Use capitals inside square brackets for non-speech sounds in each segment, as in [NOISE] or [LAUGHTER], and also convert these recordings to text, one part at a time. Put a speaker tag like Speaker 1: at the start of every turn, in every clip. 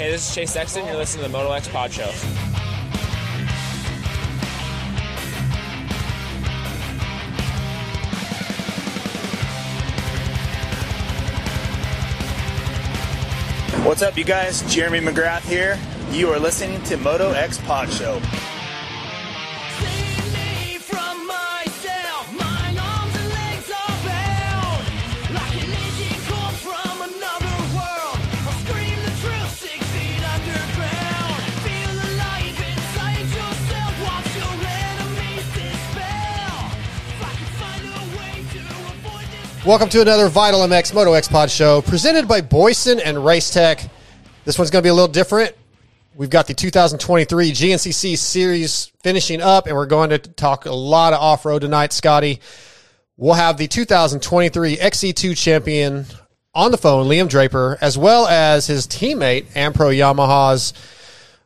Speaker 1: Hey, this is Chase Sexton. You're listening to the MotoXpod Show.
Speaker 2: What's up, you guys? Jeremy McGrath here. You are listening to MotoXpod Show.
Speaker 3: Welcome to another Vital MX MotoXpod show presented by Boyesen and Race Tech. This one's going to be a little different. We've got the 2023 GNCC series finishing up, and we're going to talk a lot of off road tonight, Scotty. We'll have the 2023 XC2 champion on the phone, Liam Draper, as well as his teammate, Ampro Yamaha's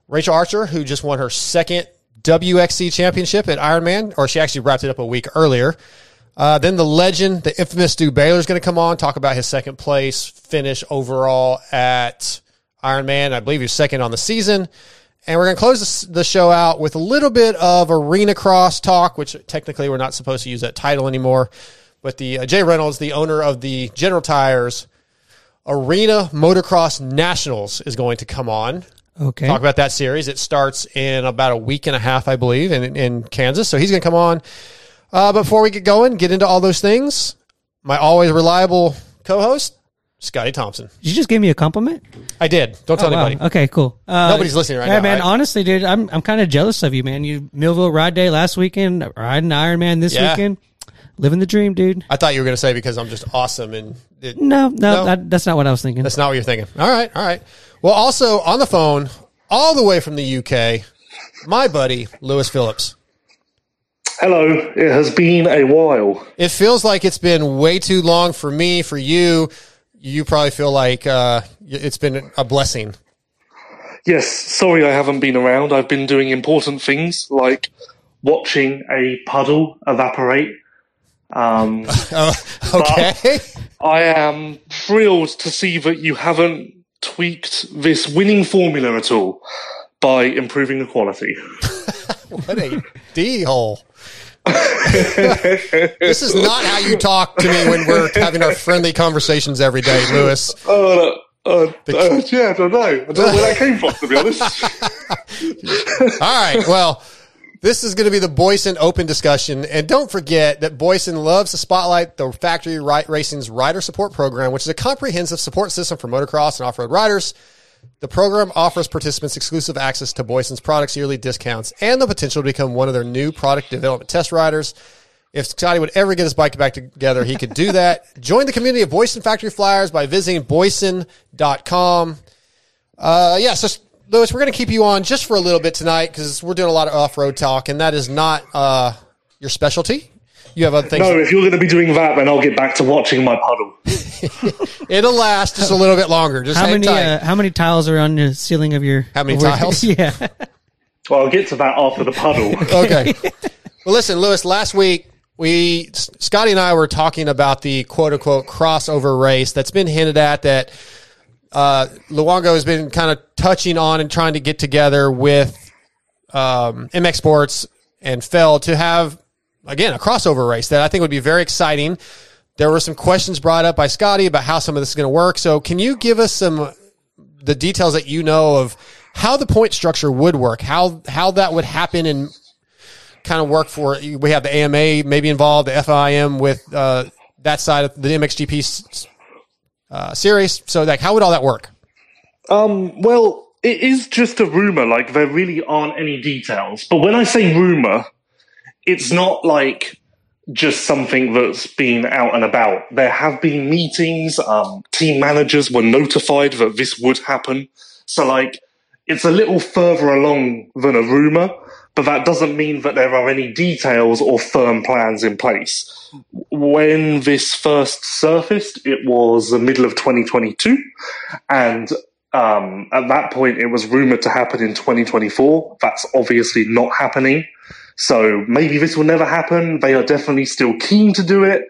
Speaker 3: Rachael Archer, who just won her second WXC championship at Ironman, or she actually wrapped it up a week earlier. Uh, then the legend, the infamous Stu Baylor is going to come on, talk about his second place finish overall at Ironman. I believe he was second on the season. And we're going to close the show out with a little bit of arena cross talk, which technically we're not supposed to use that title anymore. But the uh, Jay Reynolds, the owner of the General Tires Arena Motocross Nationals, is going to come on.
Speaker 4: Okay.
Speaker 3: Talk about that series. It starts in about a week and a half, I believe, in, in Kansas. So he's going to come on uh, before we get going, get into all those things, my always reliable co-host, Scotty Thompson.
Speaker 4: Did you just give me a compliment?
Speaker 3: I did. Don't tell
Speaker 4: Oh, wow.
Speaker 3: anybody.
Speaker 4: Okay, cool. Uh,
Speaker 3: Nobody's listening right now.
Speaker 4: yeah,
Speaker 3: now,
Speaker 4: man.
Speaker 3: right?
Speaker 4: Honestly, dude, I'm I'm kind of jealous of you, man. You Millville Ride Day last weekend, riding Ironman this
Speaker 3: Yeah.
Speaker 4: weekend, living the dream, dude.
Speaker 3: I thought you were going to say because I'm just awesome, and it,
Speaker 4: No, no,
Speaker 3: No.
Speaker 4: That, that's not what I was thinking.
Speaker 3: that's not what you're thinking. All right, all right. Well, also on the phone, all the way from the UK, my buddy Lewis Phillips.
Speaker 5: Hello, it has been a while.
Speaker 3: It feels like it's been way too long for me, for you. You probably feel like uh, it's been a blessing.
Speaker 5: Yes, sorry I haven't been around. I've been doing important things like watching a puddle evaporate. Um, [LAUGHS]
Speaker 3: Oh, okay.
Speaker 5: I am thrilled to see that you haven't tweaked this winning formula at all by improving the quality. [LAUGHS]
Speaker 3: What a D hole. [LAUGHS] this is not how you talk to me when we're having our friendly conversations every day, Lewis.
Speaker 5: Oh, uh, uh, uh, yeah, I don't know. I don't know where that came from, to be honest. [LAUGHS]
Speaker 3: All right. Well, this is going to be the Boyesen Open discussion. And don't forget that Boyesen loves to spotlight the Factory Right Racing's Rider Support Program, which is a comprehensive support system for motocross and off road riders. The program offers participants exclusive access to Boyesen's products, yearly discounts, and the potential to become one of their new product development test riders. If Scotty would ever get his bike back together, he could do that. [LAUGHS] Join the community of Boyson Factory Flyers by visiting boyesen.com. Uh, yeah, so Lewis, we're going to keep you on just for a little bit tonight because we're doing a lot of off road talk, and that is not uh, your specialty. You have other things.
Speaker 5: no, if you're going to be doing that, then I'll get back to watching my puddle. [LAUGHS]
Speaker 3: It'll last just a little bit longer. Just
Speaker 4: how many uh, how many tiles are on the ceiling of your?
Speaker 3: How many
Speaker 4: of
Speaker 3: tiles? [LAUGHS]
Speaker 4: yeah.
Speaker 5: Well, I'll get to that after the puddle. [LAUGHS]
Speaker 3: okay. Well, listen, Lewis. Last week we Scotty and I were talking about the quote unquote crossover race that's been hinted at that uh, Luongo has been kind of touching on and trying to get together with um, MX Sports and Feld to have again a crossover race that I think would be very exciting. There were some questions brought up by Scotty about how some of this is going to work. So, can you give us some the details that you know of how the point structure would work, how how that would happen, and kind of work for? We have the AMA maybe involved, the FIM with uh, that side of the MXGP uh, series. So, like, how would all that work?
Speaker 5: Um, well, it is just a rumor. Like there really aren't any details. But when I say rumor, it's not like just something that's been out and about. There have been meetings. Um, team managers were notified that this would happen. So like, it's a little further along than a rumor, but that doesn't mean that there are any details or firm plans in place. When this first surfaced, it was the middle of 2022, and um, at that point, it was rumored to happen in 2024. That's obviously not happening. So maybe this will never happen. They are definitely still keen to do it,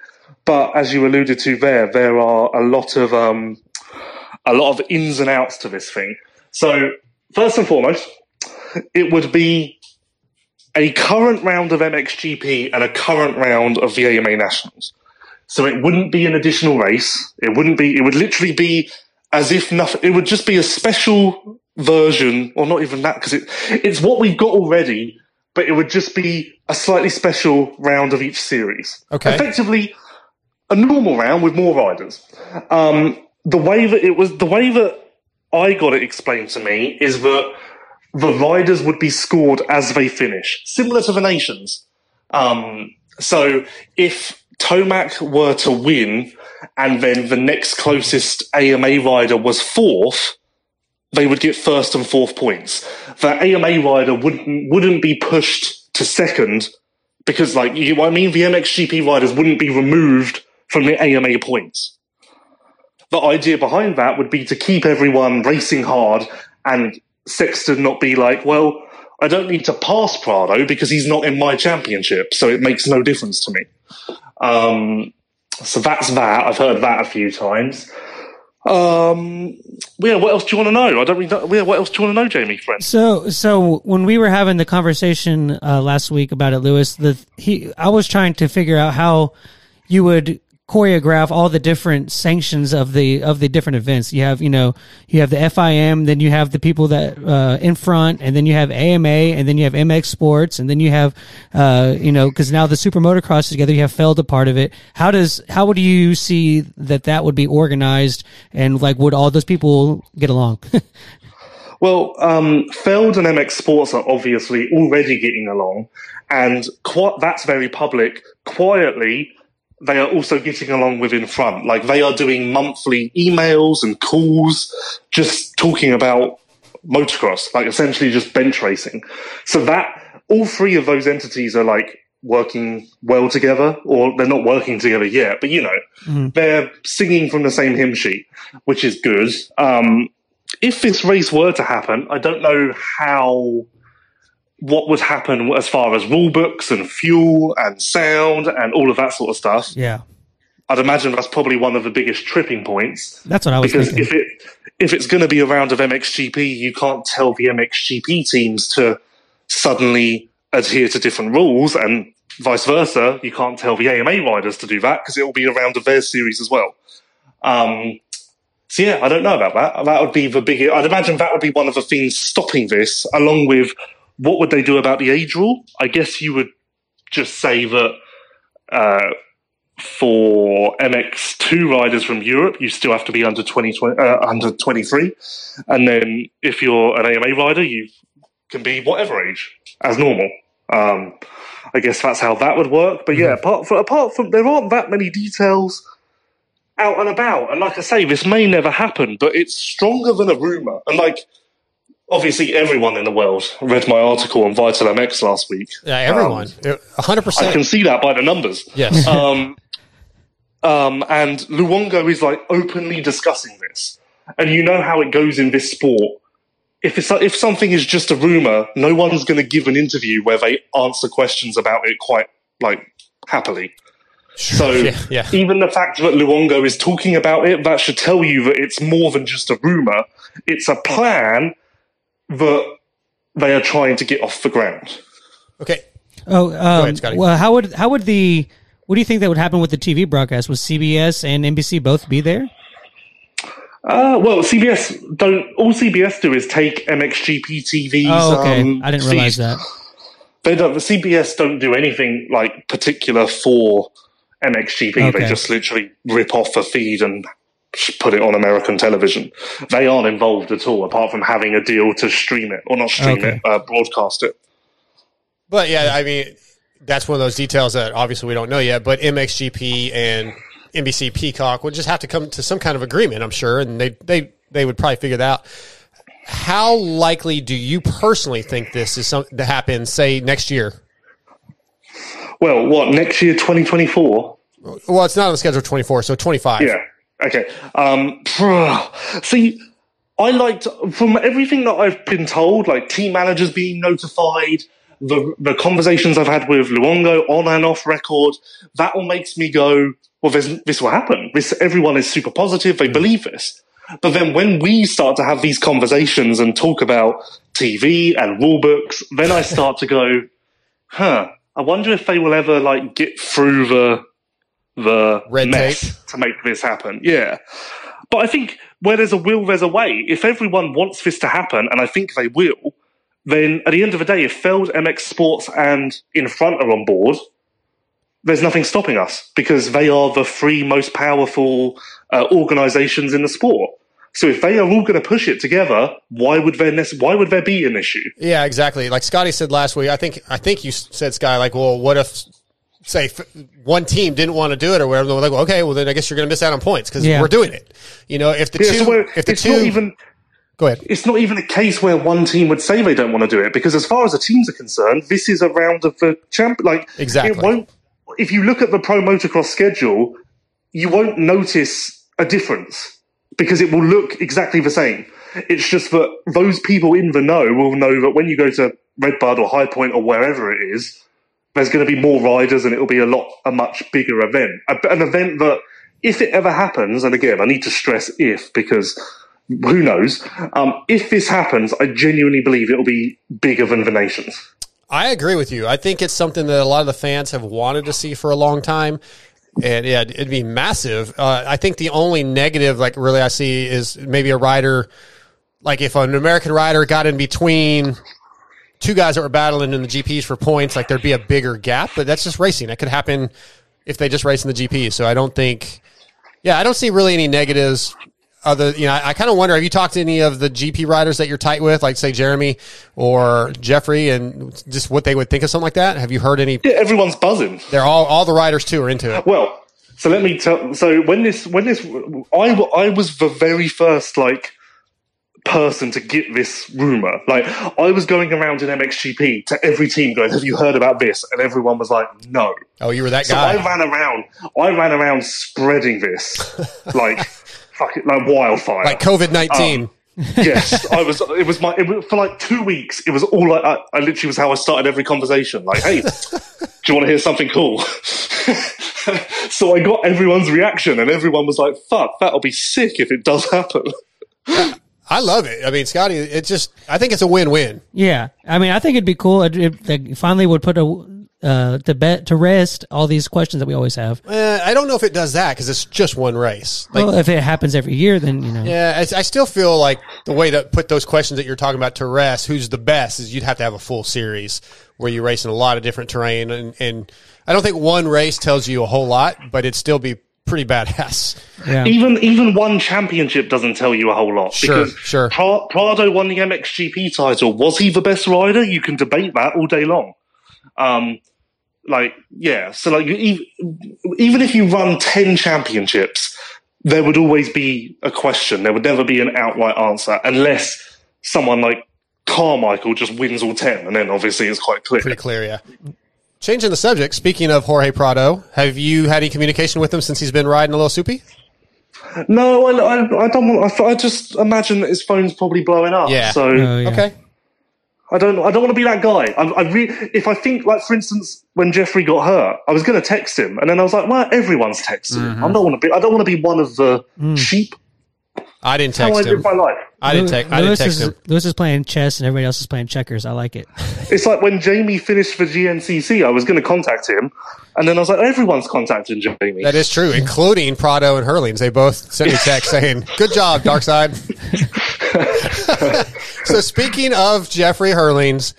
Speaker 5: but as you alluded to there, there are a lot of um, a lot of ins and outs to this thing. So, first and foremost, it would be a current round of MXGP and a current round of the AMA Nationals. So it wouldn't be an additional race. It wouldn't be, it would literally be as if nothing, it would just be a special version, or not even that, because it, it's what we've got already, but it would just be a slightly special round of each series.
Speaker 3: Okay.
Speaker 5: Effectively, a normal round with more riders. Um, the way that it was, the way that I got it explained to me is that the riders would be scored as they finish, similar to the nations. Um, so if Tomac were to win and then the next closest AMA rider was fourth, they would get first and fourth points. The AMA rider wouldn't wouldn't be pushed to second because, like, you I mean? The MXGP riders wouldn't be removed from the AMA points. The idea behind that would be to keep everyone racing hard and Sexton not be like, well, I don't need to pass Prado because he's not in my championship, so it makes no difference to me. Um, so that's that. I've heard that a few times. Um, yeah, what else do you want to know? I don't really know. Yeah, what else do you want to know, Jamie, friend?
Speaker 4: So, so when we were having the conversation uh, last week about it, Lewis, the he, I was trying to figure out how you would choreograph all the different sanctions of the of the different events. You have, you know, you have the FIM, then you have the people that uh, Infront, and then you have AMA, and then you have MX Sports, and then you have, uh, you know, because now the Super Motocross together, you have Feld a part of it. How does how would you see that that would be organized, and like would all those people get along? [LAUGHS]
Speaker 5: Well, um, Feld and MX Sports are obviously already getting along, and qu- that's very public. Quietly, they are also getting along with Infront. Like they are doing monthly emails and calls, just talking about motocross, like essentially just bench racing. So that all three of those entities are like working well together, or they're not working together yet, but you know, they're singing from the same hymn sheet, which is good. Um, if this race were to happen, I don't know how what would happen as far as rule books and fuel and sound and all of that sort of stuff.
Speaker 4: yeah,
Speaker 5: I'd imagine that's probably one of the biggest tripping points
Speaker 4: that's what I was
Speaker 5: because
Speaker 4: thinking.
Speaker 5: if it if it's going to be a round of MXGP, you can't tell the MXGP teams to suddenly adhere to different rules, and vice versa. You can't tell the AMA riders to do that because it will be a round of their series as well. Um, so yeah, I don't know about that. That would be the big. I'd imagine that would be one of the things stopping this, along with what would they do about the age rule? I guess you would just say that uh, for MX2 riders from Europe, you still have to be under 20, uh, under 23. And then if you're an AMA rider, you can be whatever age as normal. Um, I guess that's how that would work. But yeah, apart from, apart from, there aren't that many details out and about. And like I say, this may never happen, but it's stronger than a rumor. And like, obviously everyone in the world read my article on Vital MX last week.
Speaker 3: Yeah, everyone. Hundred
Speaker 5: I
Speaker 3: percent.
Speaker 5: I can see that by the numbers.
Speaker 3: Yes. [LAUGHS]
Speaker 5: Um, um, and Luongo is like openly discussing this. And you know how it goes in this sport. If it's if something is just a rumor, no one's going to give an interview where they answer questions about it quite like happily. So
Speaker 3: Yeah, yeah.
Speaker 5: even the fact that Luongo is talking about it, that should tell you that it's more than just a rumor. It's a plan that they are trying to get off the ground.
Speaker 3: Okay.
Speaker 4: Oh, um,
Speaker 3: ahead, Scotty.
Speaker 4: well, how would how would the what do you think that would happen with the TV broadcast? Would CBS and NBC both be there?
Speaker 5: Uh, well, CBS don't. All CBS do is take MXGP TV's.
Speaker 4: Oh, okay.
Speaker 5: um,
Speaker 4: I didn't realize that.
Speaker 5: They don't. The CBS don't do anything like particular for MXGP. They just literally rip off a feed and put it on American television. They aren't involved at all, apart from having a deal to stream it or not stream
Speaker 4: Okay.
Speaker 5: it, uh, broadcast it.
Speaker 3: But yeah, I mean, that's one of those details that obviously we don't know yet. But MXGP and NBC Peacock would just have to come to some kind of agreement, I'm sure, and they they they would probably figure that out. How likely do you personally think this is some, to happen? Say next year.
Speaker 5: Well, what next year, twenty twenty four?
Speaker 3: Well, it's not on the schedule 24, so 25.
Speaker 5: Yeah. Okay. Um, [SIGHS] see, I liked from everything that I've been told, like team managers being notified, the the conversations I've had with Luongo on and off record. That all makes me go, well, this this will happen. This everyone is super positive. They believe this. But then when we start to have these conversations and talk about TV and rule books, then I start to go, [LAUGHS] huh, I wonder if they will ever like get through the the
Speaker 3: Red
Speaker 5: mess
Speaker 3: tape.
Speaker 5: to make this happen. Yeah. But I think where there's a will, there's a way. If everyone wants this to happen, and I think they will, then at the end of the day, if Feld, MX Sports, and Infront are on board, there's nothing stopping us because they are the three most powerful uh, organizations in the sport. So if they are all going to push it together, why would there nec- why would there be an issue?
Speaker 3: Yeah, exactly. Like Scotty said last week, I think I think you said Sky like, well, what if say f- one team didn't want to do it or whatever? They're like, okay, well then I guess you're going to miss out on points because
Speaker 4: Yeah.
Speaker 3: we're doing it. You know, if the
Speaker 5: Yeah,
Speaker 3: two,
Speaker 5: so
Speaker 3: if the
Speaker 5: it's
Speaker 3: two,
Speaker 5: not even
Speaker 3: go ahead.
Speaker 5: it's not even a case where one team would say they don't want to do it because as far as the teams are concerned, this is a round of the champ. Like
Speaker 3: Exactly.
Speaker 5: it won't. If you look at the pro motocross schedule, you won't notice a difference because it will look exactly the same. It's just that those people in the know will know that when you go to Redbud or High Point or wherever it is, there's going to be more riders and it'll be a lot a much bigger event. An event that, if it ever happens, and again, I need to stress if because who knows? Um, if this happens, I genuinely believe it'll be bigger than the nations.
Speaker 3: I agree with you. I think it's something that a lot of the fans have wanted to see for a long time. And yeah, it'd be massive. Uh, I think the only negative, like really, I see is maybe a rider, like if an American rider got in between two guys that were battling in the GPs for points, like there'd be a bigger gap. But that's just racing. That could happen if they just race in the GPs. So I don't think, yeah, I don't see really any negatives. Other, you know, I, I kind of wonder. Have you talked to any of the GP riders that you're tight with, like say Jeremy or Jeffrey, and just what they would think of something like that? Have you heard any?
Speaker 5: Yeah, everyone's buzzing.
Speaker 3: They're all all the riders too are into it.
Speaker 5: Well, so let me tell. So when this, when this, I I was the very first like person to get this rumor. Like I was going around in MXGP to every team going, "Have you heard about this?" And everyone was like, "No."
Speaker 3: Oh, you were that
Speaker 5: So I ran around. I ran around spreading this [LAUGHS] like fucking like wildfire.
Speaker 3: Like COVID nineteen.
Speaker 5: Um, yes, I was. It was my. It was, for like two weeks. It was all like I, I literally was how I started every conversation. Like, hey, [LAUGHS] do you want to hear something cool? [LAUGHS] so I got everyone's reaction, and everyone was like, "Fuck, that'll be sick if it does happen."
Speaker 3: I love it. I mean, Scotty, it just I think it's a win win.
Speaker 4: Yeah, I mean, I think it'd be cool if they finally would put a uh, to bet to rest all these questions that we always have.
Speaker 3: Uh, I don't know if it does that because it's just one race. Like,
Speaker 4: well, if it happens every year, then you know.
Speaker 3: yeah, I, I still feel like the way to put those questions that you're talking about to rest, who's the best, is you'd have to have a full series where you race in a lot of different terrain, and, and I don't think one race tells you a whole lot, but it'd still be pretty badass.
Speaker 4: Yeah.
Speaker 5: even even one championship doesn't tell you a whole lot
Speaker 3: Sure,
Speaker 5: because
Speaker 3: sure.
Speaker 5: Pra- Prado won the MXGP title. Was he the best rider? You can debate that all day long. Um, like yeah, so like you, even, even if you run ten championships, there would always be a question. There would never be an outright answer unless someone like Carmichael just wins all ten, and then obviously it's quite clear.
Speaker 3: Pretty clear, yeah. Changing the subject. Speaking of Jorge Prado, have you had any communication with him since he's been riding a little soupy?
Speaker 5: No, I, I, I don't want. I, I just imagine that his phone's probably blowing up.
Speaker 3: Yeah.
Speaker 5: So
Speaker 4: Oh, yeah.
Speaker 3: Okay.
Speaker 5: I don't. I don't want to be that guy. I, I re- if I think, like for instance, when Jeffrey got hurt, I was going to text him, and then I was like, "Well, everyone's texting. Mm-hmm. him. I don't want to be. I don't want to be one of the mm. sheep.
Speaker 3: I didn't
Speaker 5: How I live
Speaker 3: him.
Speaker 5: my life.
Speaker 3: I didn't,
Speaker 4: Lew-
Speaker 3: text. I didn't
Speaker 4: Lewis
Speaker 3: text
Speaker 4: is,
Speaker 3: him.
Speaker 4: Lewis is playing chess and everybody else is playing checkers. I like it. [LAUGHS]
Speaker 5: It's like when Jamie finished for GNCC. I was going to contact him, and then I was like, "Everyone's contacting Jamie."
Speaker 3: That is true, including Prado and Herlings. They both sent me text saying, "Good job, Darkside." [LAUGHS] so speaking of Jeffrey Herlings,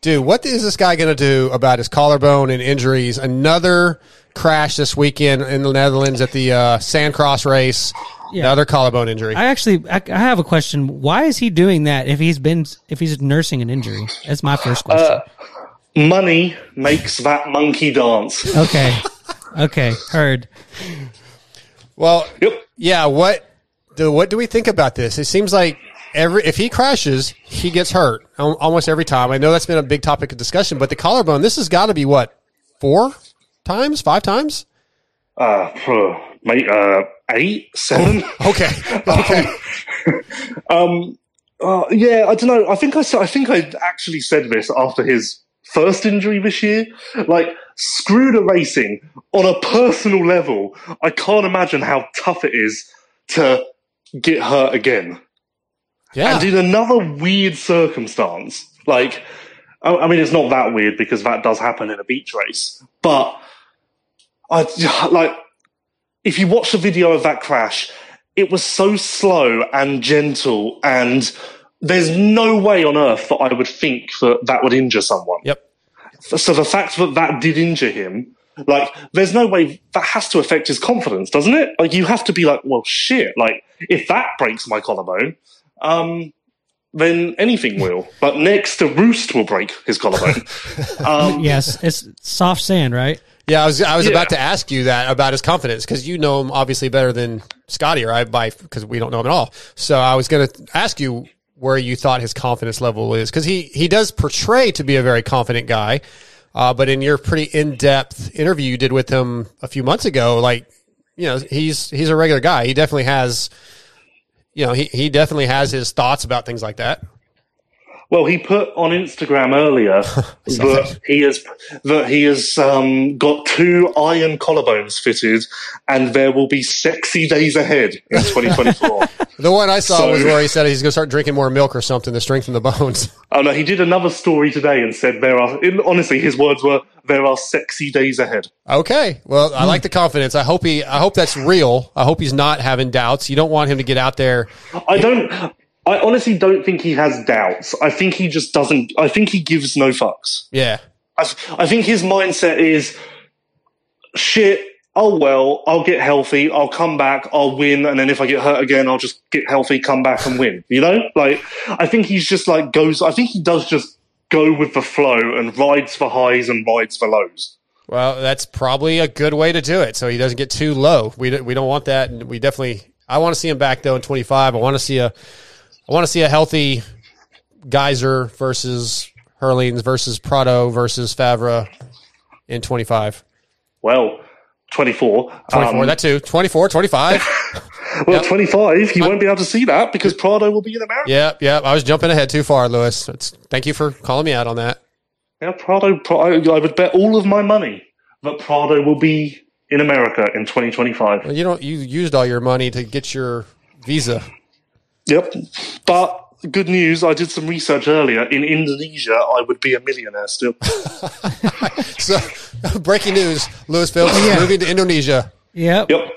Speaker 3: dude, what is this guy going to do about his collarbone and injuries? Another crash this weekend in the Netherlands at the uh, Sandcross race.
Speaker 4: Yeah.
Speaker 3: Another collarbone injury.
Speaker 4: I actually, I, I have a question. Why is he doing that if he's been, if he's nursing an injury? That's my first question.
Speaker 5: Money makes that monkey dance.
Speaker 4: okay. Okay. Heard.
Speaker 3: well,
Speaker 5: Yep.
Speaker 3: yeah. What do what do we think about this? It seems like every if he crashes, he gets hurt almost every time. I know that's been a big topic of discussion, but the collarbone. This has got to be what four times, five times.
Speaker 5: Uh, phew, mate, uh, eight, seven.
Speaker 3: Okay, [LAUGHS] okay. [LAUGHS]
Speaker 5: Um, uh, yeah, I don't know. I think I said, I think I actually said this after his first injury this year. Like, screw the racing on a personal level. I can't imagine how tough it is to get hurt again.
Speaker 3: Yeah.
Speaker 5: And in another weird circumstance, like, I, I mean, it's not that weird because that does happen in a beach race, but I, like, if you watch the video of that crash, it was so slow and gentle and there's no way on earth that I would think that that would injure someone.
Speaker 3: Yep.
Speaker 5: So the fact that that did injure him, like, there's no way that has to affect his confidence, doesn't it? Like, you have to be like, well, shit. Like, if that breaks my collarbone, um, then anything will. But next, the roost will break his collarbone. [LAUGHS] um,
Speaker 4: Yes, it's soft sand, right?
Speaker 3: Yeah, I was I was
Speaker 5: Yeah.
Speaker 3: about to ask you that about his confidence because you know him obviously better than Scotty or I by because we don't know him at all. So I was going to ask you where you thought his confidence level is because he he does portray to be a very confident guy, uh, but in your pretty in depth interview you did with him a few months ago, like you know he's he's a regular guy. He definitely has, you know, he he definitely has his thoughts about things like that.
Speaker 5: Well, he put on Instagram earlier [LAUGHS] that he has that he has um, got two iron collarbones fitted, and there will be sexy days ahead in 2024. [LAUGHS]
Speaker 3: The one I saw
Speaker 5: So-
Speaker 3: was where he said he's going to start drinking more milk or something to strengthen the bones. [LAUGHS]
Speaker 5: oh no, he did another story today and said there are. In, honestly, his words were there are sexy days ahead.
Speaker 3: Okay. Well, I like the confidence. I hope he. I hope that's real. I hope he's not having doubts. You don't want him to get out there.
Speaker 5: I don't. I honestly don't think he has doubts. I think he just doesn't. I think he gives no fucks.
Speaker 3: Yeah.
Speaker 5: I, I think his mindset is shit. Oh well, I'll get healthy. I'll come back. I'll win, and then if I get hurt again, I'll just get healthy, come back, and win. You know, like I think he's just like goes. I think he does just go with the flow and rides for highs and rides for lows.
Speaker 3: Well, that's probably a good way to do it, so he doesn't get too low. We don't- we don't want that, and we definitely. I want to see him back though in twenty five. I want to see a. I want to see a healthy Gajser versus Herlings versus Prado versus Febvre in twenty five.
Speaker 5: Well, twenty four.
Speaker 3: 24, um, that too. 24, 25. [LAUGHS]
Speaker 5: well,
Speaker 3: yep.
Speaker 5: twenty five. You won't be able to see that because Prado will be in America.
Speaker 3: yep, yep. I was jumping ahead too far, Lewis. It's, thank you for calling me out on that.
Speaker 5: Yeah, Prado. Prado. I would bet all of my money that Prado will be in America in twenty twenty five.
Speaker 3: Well, you don't. You used all your money to get your visa.
Speaker 5: Yep. But good news, I did some research earlier. In Indonesia, I would be a millionaire still. [LAUGHS]
Speaker 3: So, breaking news: Lewis Phillips is moving to Indonesia,
Speaker 4: Yep.
Speaker 5: yep.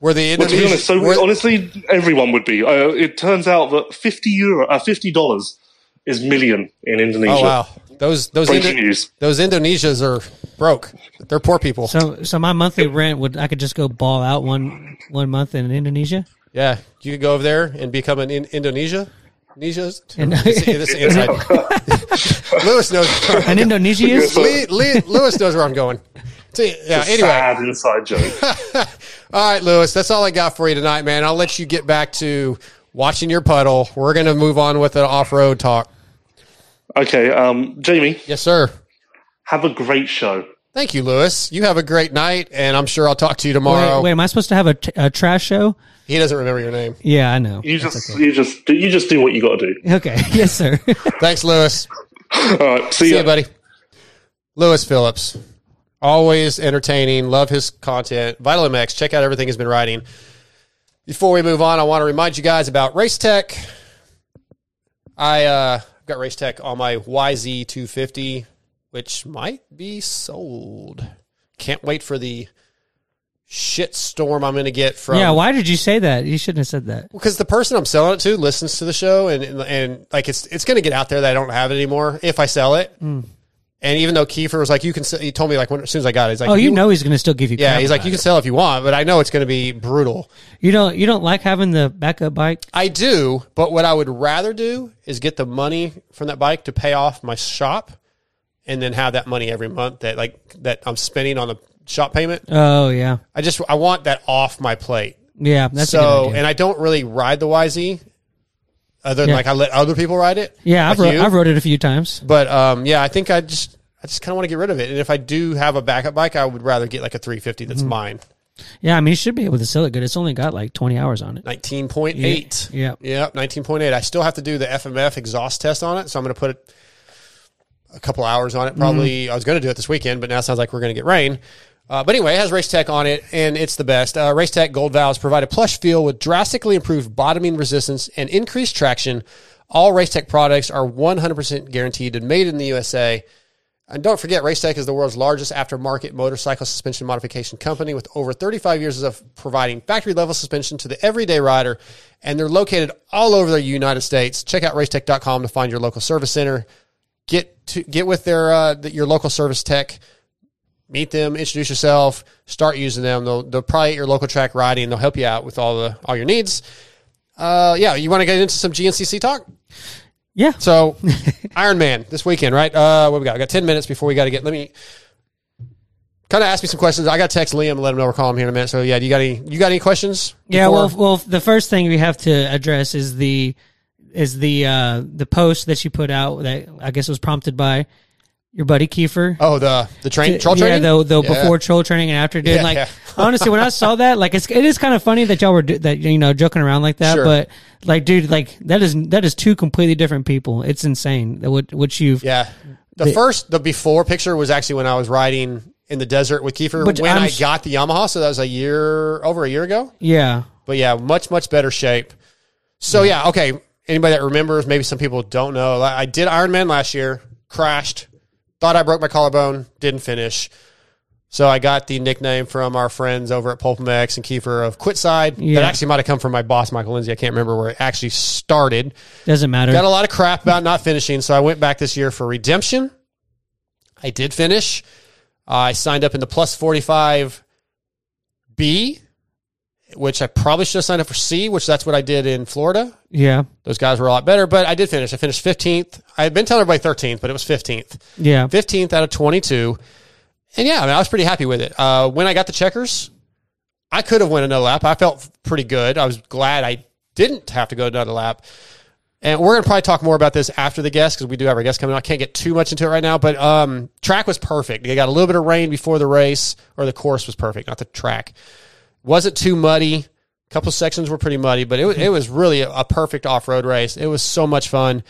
Speaker 3: where the
Speaker 5: Well, to be honest, so
Speaker 3: where-
Speaker 5: honestly, everyone would be. Uh, it turns out that fifty euro, uh, fifty dollars, is million in Indonesia.
Speaker 3: oh wow, those those Indo-
Speaker 5: news.
Speaker 3: those Indonesias are broke. They're poor people.
Speaker 4: So, so my monthly rent would I could just go ball out one one month in Indonesia.
Speaker 3: Yeah, you could go over there and become an in- Indonesia. Indonesia's.
Speaker 4: And-
Speaker 3: This- this inside. [LAUGHS] Lewis knows.
Speaker 4: An Indonesia
Speaker 3: Lee, Lee, Lewis knows where I'm going. So, yeah. Anyway,
Speaker 5: Sad inside joke. [LAUGHS]
Speaker 3: All right, Lewis, that's all I got for you tonight, man. I'll let you get back to watching your puddle. We're going to move on with an off road talk.
Speaker 5: okay, um, Jamie,
Speaker 3: Yes, sir.
Speaker 5: have a great show.
Speaker 3: Thank you, Lewis. You have a great night, and I'm sure I'll talk to you tomorrow.
Speaker 4: Wait, wait, am I supposed to have a, t- a trash show?
Speaker 3: He doesn't remember your name.
Speaker 4: Yeah, I know.
Speaker 5: You just, you just, do, you just do what you got to do.
Speaker 4: Okay, [LAUGHS] yes, sir. [LAUGHS]
Speaker 3: Thanks, Lewis.
Speaker 5: All right, see,
Speaker 3: See
Speaker 5: ya.
Speaker 3: you, buddy. Lewis Phillips. Always entertaining. Love his content. Vital MX. Check out everything he's been writing. Before we move on, I want to remind you guys about Race Tech. I uh, got Race Tech on my YZ250, which might be sold. Can't wait for the shit storm I'm going to get from.
Speaker 4: yeah, why did you say that? You shouldn't have said that.
Speaker 3: because the person I'm selling it to listens to the show, and and, and like it's it's going to get out there that I don't have it anymore if I sell it. Hmm. And even though Kiefer was like, you can, sell, he told me like when, as soon as I got it, he's like,
Speaker 4: Oh, you know he's going to still give you.
Speaker 3: yeah, he's like, you can sell if you want, but I know it's going to be brutal.
Speaker 4: You don't. You don't like having the backup bike.
Speaker 3: I do, but what I would rather do is get the money from that bike to pay off my shop, and then have that money every month that like that I'm spending on the shop payment.
Speaker 4: Oh yeah,
Speaker 3: I just I want that off my plate.
Speaker 4: yeah. That's
Speaker 3: so, and I don't really ride the YZ, other than
Speaker 4: Yeah.
Speaker 3: like I let other people ride it.
Speaker 4: yeah, I've ro- I've rode it a few times.
Speaker 3: But um, yeah, I think I just I just kind of want to get rid of it. And if I do have a backup bike, I would rather get like a 350 that's
Speaker 4: Mm-hmm.
Speaker 3: mine.
Speaker 4: Yeah, I mean, you should be able to sell it good. It's only got like twenty hours on it.
Speaker 3: 19.8.
Speaker 4: Yeah.
Speaker 3: Yep, 19.8. I still have to do the FMF exhaust test on it, so I'm going to put a couple hours on it. Probably
Speaker 4: Mm-hmm.
Speaker 3: I was going to do it this weekend, but now it sounds like we're going to get rain. Uh, but anyway, it has Race Tech on it, and it's the best. Uh, Race Tech Gold Valves provide a plush feel with drastically improved bottoming resistance and increased traction. All Race Tech products are 100% guaranteed and made in the USA. And don't forget, Racetech is the world's largest aftermarket motorcycle suspension modification company with over 35 years of providing factory level suspension to the everyday rider. And they're located all over the United States. Check out racetech.com to find your local service center. Get to get with their uh, your local service tech. Meet them, introduce yourself, start using them. They'll, they'll probably at your local track riding. They'll help you out with all the all your needs. Uh, yeah, you want to get into some GNCC talk?
Speaker 4: Yeah.
Speaker 3: So, [LAUGHS] Iron Man this weekend, right? Uh, what we got? I got ten minutes before we got to get. Let me kind of ask me some questions. I got to text Liam and let him know we're calling him here in a minute. So, yeah, do you got any? You got any questions?
Speaker 4: Yeah,
Speaker 3: before-
Speaker 4: well, well, the first thing we have to address is the is the uh the post that you put out that I guess was prompted by your buddy Kiefer.
Speaker 3: oh, the the train troll
Speaker 4: yeah,
Speaker 3: training.
Speaker 4: the the
Speaker 3: Yeah.
Speaker 4: before troll training and after, dude.
Speaker 3: Yeah,
Speaker 4: like
Speaker 3: yeah. [LAUGHS]
Speaker 4: honestly, when I saw that, like it's it is kind of funny that y'all were do- that you know joking around like that,
Speaker 3: Sure.
Speaker 4: but like, dude, like that is that is two completely different people. It's insane that what what you've
Speaker 3: Yeah. The,
Speaker 4: The-
Speaker 3: first, the before picture was actually when I was riding in the desert with Kiefer when
Speaker 4: I'm
Speaker 3: I got the Yamaha. So that was a year, over a year ago.
Speaker 4: yeah
Speaker 3: But yeah, much, much better shape. So yeah, okay. Anybody that remembers, maybe some people don't know. I I did Ironman last year, crashed, thought I broke my collarbone, didn't finish. So I got the nickname from our friends over at PulpMX and Kiefer of Quitside.
Speaker 4: Yeah.
Speaker 3: That actually might have come from my boss, Michael Lindsay. I can't remember where it actually started.
Speaker 4: doesn't matter.
Speaker 3: Got a lot of crap about not finishing, so I went back this year for redemption. I did finish. I signed up in the plus 45 B, which I probably should have signed up for C, which that's what I did in Florida.
Speaker 4: yeah
Speaker 3: Those guys were a lot better, but I did finish. I finished 15th. I had been telling everybody 13th, but it was 15th.
Speaker 4: yeah
Speaker 3: 15th out of 22. And yeah, I, mean, I was pretty happy with it. Uh, when I got the checkers, I could have went another lap. I felt pretty good. I was glad I didn't have to go another lap. And we're going to probably talk more about this after the guest because we do have our guest coming. I can't get too much into it right now, but um, track was perfect. They got a little bit of rain before the race, or the course was perfect, not the track. Wasn't too muddy. A couple sections were pretty muddy, but it, it was really a, a perfect off road race. It was so much fun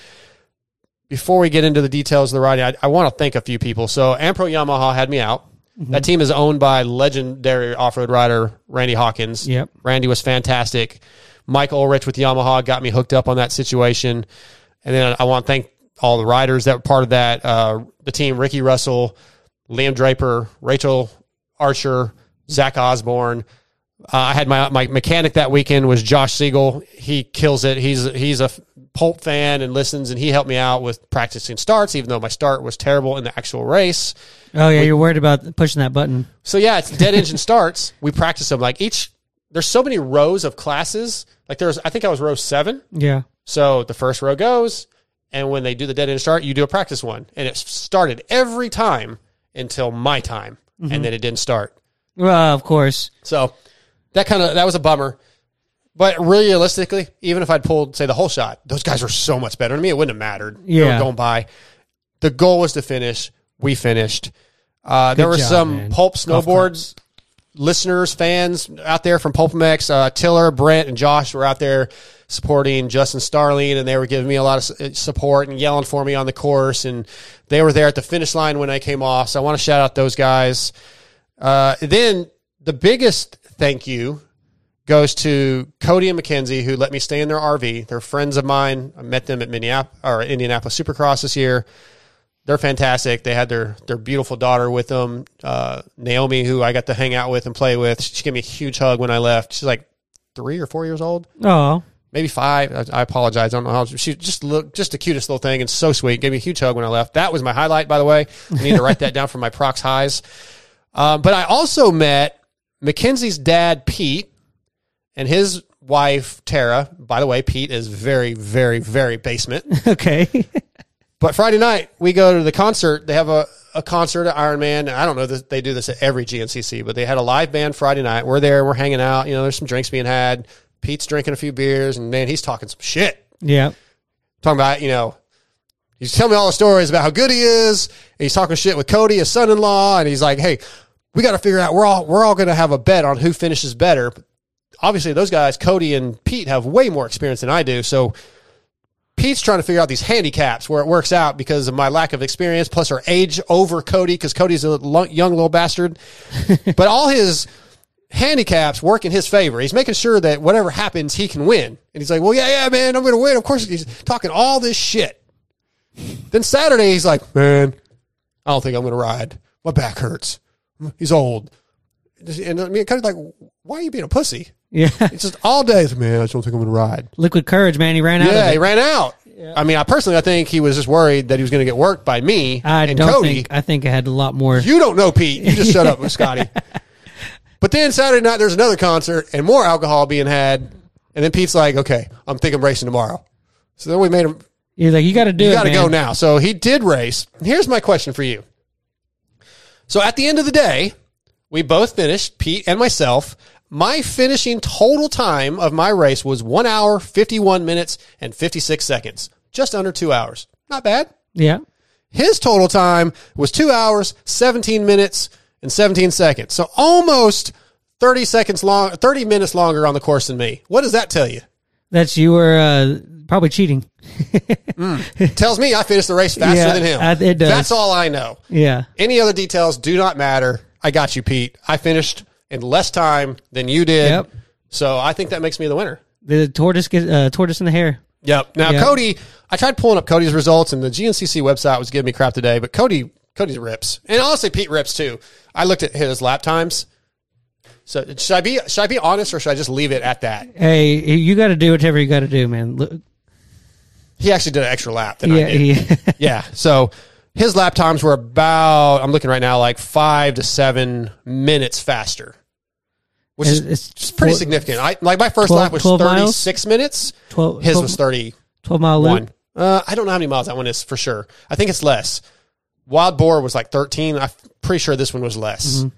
Speaker 3: before we get into the details of the riding, I, I want to thank a few people. So Ampro Yamaha had me out. That team is owned by legendary off-road rider Randy Hawkins.
Speaker 4: Yep.
Speaker 3: Randy was fantastic. Mike Ulrich with Yamaha got me hooked up on that situation. And then I want to thank all the riders that were part of that. Uh, the team, Ricky Russell, Liam Draper, Rachael Archer, Zach Osborne. Uh, I had my my mechanic that weekend was Josh Siegel. He kills it. He's he's a Pulp fan and listens, and he helped me out with practicing starts, even though my start was terrible in the actual race.
Speaker 4: oh yeah you're worried about pushing that button
Speaker 3: So yeah, it's dead engine starts. [LAUGHS] We practice them like each. There's so many rows of classes. Like there's, I think I was row seven.
Speaker 4: yeah
Speaker 3: So the first row goes, and when they do the dead end start, you do a practice one, and it started every time until my time, and then it didn't start.
Speaker 4: well of course
Speaker 3: So that kind of that was a bummer. But realistically, even if I'd pulled say the whole shot, those guys were so much better than me. It wouldn't have mattered. They were
Speaker 4: Yeah.
Speaker 3: going by. The goal was to finish. We finished. Uh, there were
Speaker 4: job,
Speaker 3: some
Speaker 4: man.
Speaker 3: pulp snowboards listeners, fans out there from PulpMX. Uh, Tiller, Brent, and Josh were out there supporting Justin Starling, and they were giving me a lot of uh, support and yelling for me on the course. And they were there at the finish line when I came off. So I want to shout out those guys. Uh, then the biggest thank you goes to Cody and Mackenzie, who let me stay in their RV. They're friends of mine. I met them at Minneapolis or Indianapolis Supercross this year. They're fantastic. They had their their beautiful daughter with them, uh, Naomi, who I got to hang out with and play with. She gave me a huge hug when I left. She's like three or four years old,
Speaker 4: oh
Speaker 3: maybe five. I, I apologize. I don't know how. She just looked just the cutest little thing and so sweet. Gave me a huge hug when I left. That was my highlight, by the way. I need to write that down for my Pro-X highs. Um, but I also met Mackenzie's dad, Pete, and his wife, Tara. By the way, Pete is very, very, very basement. [LAUGHS]
Speaker 4: okay [LAUGHS]
Speaker 3: But Friday night we go to the concert. They have a, a concert at Iron Man. I don't know that they do this at every GNCC, but they had a live band Friday night. We're there. We're hanging out. You know, there's some drinks being had. Pete's drinking a few beers, and man, he's talking some shit.
Speaker 4: yeah
Speaker 3: Talking about you know, he's telling me all the stories about how good he is. And he's talking shit with Cody, his son-in-law, and he's like, "Hey, we got to figure out. We're all we're all going to have a bet on who finishes better." Obviously, those guys, Cody and Pete, have way more experience than I do. So Pete's trying to figure out these handicaps where it works out because of my lack of experience, plus our age over Cody because Cody's a young little bastard. [LAUGHS] but all his handicaps work in his favor. He's making sure that whatever happens, he can win. And he's like, "Well, yeah, yeah, man, I'm going to win." Of course, he's talking all this shit. Then Saturday, he's like, "Man, I don't think I'm going to ride. My back hurts. He's old." And I mean, kind of like, why are you being a pussy?
Speaker 4: Yeah. [LAUGHS]
Speaker 3: It's just all day. Man, I just don't think I'm going to ride.
Speaker 4: Liquid courage, man. He ran out
Speaker 3: Yeah, he ran out. I mean, I personally, I think he was just worried that he was going to get worked by me
Speaker 4: I
Speaker 3: and
Speaker 4: don't
Speaker 3: Cody.
Speaker 4: think. I think it had a lot more.
Speaker 3: You don't know Pete. You just shut up [LAUGHS] with Scotty. But then Saturday night, there's another concert and more alcohol being had. And then Pete's like, okay, I'm thinking racing tomorrow. So then we made him,
Speaker 4: You're like, you got to do
Speaker 3: you
Speaker 4: it.
Speaker 3: got to go now. So he did race. Here's my question for you. So at the end of the day, we both finished, Pete and myself. My finishing total time of my race was one hour, 51 minutes, and 56 seconds. Just under two hours. Not bad.
Speaker 4: Yeah.
Speaker 3: His total time was two hours, 17 minutes, and 17 seconds. So almost 30 seconds long, 30 minutes longer on the course than me. What does that tell you?
Speaker 4: That's you were uh, probably cheating.
Speaker 3: tells me I finished the race faster
Speaker 4: Yeah,
Speaker 3: than him.
Speaker 4: uh, it does.
Speaker 3: That's all I know.
Speaker 4: Yeah.
Speaker 3: Any other details do not matter. I got you, Pete. I finished in less time than you did.
Speaker 4: Yep.
Speaker 3: So I think that makes me the winner.
Speaker 4: The tortoise get uh, tortoise in the hare.
Speaker 3: Yep. Now
Speaker 4: Yep.
Speaker 3: Cody, I tried pulling up Cody's results, and the GNCC website was giving me crap today. But Cody, Cody rips, and honestly, Pete rips too. I looked at his lap times. So should I be should I be honest, or should I just leave it at that?
Speaker 4: Hey, you got to do whatever you got to do, man. Look,
Speaker 3: He actually did an extra lap than
Speaker 4: yeah,
Speaker 3: I did.
Speaker 4: he, [LAUGHS]
Speaker 3: Yeah. So his lap times were about I'm looking right now like five to seven minutes faster, which is
Speaker 4: it's
Speaker 3: pretty significant. I like my first
Speaker 4: 12
Speaker 3: lap was
Speaker 4: 12 miles?
Speaker 3: 36 minutes.
Speaker 4: 12
Speaker 3: His
Speaker 4: 12
Speaker 3: was 31.
Speaker 4: twelve mile loop.
Speaker 3: Uh, I don't know how many miles that one is for sure. I think it's less. Wild Boar was like 13. I'm pretty sure this one was less.
Speaker 4: Mm-hmm.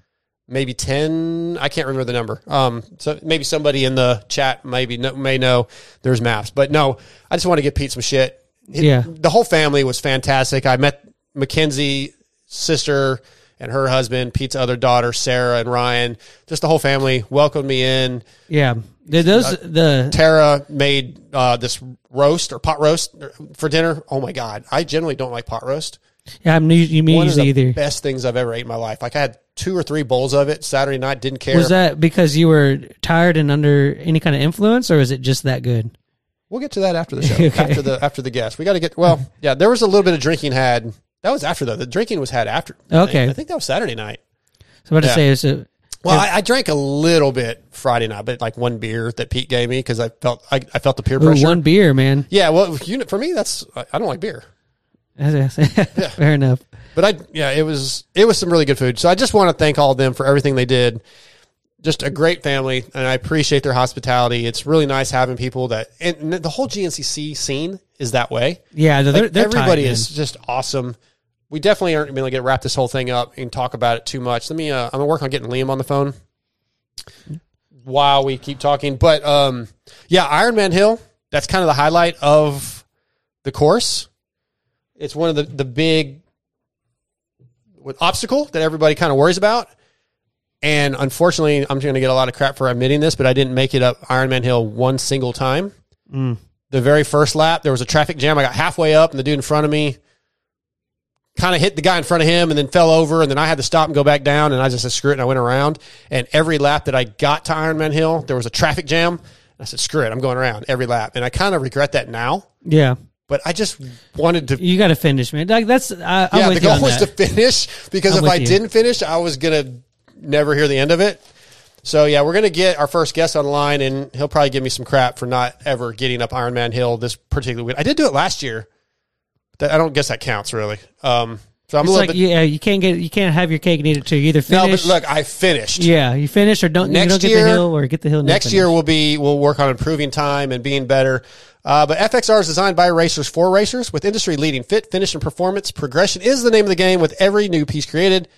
Speaker 3: Maybe 10. I can't remember the number. Um, so maybe somebody in the chat maybe know, may know there's maps, but no, I just want to give Pete some shit. It-
Speaker 4: Yeah.
Speaker 3: The whole family was fantastic. I met Mackenzie sister and her husband, Pete's other daughter, Sarah and Ryan, just the whole family welcomed me in.
Speaker 4: Yeah, those the
Speaker 3: Tara made uh, this roast or pot roast for dinner. Oh my god! I generally don't like pot roast.
Speaker 4: Yeah, I'm you mean
Speaker 3: One of the
Speaker 4: either.
Speaker 3: best things I've ever ate in my life. Like I had two or three bowls of it Saturday night. Didn't care.
Speaker 4: Was that because you were tired and under any kind of influence, or is it just that good?
Speaker 3: We'll get to that after the [LAUGHS] show.
Speaker 4: Okay.
Speaker 3: After the after the guest, we got to get. Well, yeah, there was a little bit of drinking had. That was after though. The drinking was had after.
Speaker 4: Okay.
Speaker 3: I think that was Saturday night.
Speaker 4: So what to
Speaker 3: Yeah.
Speaker 4: say is it,
Speaker 3: Well, I, I drank a little bit Friday night, but like one beer that Pete gave me because I felt I, I felt the peer
Speaker 4: ooh,
Speaker 3: pressure.
Speaker 4: one beer, man.
Speaker 3: yeah, well, you, for me, that's I I don't like beer. [LAUGHS]
Speaker 4: Fair enough.
Speaker 3: But I, yeah, it was it was some really good food. So I just want to thank all of them for everything they did. Just a great family, and I appreciate their hospitality. It's really nice having people that, and the whole GNCC scene is that way.
Speaker 4: Yeah, they're,
Speaker 3: Like,
Speaker 4: they're
Speaker 3: everybody is just awesome. We definitely aren't going to get wrap this whole thing up and talk about it too much. Let me. Uh, I'm gonna work on getting Liam on the phone while we keep talking. But um, yeah, Ironman Hill. That's kind of the highlight of the course. It's one of the the big obstacle that everybody kind of worries about. And unfortunately, I'm going to get a lot of crap for admitting this, but I didn't make it up Ironman Hill one single time.
Speaker 4: Mm.
Speaker 3: The very first lap, there was a traffic jam. I got halfway up, and the dude in front of me kind of hit the guy in front of him and then fell over. And then I had to stop and go back down. And I just said, screw it. And I went around. And every lap that I got to Ironman Hill, there was a traffic jam. I said, screw it. I'm going around every lap. And I kind of regret that now,
Speaker 4: Yeah,
Speaker 3: but I just wanted to
Speaker 4: you got to finish, man. Like that's I, I'm
Speaker 3: yeah, the goal was
Speaker 4: that.
Speaker 3: to finish because
Speaker 4: I'm
Speaker 3: if I
Speaker 4: you.
Speaker 3: didn't finish, I was gonna never hear the end of it. So yeah, we're gonna get our first guest online, and he'll probably give me some crap for not ever getting up Ironman Hill this particular week. I did do it last year. That I don't guess that counts really. Um, so I'm
Speaker 4: It's
Speaker 3: a little
Speaker 4: like
Speaker 3: bit.
Speaker 4: yeah, you can't get you can't have your cake and eat it too. You either
Speaker 3: no, but look, I finished.
Speaker 4: yeah, you finish or don't.
Speaker 3: Next
Speaker 4: you don't get
Speaker 3: year-
Speaker 4: the hill or get the hill.
Speaker 3: Next
Speaker 4: finish.
Speaker 3: year we'll be we'll work on improving time and being better. Uh, but FXR is designed by racers for racers with industry leading fit, finish, and performance. Progression is the name of the game with every new piece created.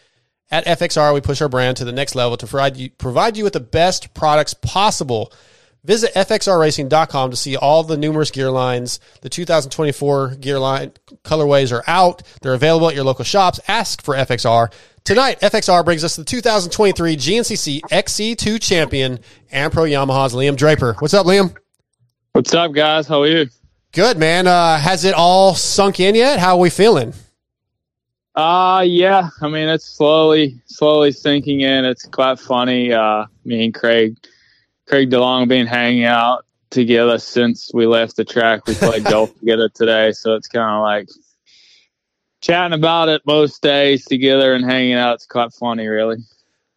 Speaker 3: At FXR, we push our brand to the next level to provide you, provide you with the best products possible. Visit fxrracing.com to see all the numerous gear lines. The 2024 gear line colorways are out. They're available at your local shops. Ask for FXR. Tonight, FXR brings us the 2023 GNCC XC2 champion AmPro Yamaha's Liam Draper. What's up, Liam?
Speaker 1: What's up, guys? How are you?
Speaker 3: Good man. Uh, has it all sunk in yet? How are we feeling?
Speaker 6: Uh yeah. I mean, it's slowly, slowly sinking in. It's quite funny. Uh, me and Craig, Craig DeLong, been hanging out together since we left the track. We played [LAUGHS] golf together today, so it's kind of like chatting about it most days together and hanging out. It's quite funny, really.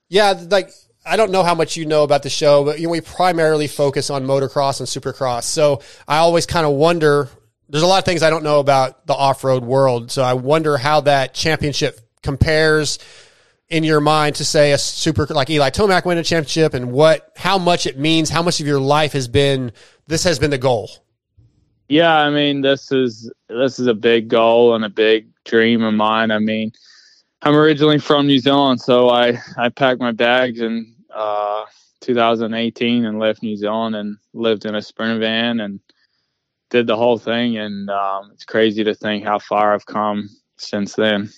Speaker 3: Yeah, like I don't know how much you know about the show, but you know, we primarily focus on motocross and supercross. So I always kind of wonder. There's a lot of things I don't know about the off-road world, so I wonder how that championship compares in your mind to say a super like Eli Tomac win a championship, and what how much it means, how much of your life has been this has been the goal.
Speaker 6: Yeah, I mean, this is this is a big goal and a big dream of mine. I mean, I'm originally from New Zealand, so I I packed my bags in uh, 2018 and left New Zealand and lived in a sprinter van and did the whole thing. And um, it's crazy to think how far I've come since then.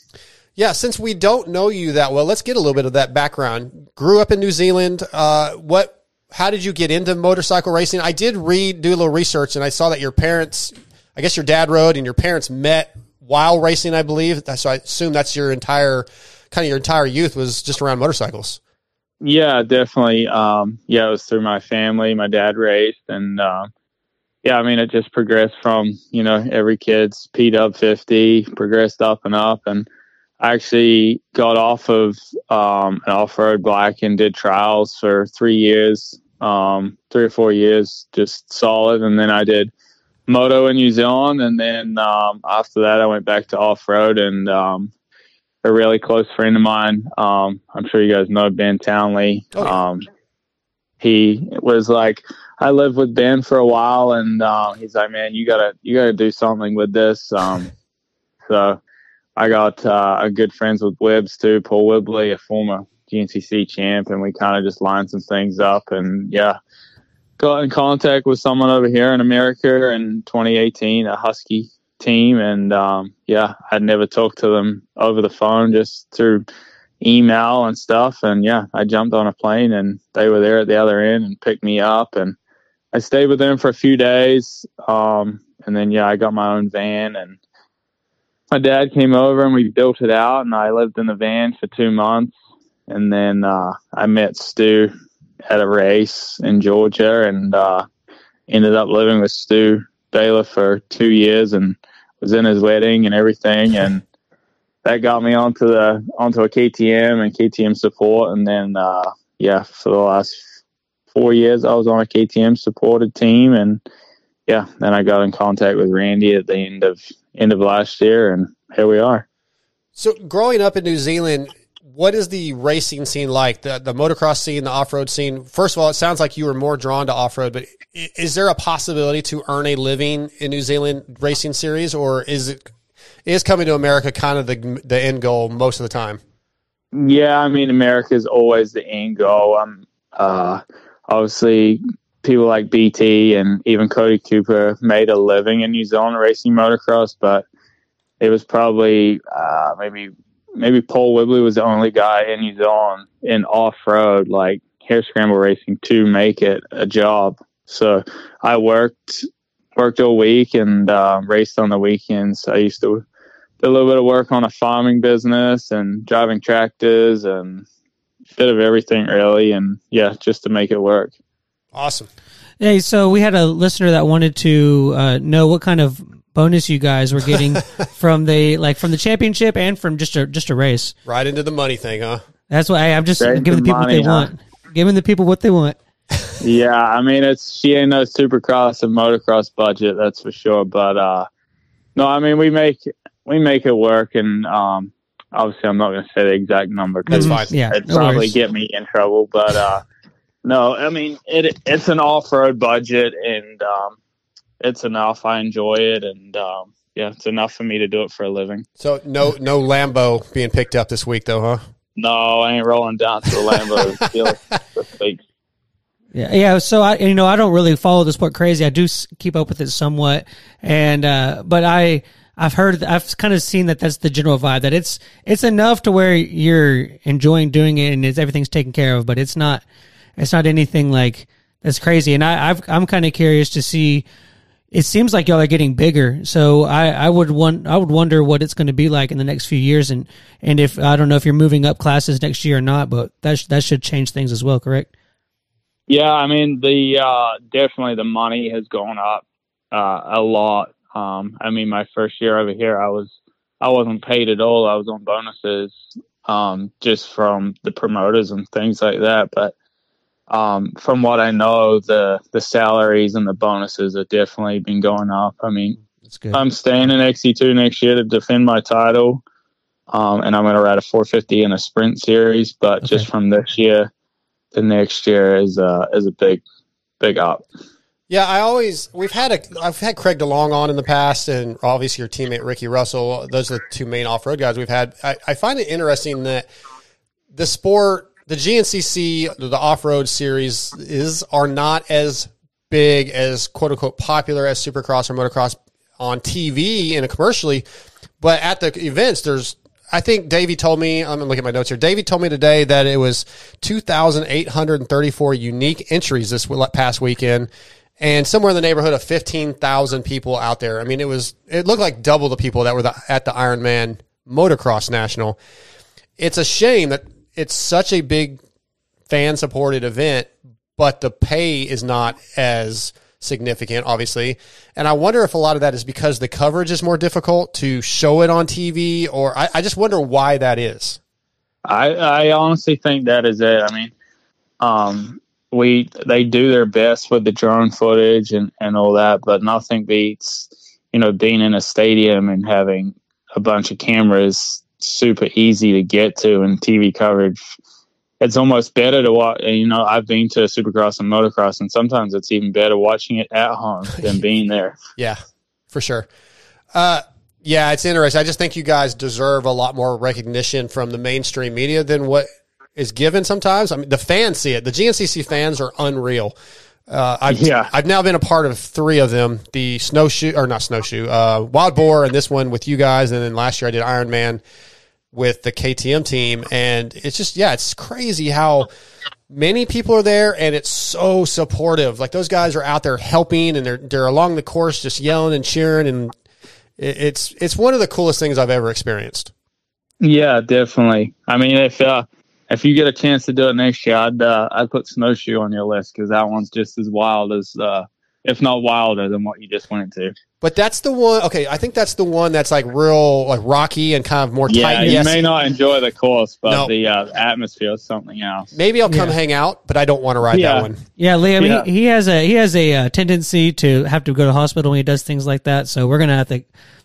Speaker 3: Yeah, since we don't know you that well, let's get a little bit of that background. Grew up in New Zealand. Uh, what? How did you get into motorcycle racing? I did read, do a little research, and I saw that your parents, I guess your dad rode, and your parents met while racing. I believe. So I assume that's your entire, kind of your entire youth was just around motorcycles.
Speaker 6: Yeah, definitely. Um, yeah, it was through my family. My dad raced, and uh, yeah, I mean, it just progressed from you know every kid's P Dub fifty, progressed up and up, and I actually got off of um, an off road black and did trials for three years, um, three or four years, just solid, and then I did moto in New Zealand, and then um, after that, I went back to off road and um, a really close friend of mine. Um, I'm sure you guys know Ben Townley.
Speaker 3: Oh.
Speaker 6: Um, he was like, I lived with Ben for a while, and uh, he's like, man, you gotta you gotta do something with this. Um, [LAUGHS] so I got uh, a good friends with Wibbs too, Paul Whibley, a former GNCC champ, and we kind of just lined some things up, and yeah. Got in contact with someone over here in America in 2018, a Husky team and um, yeah i'd never talked to them over the phone just through email and stuff. And yeah i jumped on a plane and they were there at the other end and picked me up and i stayed with them for a few days um, and then yeah i got my own van and my dad came over and we built it out and i lived in the van for two months. And then uh, i met stu at a race in georgia and uh, ended up living with stu Baylor for two years and was in his wedding and everything, and [LAUGHS] that got me onto the onto a KTM and KTM support, and then uh, yeah, for the last four years I was on a KTM supported team, and yeah, then I got in contact with Randy at the end of end of last year, and here we are.
Speaker 3: So, growing up in New Zealand, what is the racing scene like? The the motocross scene, the off road scene. First of all, it sounds like you were more drawn to off road, but is there a possibility to earn a living in New Zealand racing series, or is it is coming to America kind of the the end goal most of the time?
Speaker 6: Yeah, I mean, America is always the end goal. Um, uh, obviously, people like BT and even Cody Cooper made a living in New Zealand racing motocross, but it was probably uh, maybe maybe Paul Whibley was the only guy in New Zealand in off road like hare scramble racing to make it a job. So I worked worked all week and uh, raced on the weekends. I used to did a little bit of work on a farming business and driving tractors and a bit of everything really and yeah just to make it work
Speaker 3: Awesome.
Speaker 4: Hey, so we had a listener that wanted to uh, know what kind of bonus you guys were getting [LAUGHS] from the like from the championship and from just a just a race.
Speaker 3: Right into the money thing, huh?
Speaker 4: That's why I, I'm just
Speaker 6: Right,
Speaker 4: giving the
Speaker 6: the
Speaker 4: people what they
Speaker 6: huh?
Speaker 4: want. Giving the people what they want. [LAUGHS]
Speaker 6: yeah i mean it's she ain't no supercross and motocross budget that's for sure but uh no i mean we make we make it work and um obviously i'm not going to say the exact number
Speaker 3: That's
Speaker 6: because
Speaker 3: fine.
Speaker 4: Yeah,
Speaker 6: it'd
Speaker 4: no
Speaker 6: probably
Speaker 4: worries.
Speaker 6: get me in trouble but uh no i mean it it's an off-road budget and um it's enough i enjoy it and um yeah it's enough for me to do it for a living
Speaker 3: So no no Lambo being picked up this week though, huh?
Speaker 6: no i ain't rolling down to the lambo deal this week
Speaker 4: Yeah, yeah. So I, you know, I don't really follow the sport crazy. I do keep up with it somewhat, and uh, but I, I've heard, I've kind of seen that that's the general vibe that it's it's enough to where you're enjoying doing it and it's everything's taken care of, but it's not, it's not anything like that's crazy. And I, I've, I'm kind of curious to see, it seems like y'all are getting bigger. So I, I would want I would wonder what it's going to be like in the next few years, and and if I don't know if you're moving up classes next year or not, but that sh- that should change things as well. Correct?
Speaker 6: Yeah, I mean the uh, definitely the money has gone up uh, a lot. Um, I mean, my first year over here, I was I wasn't paid at all. I was on bonuses um, just from the promoters and things like that. But um, from what I know, the the salaries and the bonuses have definitely been going up. I mean,
Speaker 4: good.
Speaker 6: I'm staying in XC2 next year to defend my title, um, and I'm going to ride a 450 in a sprint series. But just from this year to next year is uh, is a big big up.
Speaker 3: Yeah, I always we've had a I've had Craig DeLong on in the past, and obviously your teammate Ricky Russell. Those are the two main off road guys we've had. I, I find it interesting that the sport, the GNCC, the off road series is are not as big as quote unquote popular as Supercross or motocross on TV and commercially, but at the events there's. I think Davey told me, I'm gonna look at my notes here. Davey told me today that it was 2,834 unique entries this past weekend and somewhere in the neighborhood of 15,000 people out there. I mean, it was, it looked like double the people that were the, at the Ironman Motocross National. It's a shame that it's such a big fan supported event, but the pay is not as significant, obviously. And I wonder if a lot of that is because the coverage is more difficult to show it on TV, or I, I just wonder why that is.
Speaker 6: I, I honestly think that is it. I mean, um, we they do their best with the drone footage and, and all that, but nothing beats you know being in a stadium and having a bunch of cameras super easy to get to and TV coverage. It's almost better to watch. You know, I've been to Supercross and motocross, and sometimes it's even better watching it at home [LAUGHS] than being there.
Speaker 3: Yeah, for sure. Uh, yeah, it's interesting. I just think you guys deserve a lot more recognition from the mainstream media than what is given sometimes. I mean, the fans see it. The GNCC fans are unreal. Uh, I've,
Speaker 6: Yeah.
Speaker 3: I've now been a part of three of them: the snowshoe or not snowshoe, uh, wild boar, and this one with you guys. And then last year I did Ironman with the KTM team, and it's just yeah, it's crazy how many people are there, and it's so supportive. Like those guys are out there helping, and they're they're along the course just yelling and cheering, and it's it's one of the coolest things I've ever experienced.
Speaker 6: Yeah, definitely. I mean, if uh, if you get a chance to do it next year, I'd uh, I'd put snowshoe on your list because that one's just as wild as, uh, if not wilder than what you just went to.
Speaker 3: But that's the one. Okay, I think that's the one that's like real, like rocky and kind of more
Speaker 6: Yeah,
Speaker 3: tight.
Speaker 6: you
Speaker 3: Yes,
Speaker 6: may not enjoy the course, but
Speaker 3: No.
Speaker 6: the uh, atmosphere is something else.
Speaker 3: maybe I'll come
Speaker 4: Yeah.
Speaker 3: hang out, but I don't want to ride
Speaker 6: Yeah.
Speaker 3: that one.
Speaker 4: Yeah, Liam,
Speaker 6: Yeah.
Speaker 4: He, he has a he has a uh, tendency to have to go to the hospital when he does things like that. So we're gonna have to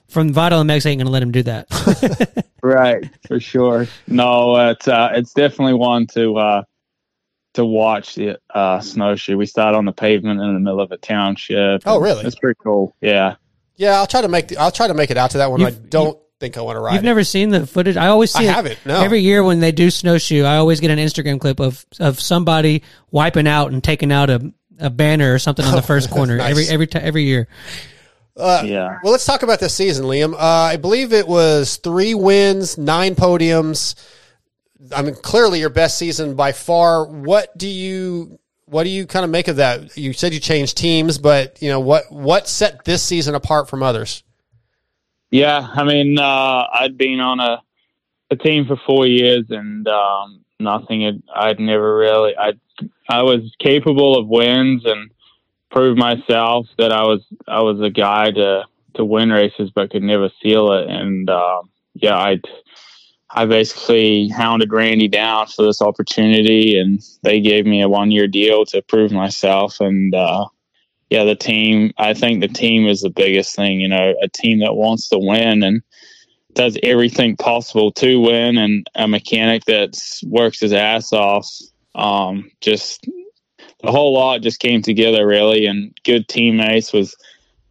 Speaker 4: from Vital and MX ain't gonna let him do that. [LAUGHS]
Speaker 6: Right, for sure. No, it's uh, it's definitely one to uh, to watch the uh, snowshoe. We start on the pavement in the middle of a township.
Speaker 3: Oh, really?
Speaker 6: It's pretty cool. Yeah.
Speaker 3: Yeah, I'll try to make the, I'll try to make it out to that one. I
Speaker 4: You've-
Speaker 3: don't think I want to ride.
Speaker 4: You've
Speaker 3: it.
Speaker 4: never seen the footage? I always see
Speaker 3: I
Speaker 4: it
Speaker 3: haven't, no.
Speaker 4: Every year when they do snowshoe, I always get an Instagram clip of of somebody wiping out and taking out a, a banner or something on the [LAUGHS] first corner
Speaker 3: Nice.
Speaker 4: every every ti every year.
Speaker 6: yeah.
Speaker 3: Well, let's talk about this season, Liam. Uh, I believe it was three wins, nine podiums. I mean, clearly your best season by far. What do you what do you kind of make of that? You said you changed teams, but you know what what set this season apart from others?
Speaker 6: Yeah, I mean, uh, I'd been on a a team for four years, and um, nothing. Had, I'd never really. I I was capable of wins and proved myself that I was I was a guy to to win races, but could never seal it. And um, yeah, I I basically hounded Randy down for this opportunity, and they gave me a one year deal to prove myself. And uh, yeah, the team, I think the team is the biggest thing, you know, a team that wants to win and does everything possible to win and a mechanic that works his ass off. Um, just the whole lot just came together really and good teammates with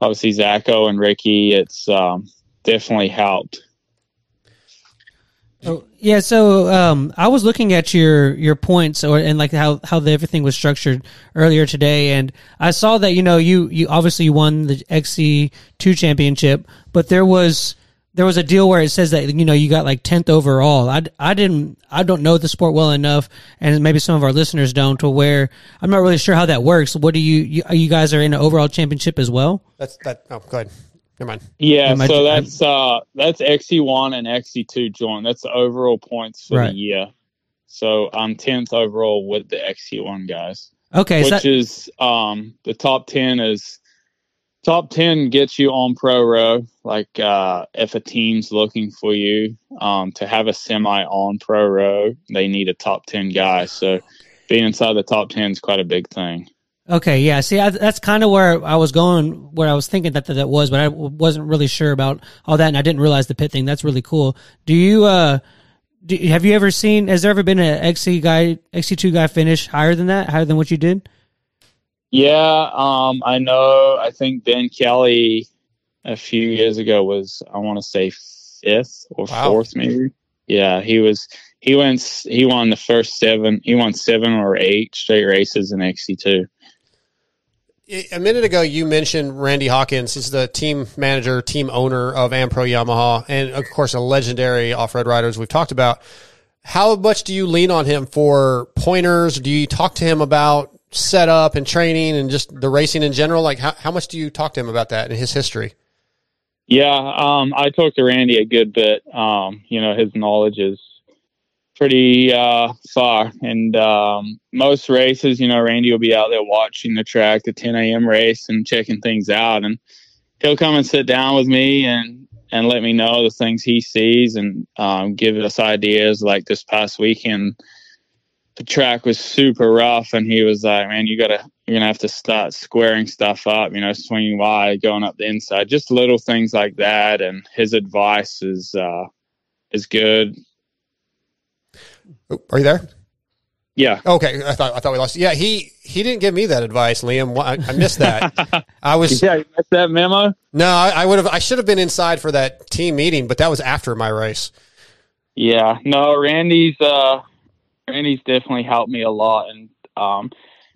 Speaker 6: obviously Zacho and Ricky. It's um, definitely helped.
Speaker 4: Oh, yeah, so um, I was looking at your your points or and like how how the, everything was structured earlier today, and I saw that you know you you obviously won the XC two championship, but there was there was a deal where it says that you know you got like tenth overall. I, I didn't I don't know the sport well enough, and maybe some of our listeners don't. To where I'm not really sure how that works. What do you you, you guys are in an overall championship as well?
Speaker 3: That's that. Oh, go ahead. Never mind.
Speaker 6: Yeah,
Speaker 4: Am I-
Speaker 6: so that's uh that's XC one and XC two joint. That's the overall points for
Speaker 4: Right.
Speaker 6: the year. So I'm tenth overall with the XC one guys.
Speaker 4: Okay, so
Speaker 6: which is um the top 10 is top 10 gets you on pro row like uh if a team's looking for you um to have a semi on pro row they need a top 10 guy so being inside the top 10 is quite a big thing
Speaker 4: Okay, yeah. See, I, that's kind of where I was going, where I was thinking that, that that was, but I wasn't really sure about all that, and I didn't realize the pit thing. That's really cool. Do you, uh, do, have you ever seen? Has there ever been an XC guy, XC two guy finish higher than that, higher than what you did?
Speaker 6: yeah um i know i think Ben Kelley a few years ago was i want to say fifth or
Speaker 3: Wow.
Speaker 6: fourth maybe yeah he was he went he won the first seven he won seven or eight straight races in xc2
Speaker 3: A minute ago, you mentioned Randy Hawkins. He's the team manager, team owner of AmPro Yamaha, and of course, a legendary off-road rider as we've talked about. How much do you lean on him for pointers? Do you talk to him about setup and training and just the racing in general? Like, how, how much do you talk to him about that and his history?
Speaker 6: Yeah, um, I talked to Randy a good bit. Um, you know, his knowledge is pretty uh, far, and um, most races, you know, Randy will be out there watching the track, the 10 a.m. race, and checking things out, and he'll come and sit down with me and and let me know the things he sees and um, give us ideas. Like this past weekend, the track was super rough, and he was like, "Man, you gotta." You're gonna have to start squaring stuff up, you know, swinging wide, going up the inside, just little things like that. And his advice is uh, is good.
Speaker 3: Oh, Are you there?
Speaker 6: Yeah,
Speaker 3: Okay, I thought I thought we lost. Yeah, he he didn't give me that advice, Liam. I, I missed that. [LAUGHS] I was
Speaker 6: yeah. You missed that memo?
Speaker 3: no, I, I would have. I should have been inside for that team meeting, but that was after my race.
Speaker 6: Yeah, no, Randy's uh Randy's definitely helped me a lot and um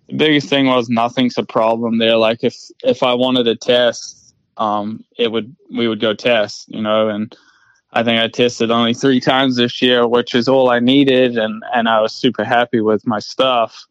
Speaker 6: the biggest thing was nothing's a problem there. Like if if I wanted to test, um it would we would go test, you know, and I think I tested only three times this year, which is all I needed and, and I was super happy with my stuff.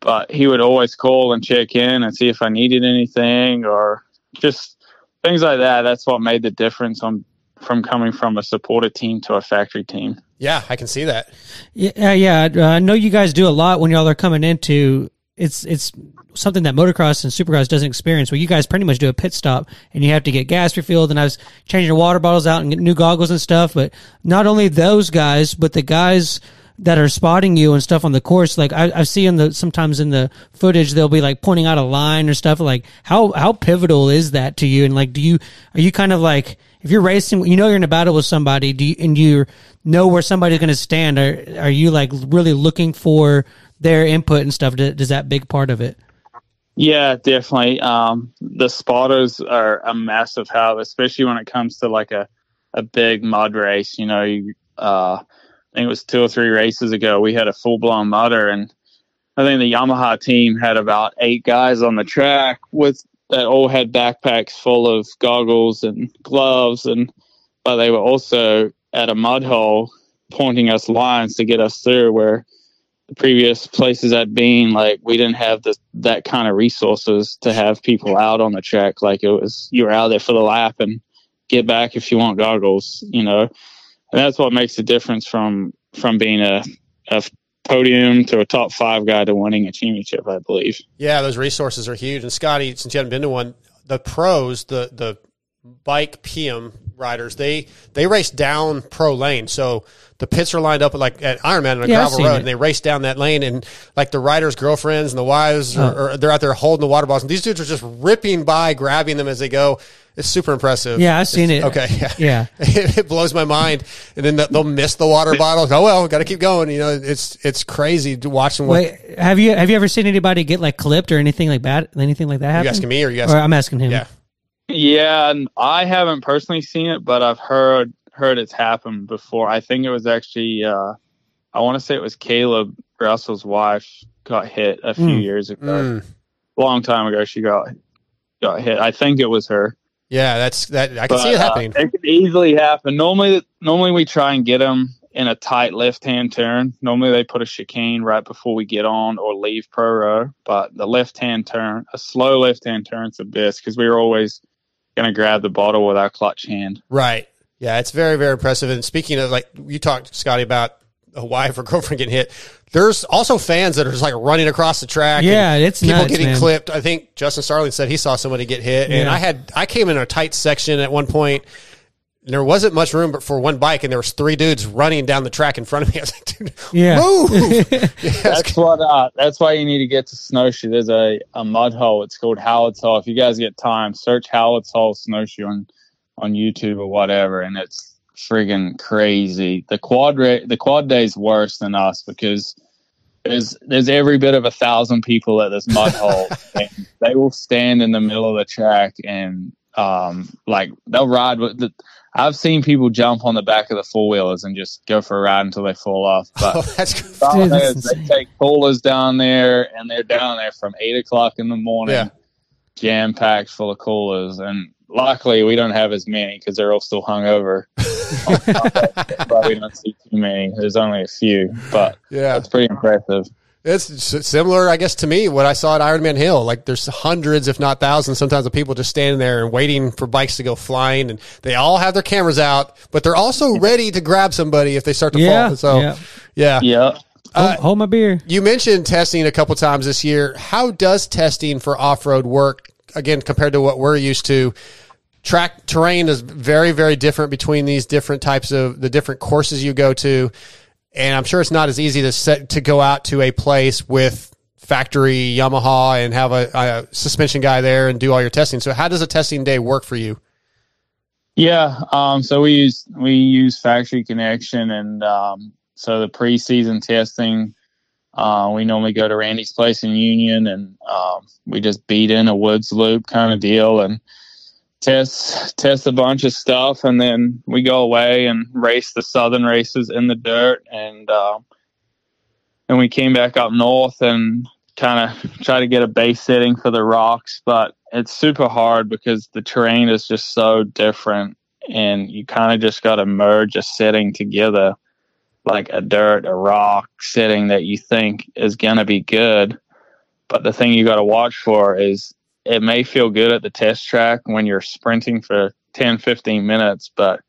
Speaker 6: But he would always call and check in and see if I needed anything or just things like that. That's what made the difference on from coming from a supported team to a factory team.
Speaker 3: Yeah, I can see that.
Speaker 4: Yeah, yeah. uh, I know you guys do a lot when y'all are coming into. It's it's something that motocross and supercross doesn't experience. Where you guys pretty much do a pit stop and you have to get gas refilled. And I was changing your water bottles out and getting new goggles and stuff. But not only those guys, but the guys that are spotting you and stuff on the course. Like I, I see in the sometimes in the footage they'll be like pointing out a line or stuff. Like how how pivotal is that to you? And like, do you are you kind of like if you're racing, you know you're in a battle with somebody, do you, and you know where somebody's going to stand? Are are you like really looking for their input and stuff? Does that big part of it?
Speaker 6: Yeah, definitely. Um, the spotters are a massive help, especially when it comes to like a, a big mud race. You know, you, uh, I think it was two or three races ago, we had a full blown mudder, and I think the Yamaha team had about eight guys on the track with that all had backpacks full of goggles and gloves, and but they were also at a mud hole pointing us lines to get us through where previous places I'd been, like we didn't have the, that kind of resources to have people out on the track. Like it was, you were out there for the lap and get back if you want goggles, you know. And that's what makes the difference from from being a, a podium to a top five guy to winning a championship, I believe.
Speaker 3: Yeah, those resources are huge. And Scotty, since you haven't been to one, the pros, the the bike PM riders, they they race down pro lane. So the pits are lined up like at Ironman on a
Speaker 4: Yeah,
Speaker 3: gravel road,
Speaker 4: it.
Speaker 3: and they race down that lane. And like the riders' girlfriends and the wives, are, oh. are, they're out there holding the water bottles. And these dudes are just ripping by, grabbing them as they go. It's super impressive.
Speaker 4: Yeah, I've seen
Speaker 3: It's-
Speaker 4: it.
Speaker 3: Okay, yeah,
Speaker 4: Yeah. [LAUGHS]
Speaker 3: it, blows my mind. And then they'll miss the water bottle. Oh well, got to keep going. You know, it's it's crazy to watching what.
Speaker 4: Wait, have you have you ever seen anybody get like clipped or anything like that? Anything like that happen?
Speaker 3: you asking me or you
Speaker 4: Or
Speaker 3: asking?
Speaker 4: I'm asking him.
Speaker 3: Yeah.
Speaker 6: Yeah, and I haven't personally seen it, but I've heard heard it's happened before. I think it was actually uh I want to say it was Caleb Russell's wife got hit a few
Speaker 4: Mm.
Speaker 6: years ago.
Speaker 3: Mm.
Speaker 6: Long time ago she got got hit. I think it was her.
Speaker 3: Yeah, that's that. I can
Speaker 6: But,
Speaker 3: see it
Speaker 6: uh,
Speaker 3: happening.
Speaker 6: it could easily happen. Normally, normally we try and get them in a tight left-hand turn. Normally they put a chicane right before we get on or leave pro row. But the left-hand turn, a slow left-hand turn's the best because we were always going to grab the bottle with our clutch hand.
Speaker 3: Right. Yeah, it's very, very impressive. And speaking of like you talked, Scotty, about a wife or [LAUGHS] girlfriend getting hit. There's also fans that are just like running across the track.
Speaker 4: Yeah,
Speaker 3: and
Speaker 4: it's
Speaker 3: people
Speaker 4: nuts,
Speaker 3: getting
Speaker 4: man.
Speaker 3: clipped. I think Justin Starling said he saw somebody get hit, and I had I came in a tight section at one point. And there wasn't much room but for one bike, and there was three dudes running down the track in front of me. [LAUGHS] I was like, "Dude,
Speaker 4: Yeah.
Speaker 3: move!" [LAUGHS] Yes.
Speaker 6: That's what. Uh, that's why you need to get to snowshoe. There's a, a mud hole. It's called Howard's Hole. If you guys get time, search Howard's Hole snowshoe on on YouTube or whatever, and it's friggin' crazy. The quad ra- the quad day's worse than us because there's there's every bit of a thousand people at this mud hole. [LAUGHS] and they will stand in the middle of the track and um like they'll ride with the. I've seen people jump on the back of the four wheelers and just go for a ride until they fall off. But [LAUGHS]
Speaker 3: Oh, that's.
Speaker 4: Dude, that's
Speaker 6: they take coolers down there and they're down there from eight o'clock in the morning,
Speaker 3: Yeah.
Speaker 6: jam packed full of coolers. And luckily, we don't have as many because they're all still hungover. [LAUGHS] but we don't see too many. There's only a few, but
Speaker 3: yeah.
Speaker 6: that's pretty impressive.
Speaker 3: It's similar, I guess, to me what I saw at Ironman Hill. Like there's hundreds, if not thousands, sometimes of people just standing there and waiting for bikes to go flying, and they all have their cameras out, but they're also ready to grab somebody if they start to
Speaker 4: Yeah,
Speaker 3: fall. So,
Speaker 4: yeah.
Speaker 3: yeah.
Speaker 6: Yeah.
Speaker 4: Uh, hold, hold my beer.
Speaker 3: You mentioned testing a couple times this year. How does testing for off road work again compared to what we're used to? Track terrain is very, very different between these different types of the different courses you go to, and I'm sure it's not as easy to set to go out to a place with factory Yamaha and have a, a suspension guy there and do all your testing. So, how does a testing day work for you?
Speaker 6: Yeah, um, so we use we use Factory Connection, and um, so the preseason testing, uh, we normally go to Randy's place in Union, and um, we just beat in a woods loop kind of deal, and test test a bunch of stuff, and then we go away and race the southern races in the dirt, and um, and we came back up north and kind of try to get a base setting for the rocks, but it's super hard because the terrain is just so different and you kind of just got to merge a setting together like a dirt, a rock setting that you think is going to be good. But the thing you got to watch for is it may feel good at the test track when you're sprinting for 10, 15 minutes, but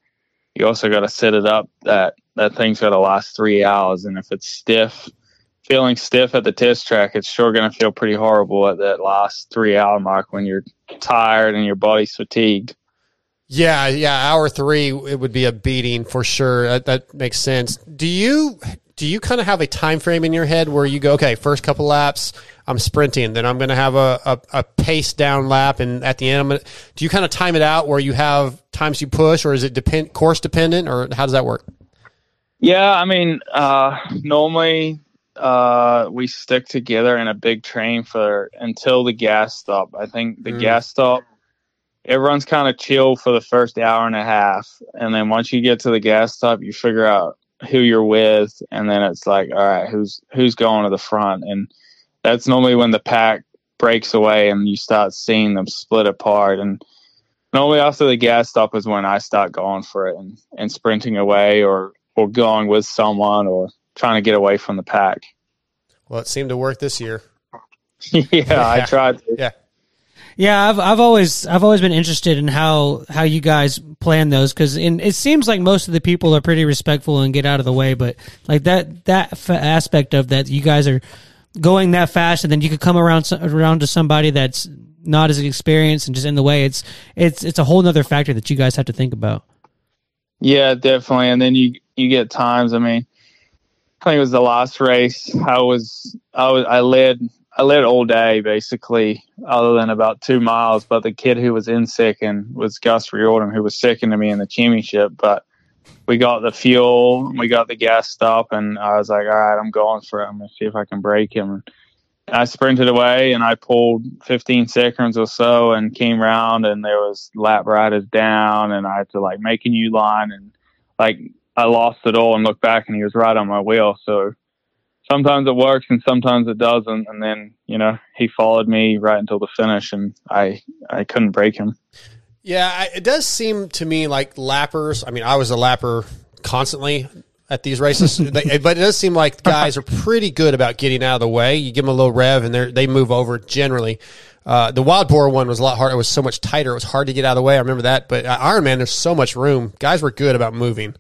Speaker 6: you also got to set it up that that thing's got to last three hours. And if it's stiff, feeling stiff at the test track, it's sure going to feel pretty horrible at that last three hour mark when you're tired and your body's fatigued.
Speaker 3: Yeah, yeah. Hour three, it would be a beating for sure. That, that makes sense. Do you do you kind of have a time frame in your head where you go, okay, first couple laps, I'm sprinting, then I'm going to have a, a, a pace down lap, and at the end, I'm gonna, do you kind of time it out where you have times you push, or is it depend course dependent, or how does that work?
Speaker 6: Yeah, I mean, uh, normally uh, we stick together in a big train for until the gas stop. I think the
Speaker 3: Mm.
Speaker 6: gas stop, everyone's kind of chill for the first hour and a half, and then once you get to the gas stop, you figure out who you're with, and then it's like, all right, who's who's going to the front, and that's normally when the pack breaks away and you start seeing them split apart and normally after the gas stop is when I start going for it and, and sprinting away or or going with someone or trying to get away from the pack.
Speaker 3: Well, it seemed to work this year. [LAUGHS]
Speaker 6: yeah, I [LAUGHS] tried. To.
Speaker 3: Yeah.
Speaker 4: Yeah, I've I've always I've always been interested in how how you guys plan those because it seems like most of the people are pretty respectful and get out of the way, but like that that f- aspect of that you guys are going that fast and then you could come around around to somebody that's not as experienced and just in the way. It's it's it's a whole other factor that you guys have to think about.
Speaker 6: Yeah, definitely. And then you you get times. I mean, I think it was the last race. I was I was I led I led all day basically, other than about two miles. But the kid who was in second was Gus Riordan, who was second to me in the championship. But we got the fuel, we got the gas stop, and I was like, all right, I'm going for it. I'm gonna see if I can break him. And I sprinted away and I pulled 15 seconds or so and came round and there was lap riders down and I had to like make a new line and like I lost it all and looked back and he was right on my wheel. So sometimes it works and sometimes it doesn't. And then, you know, he followed me right until the finish and I, I couldn't break him.
Speaker 3: Yeah, it does seem to me like lappers. I mean, I was a lapper constantly at these races, [LAUGHS] but it does seem like guys are pretty good about getting out of the way. You give them a little rev, and they they move over generally. Uh, the wild boar one was a lot harder. It was so much tighter. It was hard to get out of the way. I remember that. But uh, Ironman, there's so much room. Guys were good about moving.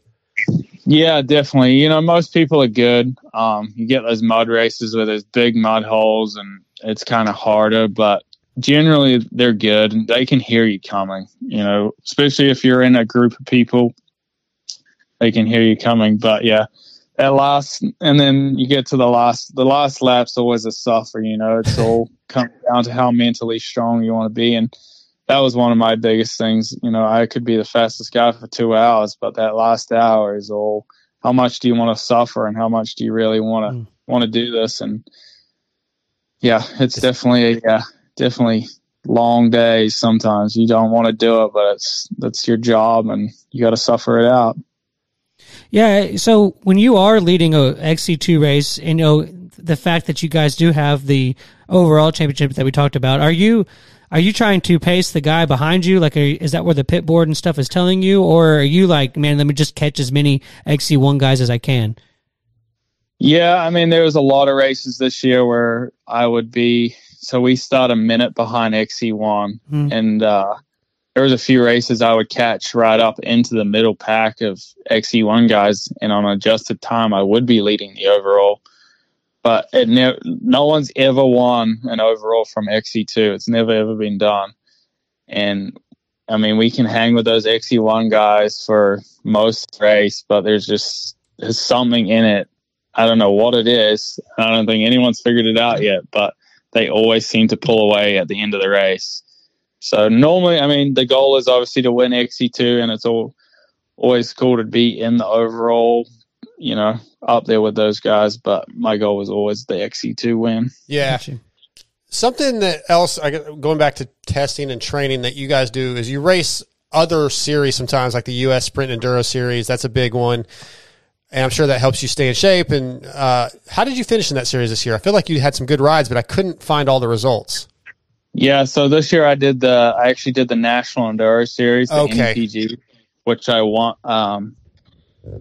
Speaker 6: Yeah, definitely. You know, most people are good. Um, you get those mud races where there's big mud holes and it's kind of harder, but generally they're good and they can hear you coming. You know, especially if you're in a group of people, they can hear you coming. But yeah, at last, and then you get to the last. The last lap's always a suffer. You know, it's all [LAUGHS] comes down to how mentally strong you want to be, and that was one of my biggest things. You know, I could be the fastest guy for two hours, but that last hour is all. How much do you want to suffer, and how much do you really want to mm. want to do this? And yeah, it's definitely a yeah, definitely long days sometimes you don't want to do it but it's that's your job and you got to suffer it out
Speaker 4: yeah so when you are leading a xc2 race you know the fact that you guys do have the overall championship that we talked about are you are you trying to pace the guy behind you? Like are, is that where the pit board and stuff is telling you? Or are you like man let me just catch as many xc1 guys as i can?
Speaker 6: Yeah i mean there was a lot of races this year where i would be so we start a minute behind XC1, mm. and uh, there was a few races I would catch right up into the middle pack of XC1 guys, and on adjusted time I would be leading the overall. But it ne- no one's ever won an overall from XC2. It's never ever been done, and I mean we can hang with those XC1 guys for most race, but there's just there's something in it. I don't know what it is. I don't think anyone's figured it out yet, but they always seem to pull away at the end of the race. So normally, I mean, the goal is obviously to win XC2, and it's all always cool to be in the overall, you know, up there with those guys. But my goal was always the XC2 win.
Speaker 3: Yeah. Something that else, going back to testing and training that you guys do is you race other series sometimes, like the U.S. Sprint Enduro Series. That's a big one and I'm sure that helps you stay in shape. And uh, how did you finish in that series this year? I feel like you had some good rides, but I couldn't find all the results.
Speaker 6: Yeah, so this year I did the I actually did the National Enduro Series, the okay. NPG, which I want. Um,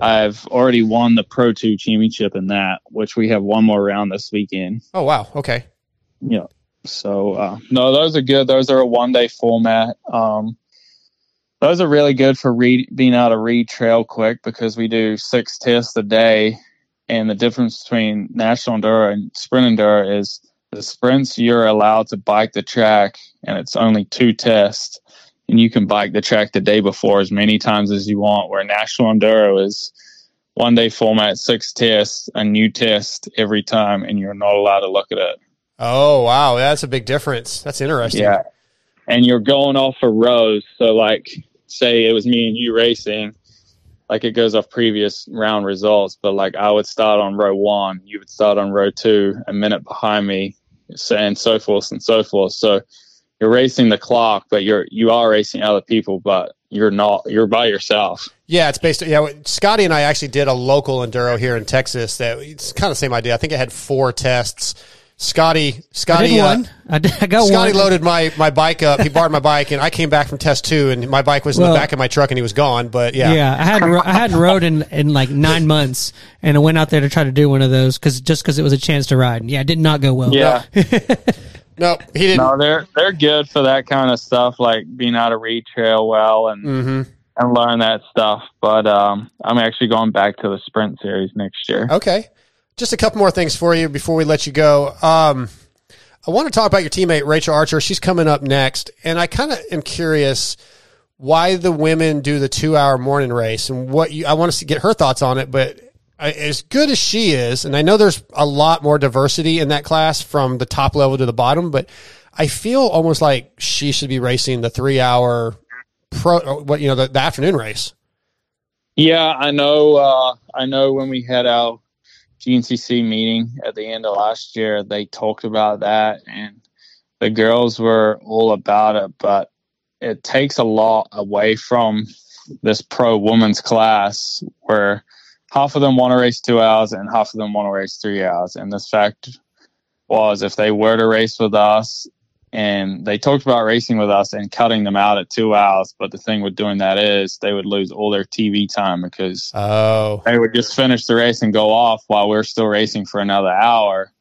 Speaker 6: I've already won the Pro Two Championship in that, which we have one more round this weekend.
Speaker 3: Oh wow! Okay.
Speaker 6: Yeah. So uh, no, those are good. Those are a one day format. Um, those are really good for read, being able to read trail quick because we do six tests a day. And the difference between national enduro and sprint enduro is the sprints you're allowed to bike the track and it's only two tests and you can bike the track the day before as many times as you want where national enduro is one day format six tests a new test every time and you're not allowed to look at it.
Speaker 3: Oh wow. That's a big difference. That's interesting.
Speaker 6: Yeah. And you're going off of rows so like say it was me and you racing, like it goes off previous round results, but like I would start on row one, you would start on row two, a minute behind me, and so forth and so forth. So you're racing the clock, but you're you are racing other people, but you're not you're by yourself.
Speaker 3: Yeah, it's based. Yeah, Scotty and I actually did a local enduro here in Texas. That it's kind of the same idea. I think it had four tests Scotty, Scotty,
Speaker 4: I, uh, I, did, I got
Speaker 3: Scotty
Speaker 4: one.
Speaker 3: loaded my, my bike up. He borrowed my bike, and I came back from test two, and my bike was well, in the back of my truck, and he was gone. But yeah,
Speaker 4: yeah, I hadn't I hadn't rode in in like nine [LAUGHS] months, and I went out there to try to do one of those because just because it was a chance to ride. Yeah, it did not go well.
Speaker 6: Yeah. [LAUGHS]
Speaker 3: no, he didn't.
Speaker 6: No, they're they're good for that kind of stuff, like being able to read trail well and mm-hmm. and learn that stuff. But um, I'm actually going back to the sprint series next year.
Speaker 3: Okay just a couple more things for you before we let you go. Um, I want to talk about your teammate Rachael Archer. She's coming up next, and I kind of am curious why the women do the two-hour morning race and what you. I want to get her thoughts on it, but as good as she is, and I know there's a lot more diversity in that class from the top level to the bottom, but I feel almost like she should be racing the three-hour pro. What you know, the, the afternoon race.
Speaker 6: Yeah, I know. Uh, I know when we had our GNCC meeting at the end of last year, they talked about that, and the girls were all about it. But it takes a lot away from this pro women's class where half of them want to race two hours and half of them want to race three hours. And this fact was if they were to race with us, and they talked about racing with us and cutting them out at two hours. But the thing with doing that is they would lose all their TV time because
Speaker 3: Oh,
Speaker 6: they would just finish the race and go off while we're still racing for another hour.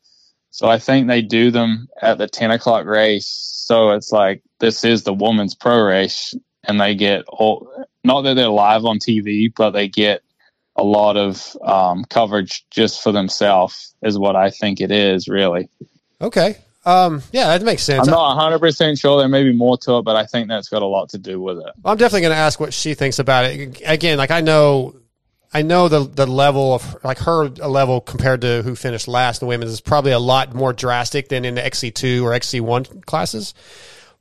Speaker 6: So I think they do them at the 10 o'clock race. So it's like, this is the women's pro race and they get all, not that they're live on TV, but they get a lot of um, coverage just for themselves is what I think it is really.
Speaker 3: okay. Um, yeah, that makes sense.
Speaker 6: I'm not 100% sure there may be more to it, but I think that's got a lot to do with it.
Speaker 3: I'm definitely going to ask what she thinks about it. Again, like I know, I know the the level of like her level compared to who finished last in the women's is probably a lot more drastic than in the XC2 or XC1 classes.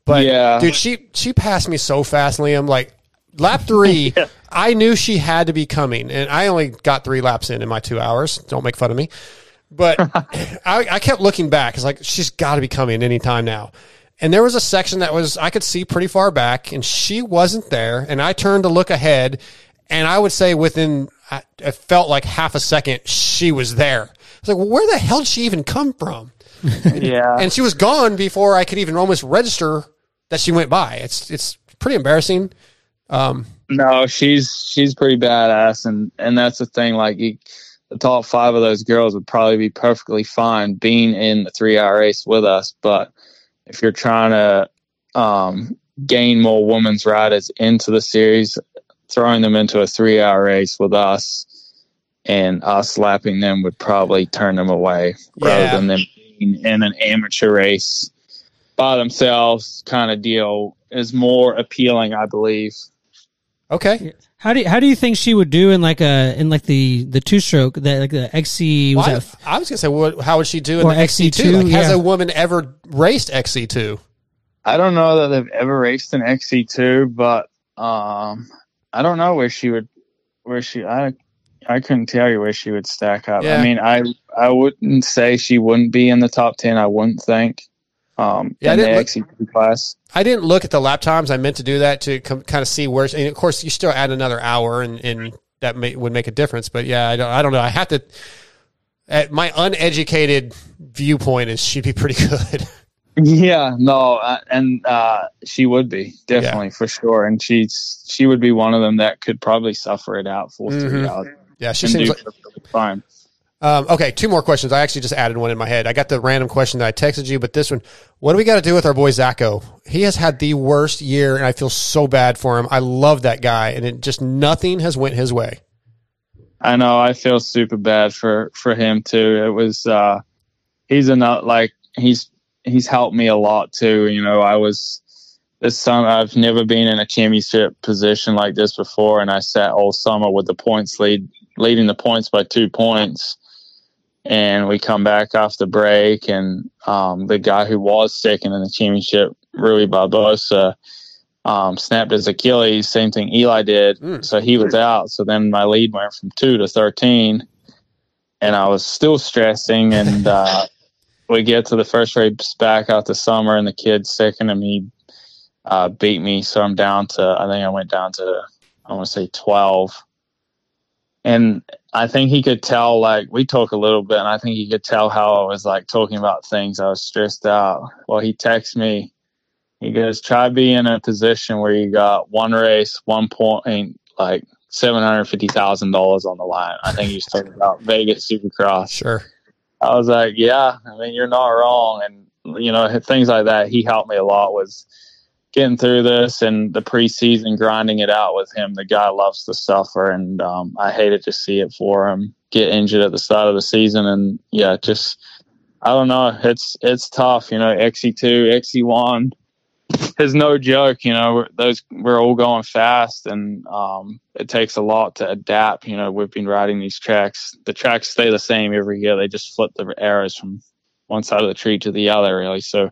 Speaker 3: But
Speaker 6: Yeah.
Speaker 3: dude, she she passed me so fast, Liam. Like lap three, [LAUGHS] I knew she had to be coming, and I only got three laps in in my two hours. Don't make fun of me. But [LAUGHS] I, I kept looking back. It's like she's got to be coming any time now. And there was a section that was I could see pretty far back, and she wasn't there. And I turned to look ahead, and I would say within I- it felt like half a second she was there. I was like, well, where the hell did she even come from? [LAUGHS]
Speaker 6: Yeah.
Speaker 3: And she was gone before I could even almost register that she went by. It's it's pretty embarrassing.
Speaker 6: No, she's she's pretty badass, and and that's the thing. Like you, the top five of those girls would probably be perfectly fine being in the three hour race with us. But if you're trying to um, gain more women's riders into the series, throwing them into a three hour race with us and us slapping them would probably turn them away
Speaker 3: Yeah.
Speaker 6: rather than them being in an amateur race by themselves kind of deal is more appealing, I believe.
Speaker 3: Okay.
Speaker 4: How do you, how do you think she would do in like a in like the the two stroke that like the XC was
Speaker 3: Well,
Speaker 4: that
Speaker 3: I, I was gonna say, what, how would she do in the XC2?
Speaker 4: XC2,
Speaker 3: Like, has a woman ever raced XC2?
Speaker 6: I don't know that they've ever raced an XC2, but um, I don't know where she would, where she, I, I couldn't tell you where she would stack up.
Speaker 3: Yeah.
Speaker 6: I mean, I, I wouldn't say she wouldn't be in the top 10. I wouldn't think, um,
Speaker 3: Yeah, I didn't
Speaker 6: XC2 class.
Speaker 3: I didn't look at the lap times. I meant to do that to com- kind of see where. And of course, you still add another hour, and, and that may, would make a difference. But yeah, I don't. I don't know. I have to. At my uneducated viewpoint, is she'd be pretty [LAUGHS] good.
Speaker 6: Yeah, no, uh, and uh, she would be definitely for sure, and she's she would be one of them that could probably suffer it out for three
Speaker 3: Mhm.
Speaker 6: hours
Speaker 3: yeah, she seems like.
Speaker 6: fine.
Speaker 3: Um, okay, two more questions. I actually just added one in my head. I got the random question that I texted you, but this one, what do we got to do with our boy Zacho? He has had the worst year, and I feel so bad for him. I love that guy, and it just nothing has went his way.
Speaker 6: I know. I feel super bad for for him too. It was uh he's a like he's he's helped me a lot too. You know, I was this summer I've never been in a championship position like this before, and I sat all summer with the points lead leading the points by two points. And we come back off the break, and um, the guy who was second in the championship, Rui Barbosa, um, snapped his Achilles. Same thing Eli did.
Speaker 3: Mm.
Speaker 6: So he was out. So then my lead went from two to 13. And I was still stressing. And [LAUGHS] uh, we get to the first race back out the summer, and the kid's second, and he uh, beat me. So I'm down to, I think I went down to, I want to say 12. And I think he could tell, like, we talk a little bit, and I think he could tell how I was, like, talking about things. I was stressed out. Well, he texts me. He goes, try be in a position where you got one race, one point, like seven hundred fifty thousand dollars on the line. I think he's talking about Vegas Supercross.
Speaker 3: Sure.
Speaker 6: I was like, yeah, I mean, you're not wrong, and you know things like that. He helped me a lot with getting through this and the preseason grinding it out with him. The guy loves to suffer, and um, I hated to see it for him get injured at the start of the season, and yeah, just I don't know. It's it's tough, you know. XC two, XC one is no joke. You know, we're, those we're all going fast, and um, it takes a lot to adapt. You know, we've been riding these tracks. The tracks stay the same every year. They just flip the arrows from one side of the tree to the other, really. So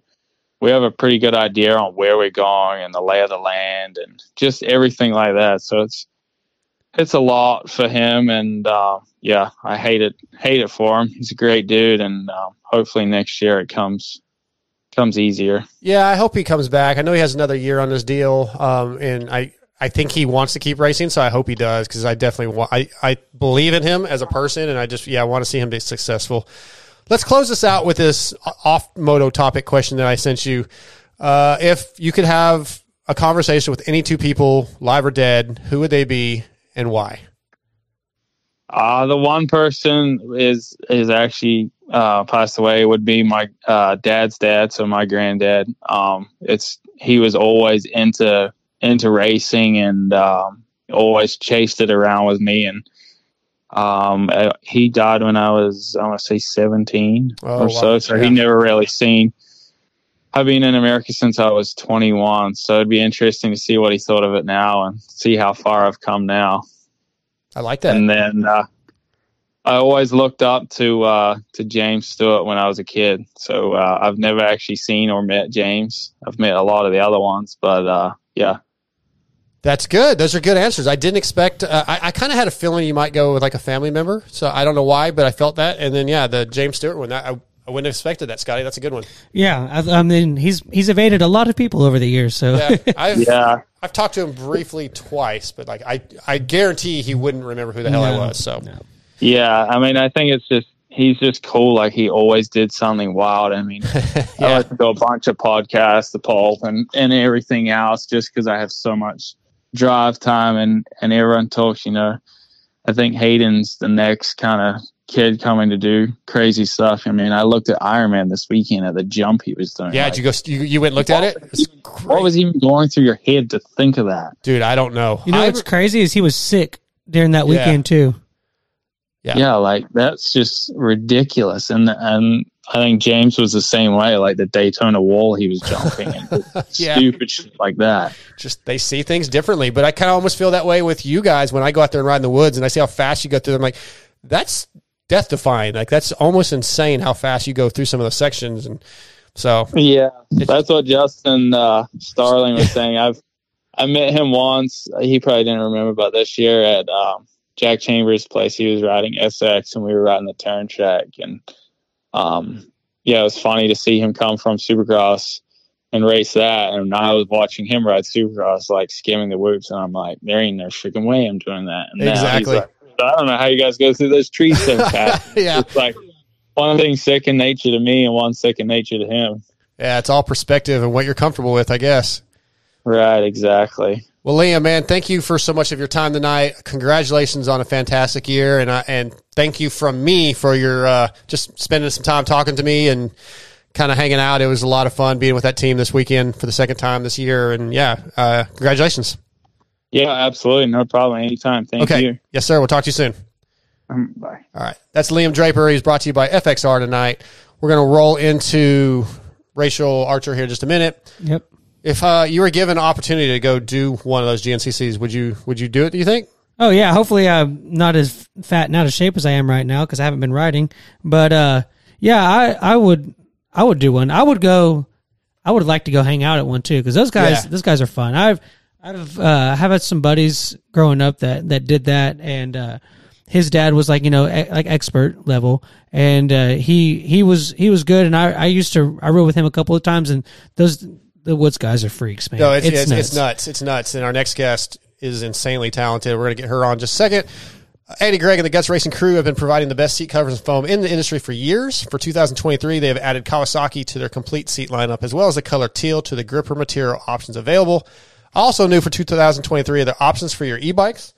Speaker 6: we have a pretty good idea on where we're going and the lay of the land and just everything like that. So it's it's a lot for him, and uh, yeah, I hate it hate it for him. He's a great dude, and um, hopefully next year it comes comes easier.
Speaker 3: Yeah, I hope he comes back. I know he has another year on his deal, um, and I, I think he wants to keep racing, so I hope he does because I definitely. I, I believe in him as a person, and I just yeah, I want to see him be successful. Let's close this out with this off moto topic question that I sent you. Uh, if you could have a conversation with any two people, live or dead, who would they be and why?
Speaker 6: Uh, the one person is is actually uh, passed away would be my uh, dad's dad, so my granddad. Um, it's he was always into into racing and um, always chased it around with me. And um, uh, he died when I was I want to say seventeen
Speaker 3: Oh,
Speaker 6: or
Speaker 3: wow.
Speaker 6: so. So
Speaker 3: Yeah.
Speaker 6: he never really seen. I've been in America since I was 21, so it'd be interesting to see what he thought of it now and see how far I've come now
Speaker 3: I like that.
Speaker 6: and then uh, I always looked up to uh, to James Stewart when I was a kid. So uh, I've never actually seen or met James. I've met a lot of the other ones, but uh, yeah,
Speaker 3: That's good. Those are good answers. I didn't expect. Uh, I, I kind of had a feeling you might go with like a family member. So I don't know why, but I felt that. And then yeah, the James Stewart one. That, I, I wouldn't have expected that, Scotty. That's a good one.
Speaker 4: Yeah, I, I mean he's he's evaded a lot of people over the years. So
Speaker 3: Yeah, [LAUGHS] I've
Speaker 6: yeah,
Speaker 3: I've talked to him briefly twice, but like I I guarantee he wouldn't remember who the hell I was. So
Speaker 4: no.
Speaker 6: yeah. I mean, I think it's just he's just cool. Like he always did something wild. I mean, [LAUGHS] I like to do a bunch of podcasts, the pulp, and and everything else, just because I have so much drive time and and everyone talks. You know, I think Hayden's the next kind of kid coming to do crazy stuff. I mean, I looked at Iron Man this weekend at the jump he was doing.
Speaker 3: yeah,
Speaker 6: Like,
Speaker 3: did you go? You, you went and looked at it, It's
Speaker 6: what was even going through your head to think of that?
Speaker 3: dude? I don't know.
Speaker 4: you know
Speaker 3: I-
Speaker 4: what's crazy is he was sick during that
Speaker 3: Yeah.
Speaker 4: weekend too.
Speaker 3: Yeah.
Speaker 6: Yeah, like that's just ridiculous. And and I think James was the same way. Like the Daytona wall, he was jumping and [LAUGHS]
Speaker 3: Yeah.
Speaker 6: stupid shit like that.
Speaker 3: just they see things differently. But I kind of almost feel that way with you guys when I go out there and ride in the woods and I see how fast you go through them. Like that's death defying. Like that's almost insane how fast you go through some of those sections. And so
Speaker 6: Yeah, that's what Justin uh, Starling was saying. I've I met him once. He probably didn't remember, but this year at um, Jack Chambers' place, he was riding SX, and we were riding the turn track. And um, yeah, it was funny to see him come from Supercross and race that. And I was watching him ride Supercross, like skimming the whoops, and I'm like, there ain't no freaking way I'm doing that. And
Speaker 3: Exactly.
Speaker 6: like, I don't know how you guys go through those trees so [LAUGHS] fast.
Speaker 3: yeah,
Speaker 6: It's like one thing second nature to me and one second nature to him.
Speaker 3: yeah, it's all perspective and what you're comfortable with, I guess.
Speaker 6: Right, exactly.
Speaker 3: Well, Liam, man, thank you for so much of your time tonight. Congratulations on a fantastic year, and I, and thank you from me for your uh, just spending some time talking to me and kind of hanging out. It was a lot of fun being with that team this weekend for the second time this year, and yeah, uh, congratulations.
Speaker 6: Yeah, absolutely. No problem. Anytime. Thank
Speaker 3: Okay,
Speaker 6: you.
Speaker 3: yes, sir. We'll talk to you soon.
Speaker 6: Um, bye.
Speaker 3: All right, that's Liam Draper. He's brought to you by FXR tonight. We're going to roll into Rachael Archer here in just a minute.
Speaker 4: Yep.
Speaker 3: If uh, you were given an opportunity to go do one of those GNCCs, would you would you do it? Do you think?
Speaker 4: Oh yeah, hopefully I'm not as fat and out of shape as I am right now because I haven't been riding. But uh, yeah, I I would I would do one. I would go. I would like to go hang out at one too because those guys
Speaker 3: Yeah.
Speaker 4: those guys are fun. I've I've uh, have had some buddies growing up that that did that and. uh his dad was like you know e- like expert level and uh, he he was he was good and I, I used to I rode with him a couple of times and those the woods guys are freaks man
Speaker 3: No, it's it's, it's,
Speaker 4: nuts.
Speaker 3: nuts. It's nuts. And our next guest is insanely talented. We're going to get her on in just a second. Andy Gregg and the Guts Racing crew have been providing the best seat covers and foam in the industry for years. For 2023, they have added Kawasaki to their complete seat lineup, as well as the color teal to the gripper material options available. Also new for 2023 are the options for your e-bikes.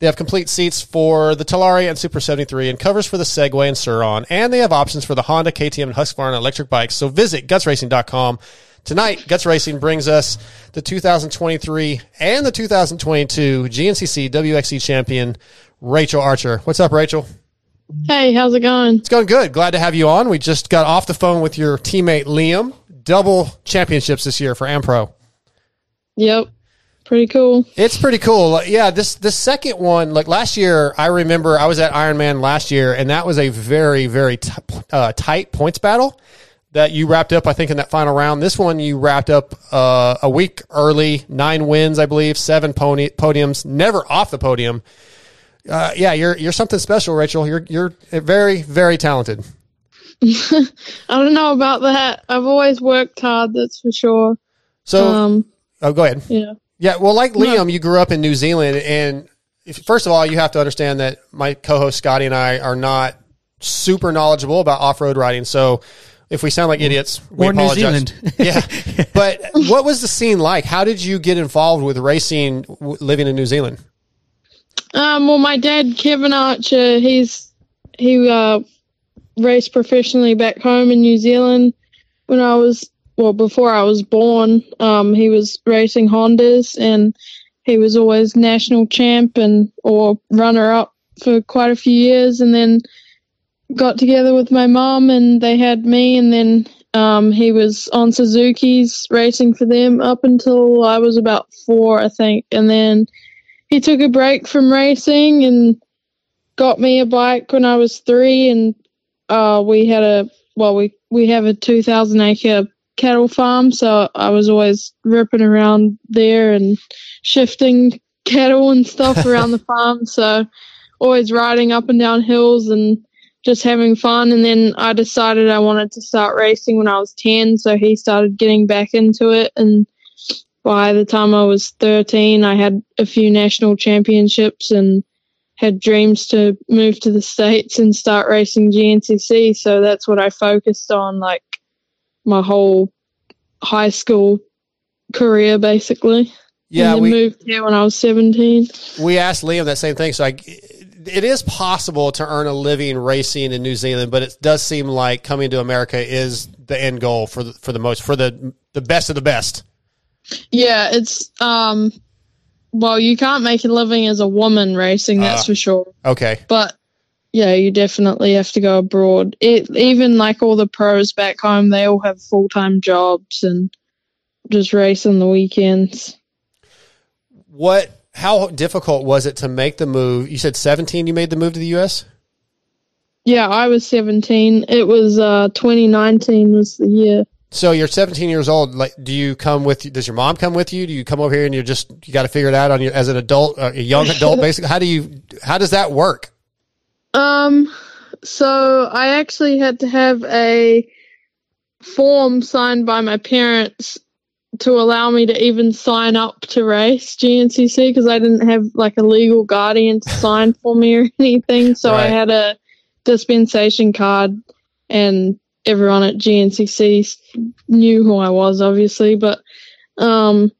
Speaker 3: They have complete seats for the Talaria and Super 73 and covers for the Segway and Sur-Ron. And they have options for the Honda, KTM, and Husqvarna electric bikes. So visit gutsracing.com. Tonight, Guts Racing brings us the 2023 and the 2022 GNCC WXC champion, Rachael Archer. What's up, Rachel?
Speaker 7: Hey, how's it going?
Speaker 3: It's going good. Glad to have you on. We just got off the phone with your teammate, Liam. Double championships this year for AmPro.
Speaker 7: Yep. Pretty cool.
Speaker 3: It's pretty cool. Yeah, this the second one, like last year, I remember I was at Ironman last year, and that was a very very t- uh, tight points battle that you wrapped up. I think in that final round. This one you wrapped up uh, a week early, nine wins, I believe, seven pony- podiums, never off the podium. Uh, yeah, you're you're something special, Rachel. You're you're very very talented. [LAUGHS]
Speaker 7: I don't know about that. I've always worked hard, that's for sure.
Speaker 3: So,
Speaker 7: Um,
Speaker 3: oh, go ahead.
Speaker 7: yeah.
Speaker 3: Yeah, well, like Liam, you grew up in New Zealand, and if, first of all, you have to understand that my co-host Scotty and I are not super knowledgeable about off-road riding. So If we sound like idiots, we
Speaker 4: Or New
Speaker 3: apologize.
Speaker 4: Zealand. [LAUGHS] [LAUGHS]
Speaker 3: yeah. But what was the scene like? How did you get involved with racing living in New Zealand?
Speaker 7: Um, well, my dad, Kevin Archer, he's he uh, raced professionally back home in New Zealand when I was well before I was born. Um, he was racing Hondas and he was always national champ and or runner up for quite a few years, and then got together with my mom and they had me, and then um, he was on Suzuki's racing for them up until I was about four, I think, and then he took a break from racing and got me a bike when I was three, and uh, we had a well, we we have a two thousand acre cattle farm, so I was always ripping around there and shifting cattle and stuff around the [LAUGHS] farm. So always riding up and down hills and just having fun. And then I decided I wanted to start racing when I was ten, so he started getting back into it and by the time I was 13, I had a few national championships and had dreams to move to the States and start racing GNCC. So that's what I focused on, like my whole high school career, basically.
Speaker 3: Yeah,
Speaker 7: and then
Speaker 3: we
Speaker 7: moved here when I was 17.
Speaker 3: we asked Liam that same thing. So I, it is possible to earn a living racing in New Zealand, but it does seem like coming to America is the end goal for the, for the most for the the best of the best.
Speaker 7: Yeah, it's, um, well, you can't make a living as a woman racing, that's
Speaker 3: Ah.
Speaker 7: for sure.
Speaker 3: Okay.
Speaker 7: but yeah, you definitely have to go abroad. It, even like all the pros back home, they all have full time jobs and just race on the weekends.
Speaker 3: What? How difficult was it to make the move? You said seventeen. You made the move to the U.S.
Speaker 7: Yeah, I was 17. It was uh, 2019 was the year.
Speaker 3: So you're 17 years old. Like, do you come with? Does your mom come with you? Do you come over here and you're just you got to figure it out on your as an adult, uh, a young adult, [LAUGHS] basically? How do you? How does that work?
Speaker 7: Um, so I actually had to have a form signed by my parents to allow me to even sign up to race GNCC because I didn't have like a legal guardian to [LAUGHS] sign for me or anything. So I had a dispensation card, and everyone at GNCC knew who I was, obviously. But um,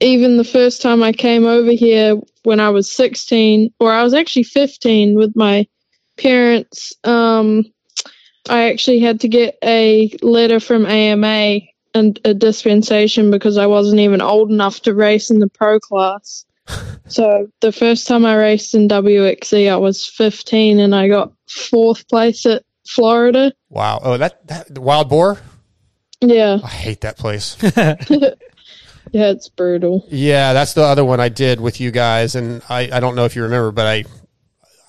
Speaker 7: even the first time I came over here when I was 16, or I was actually 15 with my parents, um, I actually had to get a letter from AMA and a dispensation because I wasn't even old enough to race in the pro class. [LAUGHS] so the first time I raced in WXC, I was 15 and I got fourth place at Florida.
Speaker 3: Wow. Oh, that, that Wild Boar.
Speaker 7: Yeah,
Speaker 3: I hate that place. [LAUGHS] [LAUGHS]
Speaker 7: yeah, it's brutal.
Speaker 3: yeah, that's the other one I did with you guys, and I I don't know if you remember, but I.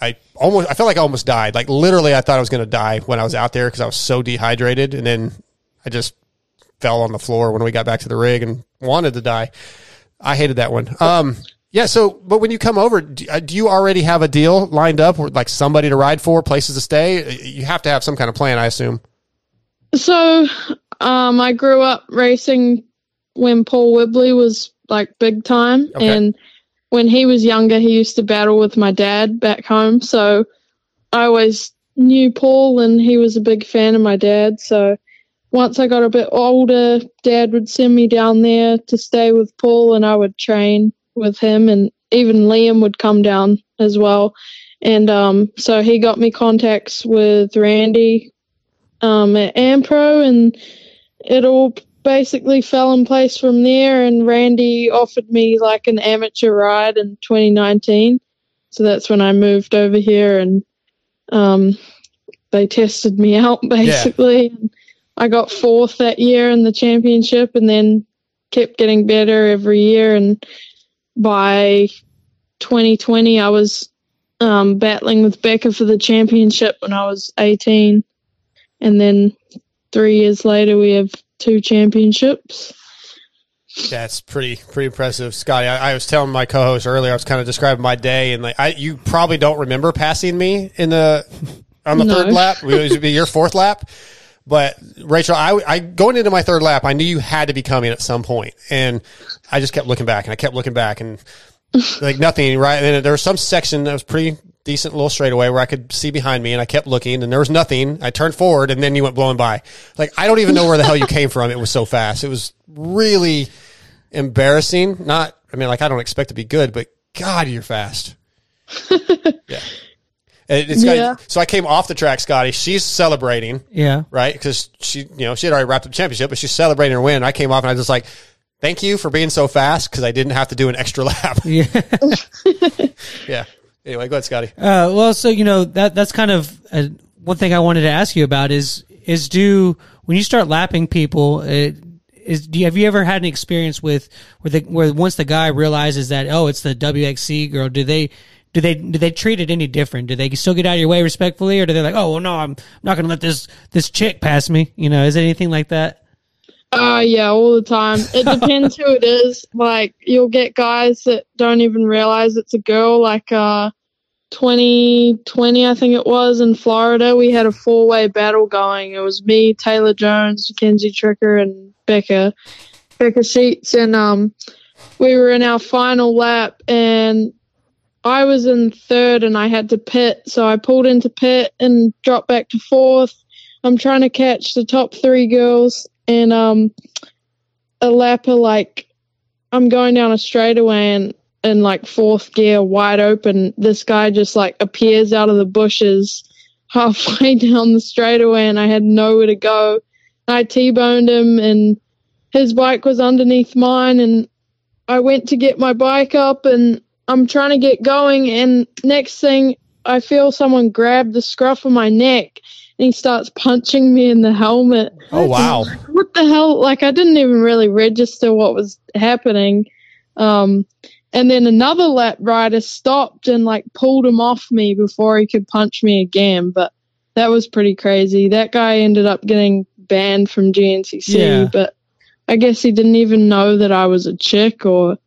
Speaker 3: I almost, I felt like I almost died. Like literally, I thought I was going to die when I was out there because I was so dehydrated, and then I just fell on the floor when we got back to the rig and wanted to die. I hated that one. Um, yeah. So, but when you come over, do, uh, do you already have a deal lined up, or like somebody to ride for, places to stay? You have to have some kind of plan, I assume.
Speaker 7: So, um, I grew up racing when Paul Whibley was like big time,
Speaker 3: Okay.
Speaker 7: and when he was younger, he used to battle with my dad back home. So, I always knew Paul, and he was a big fan of my dad. So, once I got a bit older, Dad would send me down there to stay with Paul, and I would train with him, and even Liam would come down as well. And um, so he got me contacts with Randy um, at AmPro, and it all basically fell in place from there. And Randy offered me like an amateur ride in 2019, so that's when I moved over here, and um, they tested me [LAUGHS] out basically. And I got fourth that year in the championship, and then kept getting better every year. And by 2020, I was um, battling with Becca for the championship when I was 18 and then three years later we have two championships.
Speaker 3: That's pretty pretty impressive, Scotty. I, I was telling my co-host earlier. I was kind of describing my day, and like I, you probably don't remember passing me in the on the
Speaker 7: No.
Speaker 3: third lap. It would be your fourth lap, but Rachel, I, I going into my third lap, I knew you had to be coming at some point, and I just kept looking back, and I kept looking back, and [LAUGHS] like nothing. Right, and then there was some section that was pretty decent little straightaway where I could see behind me, and I kept looking, and there was nothing. I turned forward, and then you went blowing by. Like I don't even know where the hell you came from. It was so fast. It was really embarrassing. Not, I mean, like I don't expect to be good, but God, you're fast. [LAUGHS] yeah. And it's got-
Speaker 7: Yeah.
Speaker 3: so I came off the track, Scotty. She's celebrating
Speaker 4: Yeah.
Speaker 3: right? Because she, you know, she had already wrapped up the championship, but she's celebrating her win. I came off and I was just like, "Thank you for being so fast," because I didn't have to do an extra [LAUGHS] lap.
Speaker 4: Yeah. [LAUGHS]
Speaker 3: yeah. Anyway, go ahead, Scotty.
Speaker 4: Uh, well, so you know that that's kind of uh, one thing I wanted to ask you about is is do when you start lapping people, uh, is do you, have you ever had an experience with where the where once the guy realizes that oh it's the WXC girl, do they do they do they treat it any different? Do they still get out of your way respectfully, or do they like oh well no I'm not going to let this this chick pass me? You know, is it anything like that?
Speaker 7: Uh, yeah, all the time. It depends who it is. Like, you'll get guys that don't even realize it's a girl. Like, uh, 2020, I think it was, in Florida, we had a four way battle going. It was me, Taylor Jones, Mackenzie Tricker, and Becca, Becca Sheets. And, um, we were in our final lap, and I was in third, and I had to pit. So I pulled into pit and dropped back to fourth. I'm trying to catch the top three girls, and um, a lapper like I'm going down a straightaway and in like fourth gear, wide open. This guy just like appears out of the bushes halfway [LAUGHS] down the straightaway, and I had nowhere to go. I t-boned him, and his bike was underneath mine, and I went to get my bike up, and I'm trying to get going, and next thing I feel someone grab the scruff of my neck and he starts punching me in the helmet.
Speaker 3: Oh wow.
Speaker 7: What the hell? Like I didn't even really register what was happening. Um, and then another lap rider stopped and like pulled him off me before he could punch me again. But that was pretty crazy. That guy ended up getting banned from GNCC,
Speaker 4: Yeah.
Speaker 7: but I guess he didn't even know that I was a chick or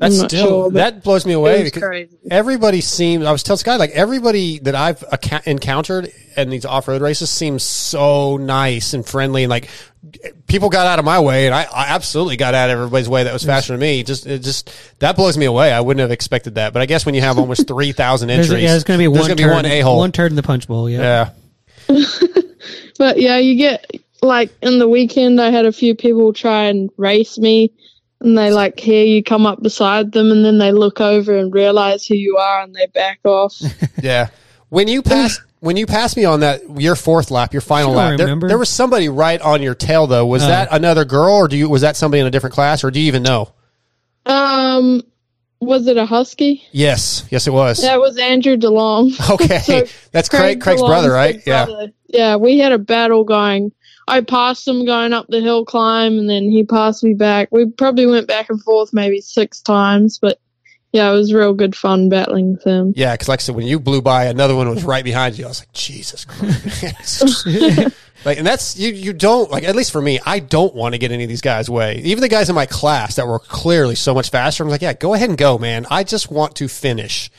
Speaker 3: That's
Speaker 7: I'm not
Speaker 3: still
Speaker 7: sure.
Speaker 3: that blows me away because
Speaker 7: crazy.
Speaker 3: everybody seems. I was telling Scotty like everybody that I've acca- encountered in these off road races seems so nice and friendly and like people got out of my way and I, I absolutely got out of everybody's way that was faster than me. Just it just that blows me away. I wouldn't have expected that. But I guess when you have almost [LAUGHS] three thousand
Speaker 4: There's,
Speaker 3: entries,
Speaker 4: yeah, there's going to be one
Speaker 3: gonna
Speaker 4: turd,
Speaker 3: be one a hole.
Speaker 4: one turd in the punch bowl. Yeah.
Speaker 3: yeah. [LAUGHS]
Speaker 7: But yeah, you get like in the weekend, I had a few people try and race me, and they like hear you come up beside them, and then they look over and realize who you are, and they back off. [LAUGHS]
Speaker 3: Yeah. When you pass when you passed me on that your fourth lap, your final
Speaker 4: Sure,
Speaker 3: lap, there, there was somebody right on your tail though. Was
Speaker 4: Uh.
Speaker 3: that another girl or do you was that somebody in a different class or do you even know?
Speaker 7: um, was it a husky?
Speaker 3: Yes. Yes it was.
Speaker 7: That was Andrew DeLong.
Speaker 3: Okay. [LAUGHS]
Speaker 7: So
Speaker 3: That's Craig Craig's
Speaker 7: DeLong's
Speaker 3: brother, right? Yeah.
Speaker 7: brother. Yeah, we had a battle going. I passed him going up the hill climb, and then he passed me back. We probably went back and forth maybe six times, but yeah, it was real good fun battling with him.
Speaker 3: Yeah, because like I said, when you blew by, another one was right behind you. I was like, Jesus Christ. [LAUGHS] like, and that's you. You don't like. At least for me, I don't want to get any of these guys' way. Even the guys in my class that were clearly so much faster. I'm like, yeah, go ahead and go, man. I just want to finish.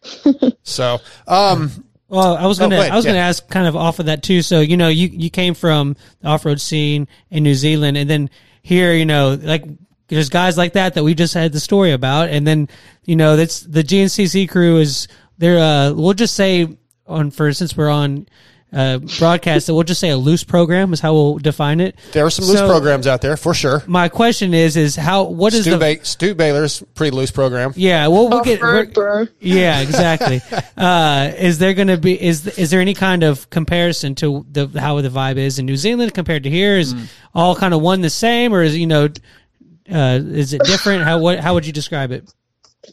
Speaker 3: [LAUGHS] so, um,
Speaker 4: Well, I was
Speaker 3: Oh,
Speaker 4: gonna
Speaker 3: go
Speaker 4: I was gonna ask kind of off of that too. So you know, you you came from the off road scene in New Zealand, and then here, you know, like there's guys like that that we just had the story about, and then you know that's the GNCC crew is they're uh we'll just say on for since we're on uh broadcast that we'll just say a loose program is how we'll define it.
Speaker 3: there are some loose programs out there for sure.
Speaker 4: My question is is how what is
Speaker 3: Stu,
Speaker 4: the
Speaker 3: ba- Stu Baylor's pretty loose program.
Speaker 4: yeah well we'll get
Speaker 7: Off-road, bro.
Speaker 4: yeah, exactly. [LAUGHS] uh, is there going to be is is there any kind of comparison to the how the vibe is in New Zealand compared to here? Is all kind of one the same, or is you know, uh, is it different? How what how would you describe it?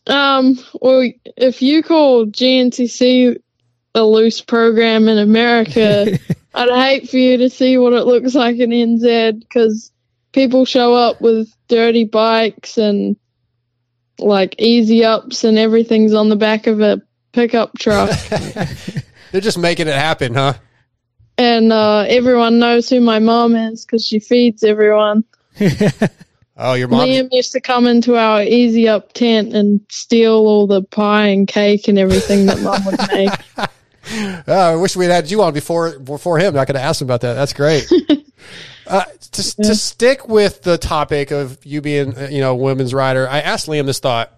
Speaker 7: Um, well, if you call GNCC a loose program in America, [LAUGHS] I'd hate for you to see what it looks like in NZ because people show up with dirty bikes and like easy ups and everything's on the back of a pickup truck. [LAUGHS]
Speaker 3: They're just making it happen, huh?
Speaker 7: and uh, everyone knows who my mom is because she feeds everyone. [LAUGHS]
Speaker 3: Oh, your mom.
Speaker 7: Liam used to come into our easy up tent and steal all the pie and cake and everything that mom would make. [LAUGHS]
Speaker 3: Oh, I wish we'd had you on before before him. I could have asked him about that. That's great. [LAUGHS] uh, to, to stick with the topic of you being, uh, you know, a women's rider, I asked Liam this thought.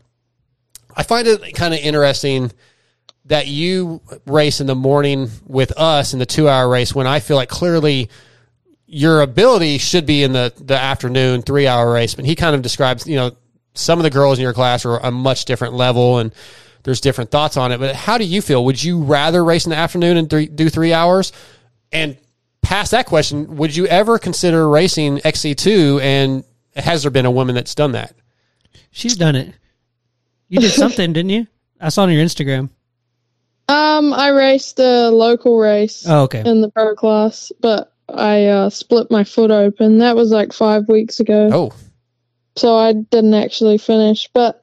Speaker 3: I find it kind of interesting that you race in the morning with us in the two hour race when I feel like clearly your ability should be in the, the afternoon three hour race. But he kind of describes, you know, some of the girls in your class are a much different level and there's different thoughts on it. But how do you feel? Would you rather race in the afternoon and three, do three hours? And past that question, would you ever consider racing XC2? And has there been a woman that's done that?
Speaker 4: She's done it. You did something, [LAUGHS] didn't you? I saw on your Instagram.
Speaker 7: Um, I raced a local race
Speaker 4: Oh, okay.
Speaker 7: in the pro class, but I uh, split my foot open. That was like five weeks ago.
Speaker 3: Oh,
Speaker 7: so I didn't actually finish. But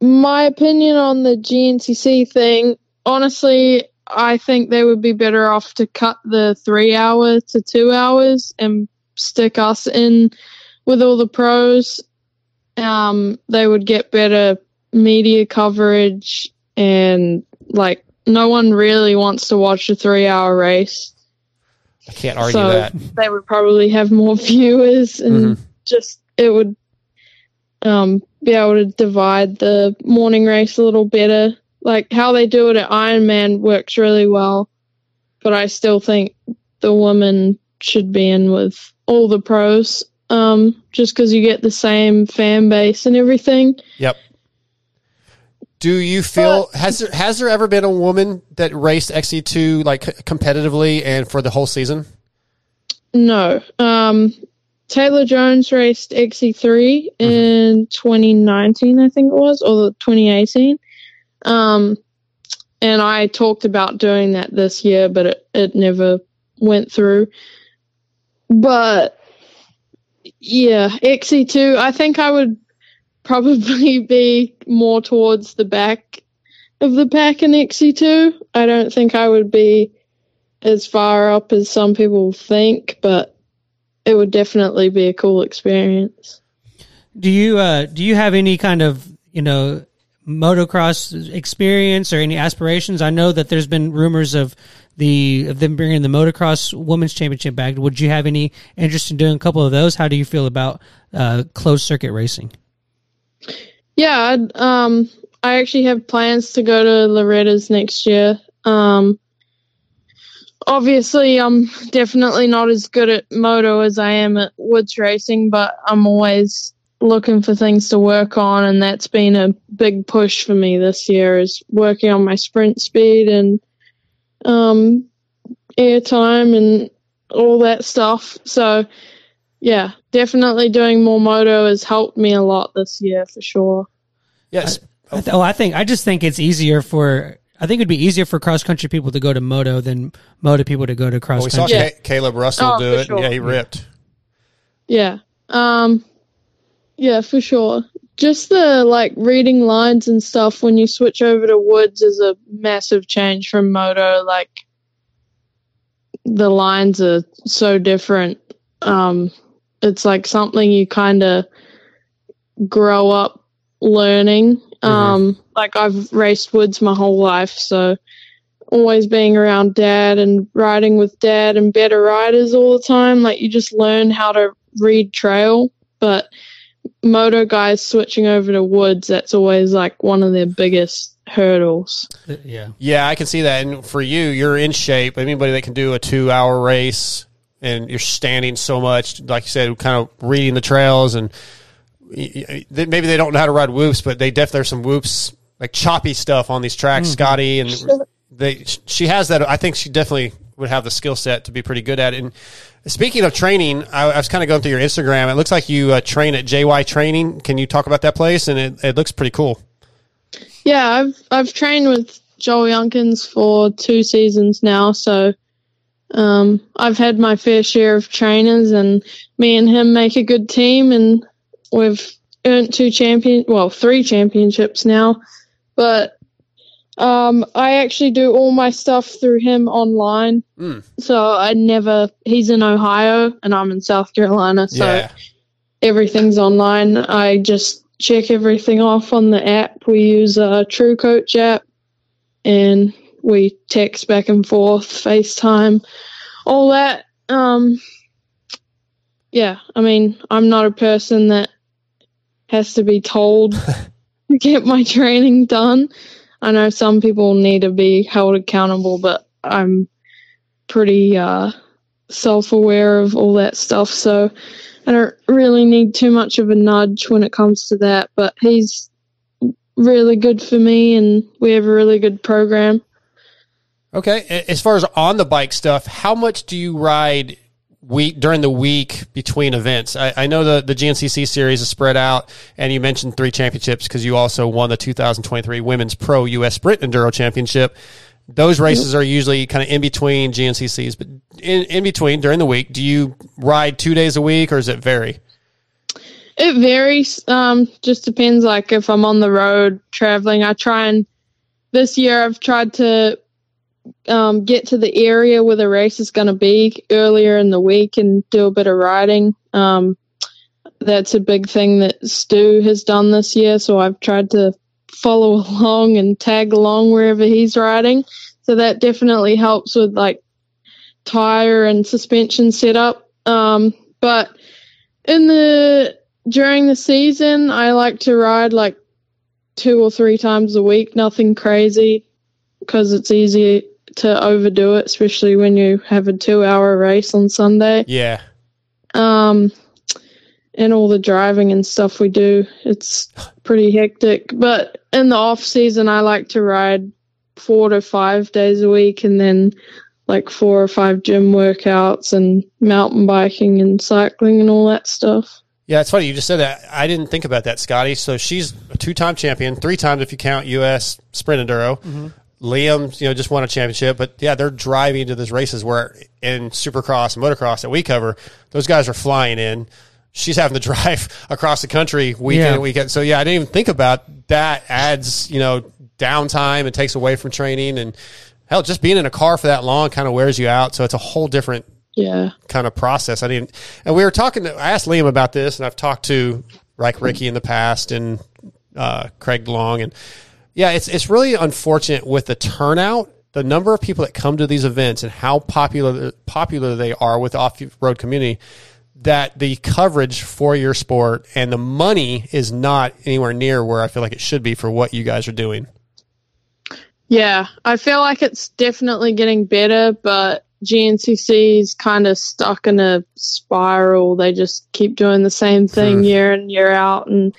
Speaker 7: my opinion on the GNCC thing, honestly, I think they would be better off to cut the three hour to two hours and stick us in with all the pros. Um, they would get better media coverage and like no one really wants to watch a three hour race.
Speaker 3: I can't argue
Speaker 7: So-
Speaker 3: that.
Speaker 7: They would probably have more [LAUGHS] viewers and just it would um, be able to divide the morning race a little better. Like how they do it at Ironman works really well, but I still think the women should be in with all the pros. Um, just because you get the same fan base and everything.
Speaker 3: Yep. Do you feel has there has there ever been a woman that raced XC2 like competitively and for the whole season?
Speaker 7: No. Um, Taylor Jones raced XC3 in 2019, I think it was, or 2018. Um, and I talked about doing that this year, but it, it never went through. But yeah, XC2, I think I would probably [LAUGHS] be more towards the back of the pack in XC2. I don't think I would be as far up as some people think, but it would definitely be a cool experience.
Speaker 4: Do you uh do you have any kind of you know motocross experience or any aspirations? I know that there's been rumors of the of them bringing the motocross women's championship back. Would you have any interest in doing a couple of those? How do you feel about uh, closed circuit racing?
Speaker 7: Yeah, I'd, um, I actually have plans to go to Loretta's next year. Um, obviously, I'm definitely not as good at moto as I am at woods racing, but I'm always looking for things to work on, and that's been a big push for me this year is working on my sprint speed and um, air time and all that stuff. So, yeah, definitely doing more moto has helped me a lot this year for sure.
Speaker 3: Yes.
Speaker 4: I th- oh, I think I just think it's easier for. I think it'd be easier for cross country people to go to moto than moto people to go to cross
Speaker 3: Well, we saw
Speaker 4: country.
Speaker 7: Yeah.
Speaker 3: Ca- Caleb Russell
Speaker 7: Oh,
Speaker 3: do it.
Speaker 7: sure.
Speaker 3: Yeah, he ripped.
Speaker 7: Yeah. Um yeah, for sure. Just the like reading lines and stuff when you switch over to woods is a massive change from moto like the lines are so different. Um it's like something you kind of grow up learning. Um like I've raced woods my whole life, so always being around dad and riding with dad and better riders all the time. Like you just learn how to read trail. But moto guys switching over to woods, that's always like one of their biggest hurdles.
Speaker 4: Yeah.
Speaker 3: Yeah, I can see that. And for you, you're in shape. Anybody that can do a two hour race and you're standing so much, like you said, kind of reading the trails and y- y- they- maybe they don't know how to ride whoops, but they definitely there's some whoops like choppy stuff on these tracks, Scotty, and they she has that. I think she definitely would have the skill set to be pretty good at it. And speaking of training, I, I was kind of going through your Instagram. It looks like you uh, train at JY Training. Can you talk about that place? And it, it looks pretty cool.
Speaker 7: Yeah, I've I've trained with Joel Youngkins for two seasons now, so um, I've had my fair share of trainers, and me and him make a good team, and we've earned two champion, well, three championships now. But um, I actually do all my stuff through him online,
Speaker 3: Mm.
Speaker 7: so I never. He's in Ohio, and I'm in South Carolina, so
Speaker 3: yeah.
Speaker 7: everything's online. I just check everything off on the app. We use a True Coach app and we text back and forth, FaceTime, all that. Um, yeah, I mean, I'm not a person that has to be told [LAUGHS] to get my training done. I know some people need to be held accountable, but I'm pretty uh, self aware of all that stuff. So I don't really need too much of a nudge when it comes to that. But he's really good for me, and we have a really good program.
Speaker 3: Okay. As far as on the bike stuff, how much do you ride week during the week between events? I, I know the, the GNCC series is spread out, and you mentioned three championships because you also won the 2023 Women's Pro U.S. Sprint Enduro Championship. Those races are usually kind of in between GNCCs, but in, in between during the week, do you ride two days a week or does it vary?
Speaker 7: It varies. Um, just depends. Like if I'm on the road traveling, I try and this year I've tried to um, get to the area where the race is going to be earlier in the week and do a bit of riding. Um, that's a big thing that Stu has done this year. So I've tried to follow [LAUGHS] along and tag along wherever he's riding. So that definitely helps with like tire and suspension setup. Um, but in the during the season, I like to ride like two or three times a week. Nothing crazy because it's easy to overdo it, especially when you have a two-hour race on Sunday.
Speaker 3: Yeah.
Speaker 7: Um, and all the driving and stuff we do, it's [SIGHS] pretty hectic. But in the off season, I like to ride four to five days a week, and then like four or five gym workouts and mountain biking and cycling and all that stuff.
Speaker 3: Yeah, it's funny you just said that. I didn't think about that, Scotty. So she's a two-time champion, three times if you count U.S. Sprint Enduro. Liam, you know, just won a championship, but yeah, they're driving to these races where in Supercross and motocross that we cover, those guys are flying in. She's having to [LAUGHS] drive across the country weekend
Speaker 4: Yeah.
Speaker 3: to weekend. So yeah, I didn't even think about that. Adds you know downtime and takes away from training and hell, just being in a car for that long kind of wears you out. So it's a whole different
Speaker 7: Yeah.
Speaker 3: kind of process. I didn't, and we were talking. To, I asked Liam about this, and I've talked to like Ricky in the past and uh, Craig Long, and yeah, it's it's really unfortunate with the turnout, the number of people that come to these events, and how popular popular they are with the off road community. That the coverage for your sport and the money is not anywhere near where I feel like it should be for what you guys are doing.
Speaker 7: Yeah, I feel like it's definitely getting better, but GNCC is kind of stuck in a spiral. They just keep doing the same thing
Speaker 3: Hmm.
Speaker 7: year in, year out. And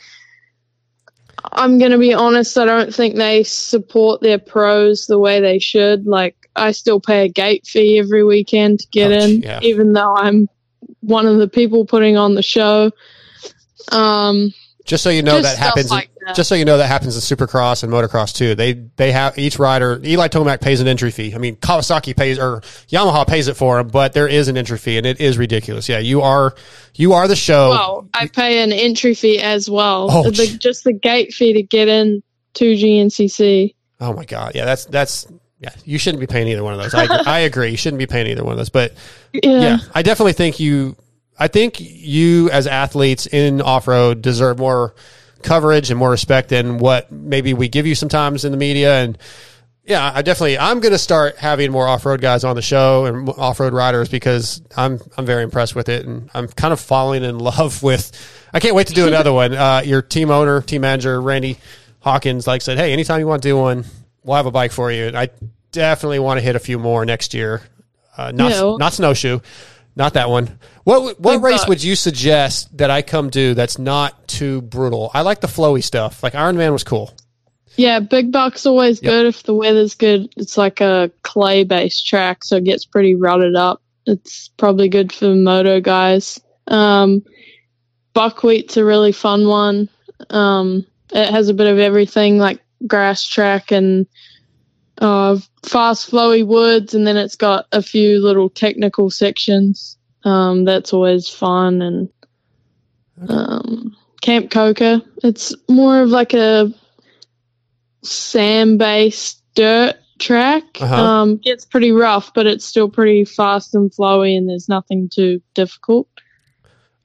Speaker 7: I'm going to be honest, I don't think they support their pros the way they should. Like, I still pay a gate fee every weekend to get in,
Speaker 3: yeah.
Speaker 7: even though I'm one of the people putting on the show. Um,
Speaker 3: Just so you know
Speaker 7: Just
Speaker 3: that happens.
Speaker 7: like that.
Speaker 3: Just so you know that happens in Supercross and motocross too. They they have each rider. Eli Tomac pays an entry fee. I mean Kawasaki pays or Yamaha pays it for him, but there is an entry fee and it is ridiculous. Yeah, you are you are the show.
Speaker 7: Well, I pay an entry fee as well.
Speaker 3: Oh,
Speaker 7: the, just the gate fee to get in to GNCC.
Speaker 3: Oh my god, yeah, that's that's yeah. You shouldn't be paying either one of those. I agree, I agree. You shouldn't be paying either one of those. But [LAUGHS]
Speaker 7: Yeah.
Speaker 3: yeah, I definitely think you. I think you as athletes in off road deserve more coverage and more respect than what maybe we give you sometimes in the media. And yeah, I definitely I'm going to start having more off road guys on the show and off road riders because I'm I'm very impressed with it and I'm kind of falling in [LAUGHS] love with. I can't wait to do another one. Uh, your team owner, team manager, Randy Hawkins, like said, hey, anytime you want to do one, we'll have a bike for you. And I definitely want to hit a few more next year. Uh, not
Speaker 7: well-
Speaker 3: not snowshoe, not that one. What what race
Speaker 7: buck.
Speaker 3: would you suggest that I come do that's not too brutal? I like the flowy stuff. Like Iron Man was cool.
Speaker 7: Yeah, Big Buck's always
Speaker 3: Yep.
Speaker 7: good if the weather's good. It's like a clay based track, so it gets pretty rutted up. It's probably good for moto guys. Um, Buckwheat's a really fun one. Um, it has a bit of everything like grass track and uh, fast flowy woods, and then it's got a few little technical sections. Um, that's always fun and um, Camp Coker. It's more of like a sand based dirt track.
Speaker 3: Uh-huh.
Speaker 7: Um, gets pretty rough, but it's still pretty fast and flowy, and there's nothing too difficult.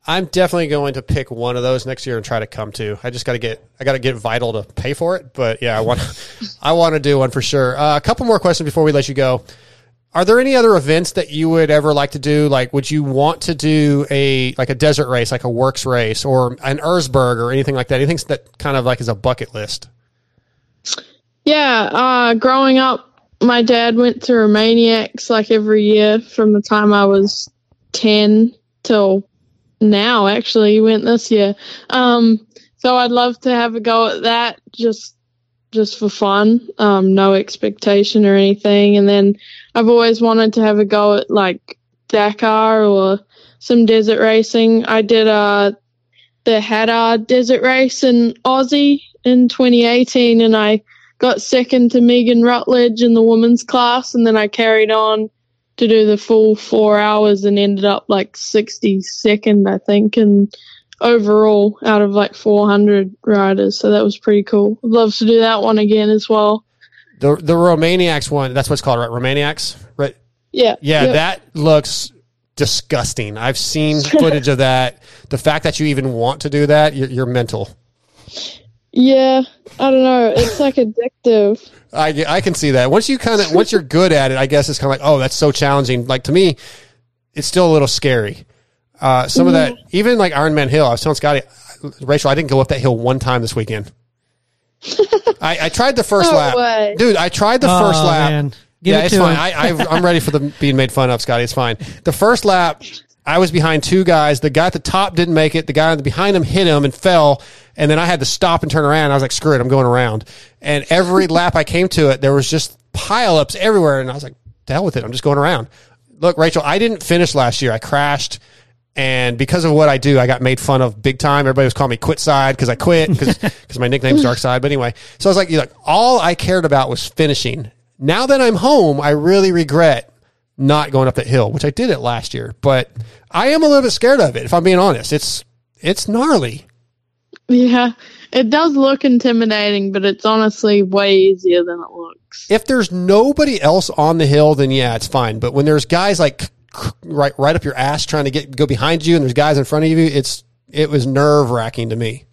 Speaker 3: I'm definitely going to pick one of those next year and try to come to. I just got to get I got to get Vital to pay for it, but yeah, I want [LAUGHS] I want to do one for sure. Uh, a couple more questions before we let you go. Are there any other events that you would ever like to do? Like, would you want to do a like a desert race, like a works race, or an Erzberg, or anything like that? Anything that kind of like is a bucket list?
Speaker 7: Yeah, uh, growing up, my dad went to Romaniacs like every year from the time I was 10 till now, actually. He went this year. Um, so I'd love to have a go at that just just for fun, um, no expectation or anything. And then I've always wanted to have a go at like Dakar or some desert racing. I did uh, the Hattah Desert Race in Aussie in 2018, and I got second to Megan Rutledge in the women's class, and then I carried on to do the full four hours and ended up like 62nd, I think, and overall out of like 400 riders. So that was pretty cool. I'd love to do that one again as well.
Speaker 3: The the Romaniacs one, that's what's called, right? Romaniacs, right?
Speaker 7: Yeah.
Speaker 3: Yeah,
Speaker 7: Yep.
Speaker 3: that looks disgusting. I've seen [LAUGHS] footage of that. The fact that you even want to do that, you're, you're mental.
Speaker 7: Yeah. I don't know. It's like [LAUGHS] addictive.
Speaker 3: I, I can see that. Once you kind of once you're good at it, I guess it's kind of like, oh, that's so challenging. Like to me, it's still a little scary. Uh, some of that, even like Ironman Hill, I was telling Scotty, Rachel, I didn't go up that hill one time this weekend. [LAUGHS] I, I tried the first
Speaker 7: No
Speaker 3: lap,
Speaker 7: way.
Speaker 3: dude. I tried the
Speaker 4: Oh,
Speaker 3: first lap.
Speaker 4: man. Give
Speaker 3: yeah,
Speaker 4: it
Speaker 3: it's
Speaker 4: to
Speaker 3: fine.
Speaker 4: him.
Speaker 3: I, I, I'm ready for the being made fun of, Scotty. It's fine. The first lap, I was behind two guys. The guy at the top didn't make it. The guy behind him hit him and fell. And then I had to stop and turn around. I was like, screw it, I'm going around. And every [LAUGHS] lap I came to it, there was just pileups everywhere. And I was like, the hell with it. I'm just going around. Look, Rachel, I didn't finish last year. I crashed. And because of what I do, I got made fun of big time. Everybody was calling me quit side because I quit because [LAUGHS] my nickname's dark side. But anyway, so I was like, you're like, all I cared about was finishing. Now that I'm home, I really regret not going up that hill, which I did it last year. But I am a little bit scared of it. If I'm being honest, it's it's gnarly.
Speaker 7: Yeah. It does look intimidating, but it's honestly way easier than it looks.
Speaker 3: If there's nobody else on the hill, then yeah, it's fine. But when there's guys like right right up your ass trying to get go behind you, and there's guys in front of you, it's it was nerve wracking to me.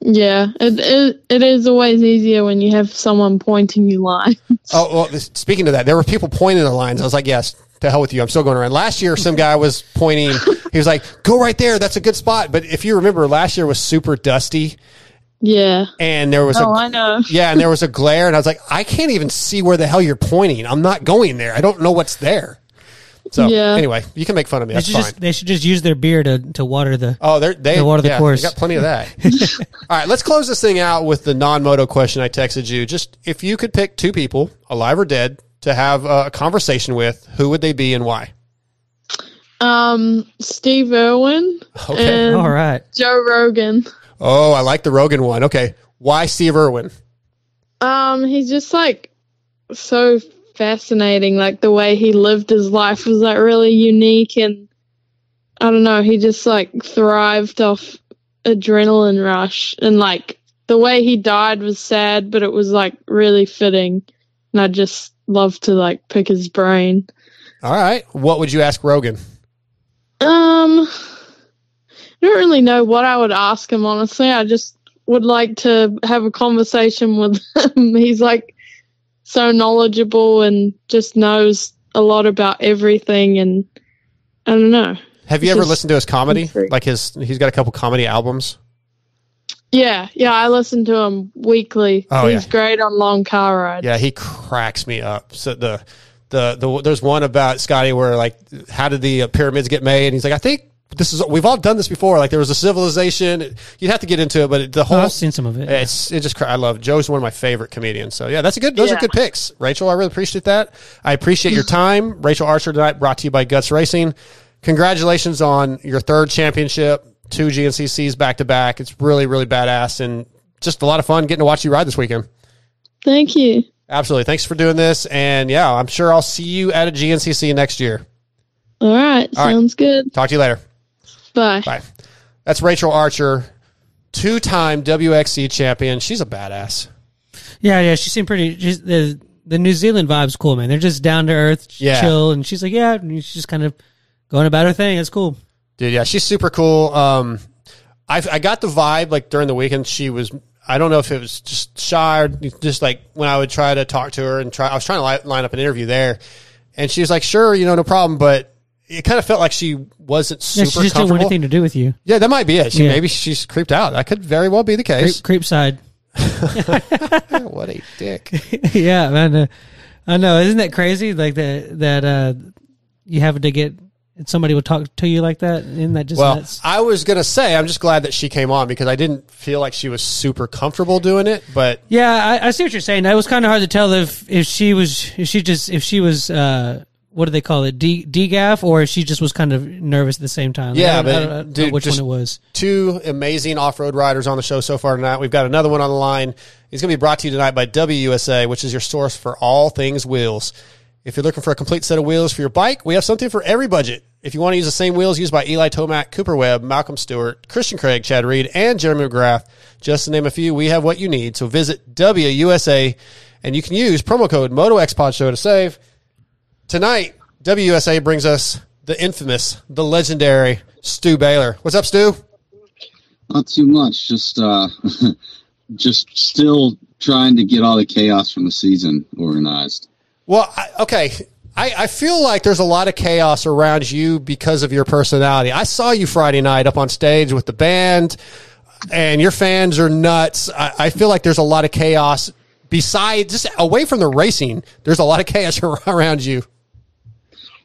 Speaker 7: Yeah. It, it, it is always easier when you have someone pointing you line. [LAUGHS]
Speaker 3: Oh, well, this- speaking of that, there were people pointing the lines. I was like, yes, to hell with you. I'm still going around. Last year, some guy was pointing. He was like, go right there. That's a good spot. But if you remember, last year was super dusty
Speaker 7: Yeah.
Speaker 3: and there was
Speaker 7: Oh,
Speaker 3: a,
Speaker 7: I know. [LAUGHS]
Speaker 3: yeah, and there was a glare. And I was like, I can't even see where the hell you're pointing. I'm not going there. I don't know what's there. So
Speaker 7: Yeah.
Speaker 3: anyway, you can make fun of me.
Speaker 4: They
Speaker 3: That's
Speaker 4: should
Speaker 3: fine.
Speaker 4: just they should just use their beer to, to water the.
Speaker 3: Oh, they're, they
Speaker 4: The water the
Speaker 3: yeah,
Speaker 4: course.
Speaker 3: they got plenty of that. [LAUGHS] All right, let's close this thing out with the non-moto question I texted you. Just if you could pick two people, alive or dead, to have a conversation with, who would they be and why?
Speaker 7: Um, Steve Irwin
Speaker 3: Okay.
Speaker 7: and
Speaker 4: All right.
Speaker 7: Joe Rogan.
Speaker 3: Oh, I like the Rogan one. Okay, why Steve Irwin?
Speaker 7: Um, he's just like so fascinating. Like the way he lived his life was like really unique, and I don't know. He just like thrived off adrenaline rush, and like the way he died was sad, but it was like really fitting. And I just love to like pick his brain.
Speaker 3: All right, what would you ask Rogan?
Speaker 7: Um, I don't really know what I would ask him, honestly. I just would like to have a conversation with [LAUGHS] him. He's like so knowledgeable and just knows a lot about everything. And I don't know.
Speaker 3: Have you ever listened to his comedy? Like his, he's got a couple comedy albums.
Speaker 7: Yeah, yeah, I listen to him weekly.
Speaker 3: Oh,
Speaker 7: He's
Speaker 3: yeah.
Speaker 7: great on long car rides.
Speaker 3: Yeah, he cracks me up. So the, the, the, there's one about Scotty where like, how did the uh, pyramids get made? And he's like, I think this is, we've all done this before. Like there was a civilization. You'd have to get into it, but the
Speaker 4: Oh,
Speaker 3: whole,
Speaker 4: I've seen some of it.
Speaker 3: It's it just I love it. Joe's one of my favorite comedians. So yeah, that's a good. Those are good picks, Rachel. I really appreciate that. I appreciate your [LAUGHS] time, Rachael Archer tonight. Brought to you by Guts Racing. Congratulations on your third championship, two GNCCs back to back. It's really really badass and just a lot of fun getting to watch you ride this weekend.
Speaker 7: Thank you.
Speaker 3: Absolutely, thanks for doing this. And yeah, I'm sure I'll see you at a GNCC next year.
Speaker 7: All right,
Speaker 3: All right.
Speaker 7: sounds good.
Speaker 3: Talk to you later.
Speaker 7: Bye.
Speaker 3: Bye. That's Rachael Archer, two time WXC champion. She's a badass.
Speaker 4: Yeah, yeah. She seemed pretty. She's, the the New Zealand vibes cool, man. They're just down to earth,
Speaker 3: Yeah.
Speaker 4: chill, and she's like, yeah, and she's just kind of going about her thing. It's cool.
Speaker 3: Dude, yeah, she's super cool. Um, I I got the vibe like during the weekend she was. I don't know if it was just shy or just like when I would try to talk to her and try. I was trying to li- line up an interview there, and she was like, "Sure, you know, no problem," but. It kind of felt like she wasn't
Speaker 4: Yeah,
Speaker 3: super
Speaker 4: she just didn't want anything to do with you.
Speaker 3: yeah, that might be it. She,
Speaker 4: Yeah.
Speaker 3: Maybe she's creeped out. That could very well be the
Speaker 4: Creep,
Speaker 3: case.
Speaker 4: creep side. [LAUGHS] [LAUGHS]
Speaker 3: what a dick. [LAUGHS]
Speaker 4: yeah, man. Uh, I know. Isn't that crazy? Like that that uh, you have to get somebody will talk to you like that. Isn't that just
Speaker 3: Well,
Speaker 4: nuts?
Speaker 3: I was gonna say I'm just glad that she came on because I didn't feel like she was super comfortable doing it, but
Speaker 4: Yeah, I, I see what you're saying. It was kind of hard to tell if if she was if she just if she was uh what do they call it D degaff or she just was kind of nervous at the same time.
Speaker 3: Yeah,
Speaker 4: I don't,
Speaker 3: but,
Speaker 4: I don't know
Speaker 3: dude,
Speaker 4: which one it was.
Speaker 3: two amazing off-road riders on the show so far tonight. We've got another one on the line. He's going to be brought to you tonight by WUSA, which is your source for all things wheels. If you're looking for a complete set of wheels for your bike, we have something for every budget. If you want to use the same wheels used by Eli Tomac, Cooper Webb, Malcolm Stewart, Christian Craig, Chad Reed, and Jeremy McGrath, just to name a few, we have what you need. So visit WUSA and you can use promo code MotoXPodShow to save. Tonight, WUSA brings us the infamous, the legendary Stu Baylor. What's up, Stu?
Speaker 8: Not too much. Just uh [LAUGHS] just still trying to get all the chaos from the season organized.
Speaker 3: Well, I, okay. I, I feel like there's a lot of chaos around you because of your personality. I saw you Friday night up on stage with the band, and your fans are nuts. I, I feel like there's a lot of chaos besides just away from the racing. There's a lot of chaos [LAUGHS] around you.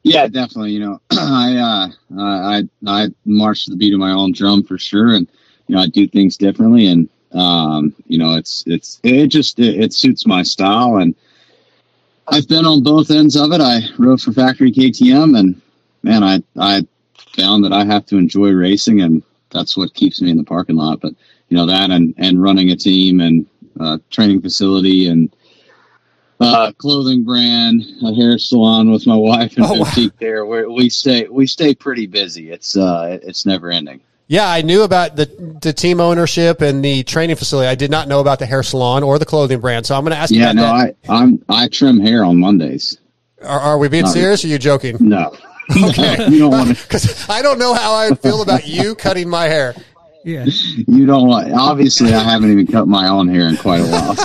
Speaker 8: Yeah, definitely. You know, [CLEARS THROAT] I uh I I march to the beat of my own drum for sure and you know, I do things differently and um you know, it's it's it just it, it suits my style and I've been on both ends of it. I rode for Factory KTM and man, I I found that I have to enjoy racing and that's what keeps me in the parking lot. But you know that and and running a team and uh, training facility and uh, clothing brand, a hair salon with my wife and
Speaker 3: Oh, wow.
Speaker 8: there. Where we stay, we stay pretty busy. It's uh, it's never ending.
Speaker 3: Yeah, I knew about the the team ownership and the training facility. I did not know about the hair salon or the clothing brand. So I'm going to ask you
Speaker 8: Yeah,
Speaker 3: about
Speaker 8: no,
Speaker 3: that.
Speaker 8: I I'm I trim hair on Mondays.
Speaker 3: Are, are we being
Speaker 8: Not-
Speaker 3: serious? Or are you joking?
Speaker 8: No, [LAUGHS]
Speaker 3: Okay. [LAUGHS]
Speaker 8: you don't want to. [LAUGHS]
Speaker 3: Because I don't know how I feel about you cutting my hair.
Speaker 4: Yeah.
Speaker 8: You don't want. Obviously, I haven't even cut my own hair in quite a while.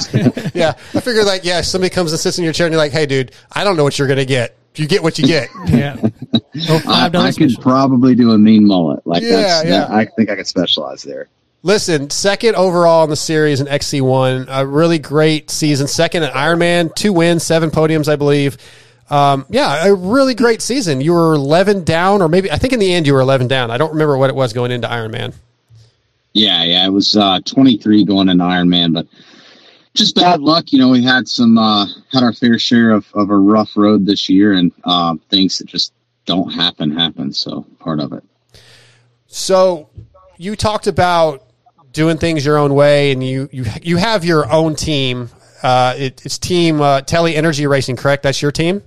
Speaker 8: [LAUGHS]
Speaker 3: Yeah, I figured like, yeah, somebody comes and sits in your chair and you're like, hey, dude, I don't know what you're going to get. You get what you get. [LAUGHS]
Speaker 4: Yeah. Oh,
Speaker 8: I, I could probably do a mean mullet. Like
Speaker 3: Yeah,
Speaker 8: that's.
Speaker 3: yeah.
Speaker 8: that- I think I could specialize there.
Speaker 3: Listen, second overall in the series in XC1, a really great season. Second at Ironman, two wins, seven podiums, I believe. Um, yeah, a really great season. You were 11 down, or maybe, I think in the end you were 11 down. I don't remember what it was going into Ironman.
Speaker 8: Yeah, yeah, it was uh, 23 going into Ironman, but just bad luck. You know, we had some uh, had our fair share of, of a rough road this year, and um, things that just don't happen happen. So part of it.
Speaker 3: So you talked about doing things your own way, and you you you have your own team. Uh, it, it's Team uh, Tely Energy Racing, correct? That's your team.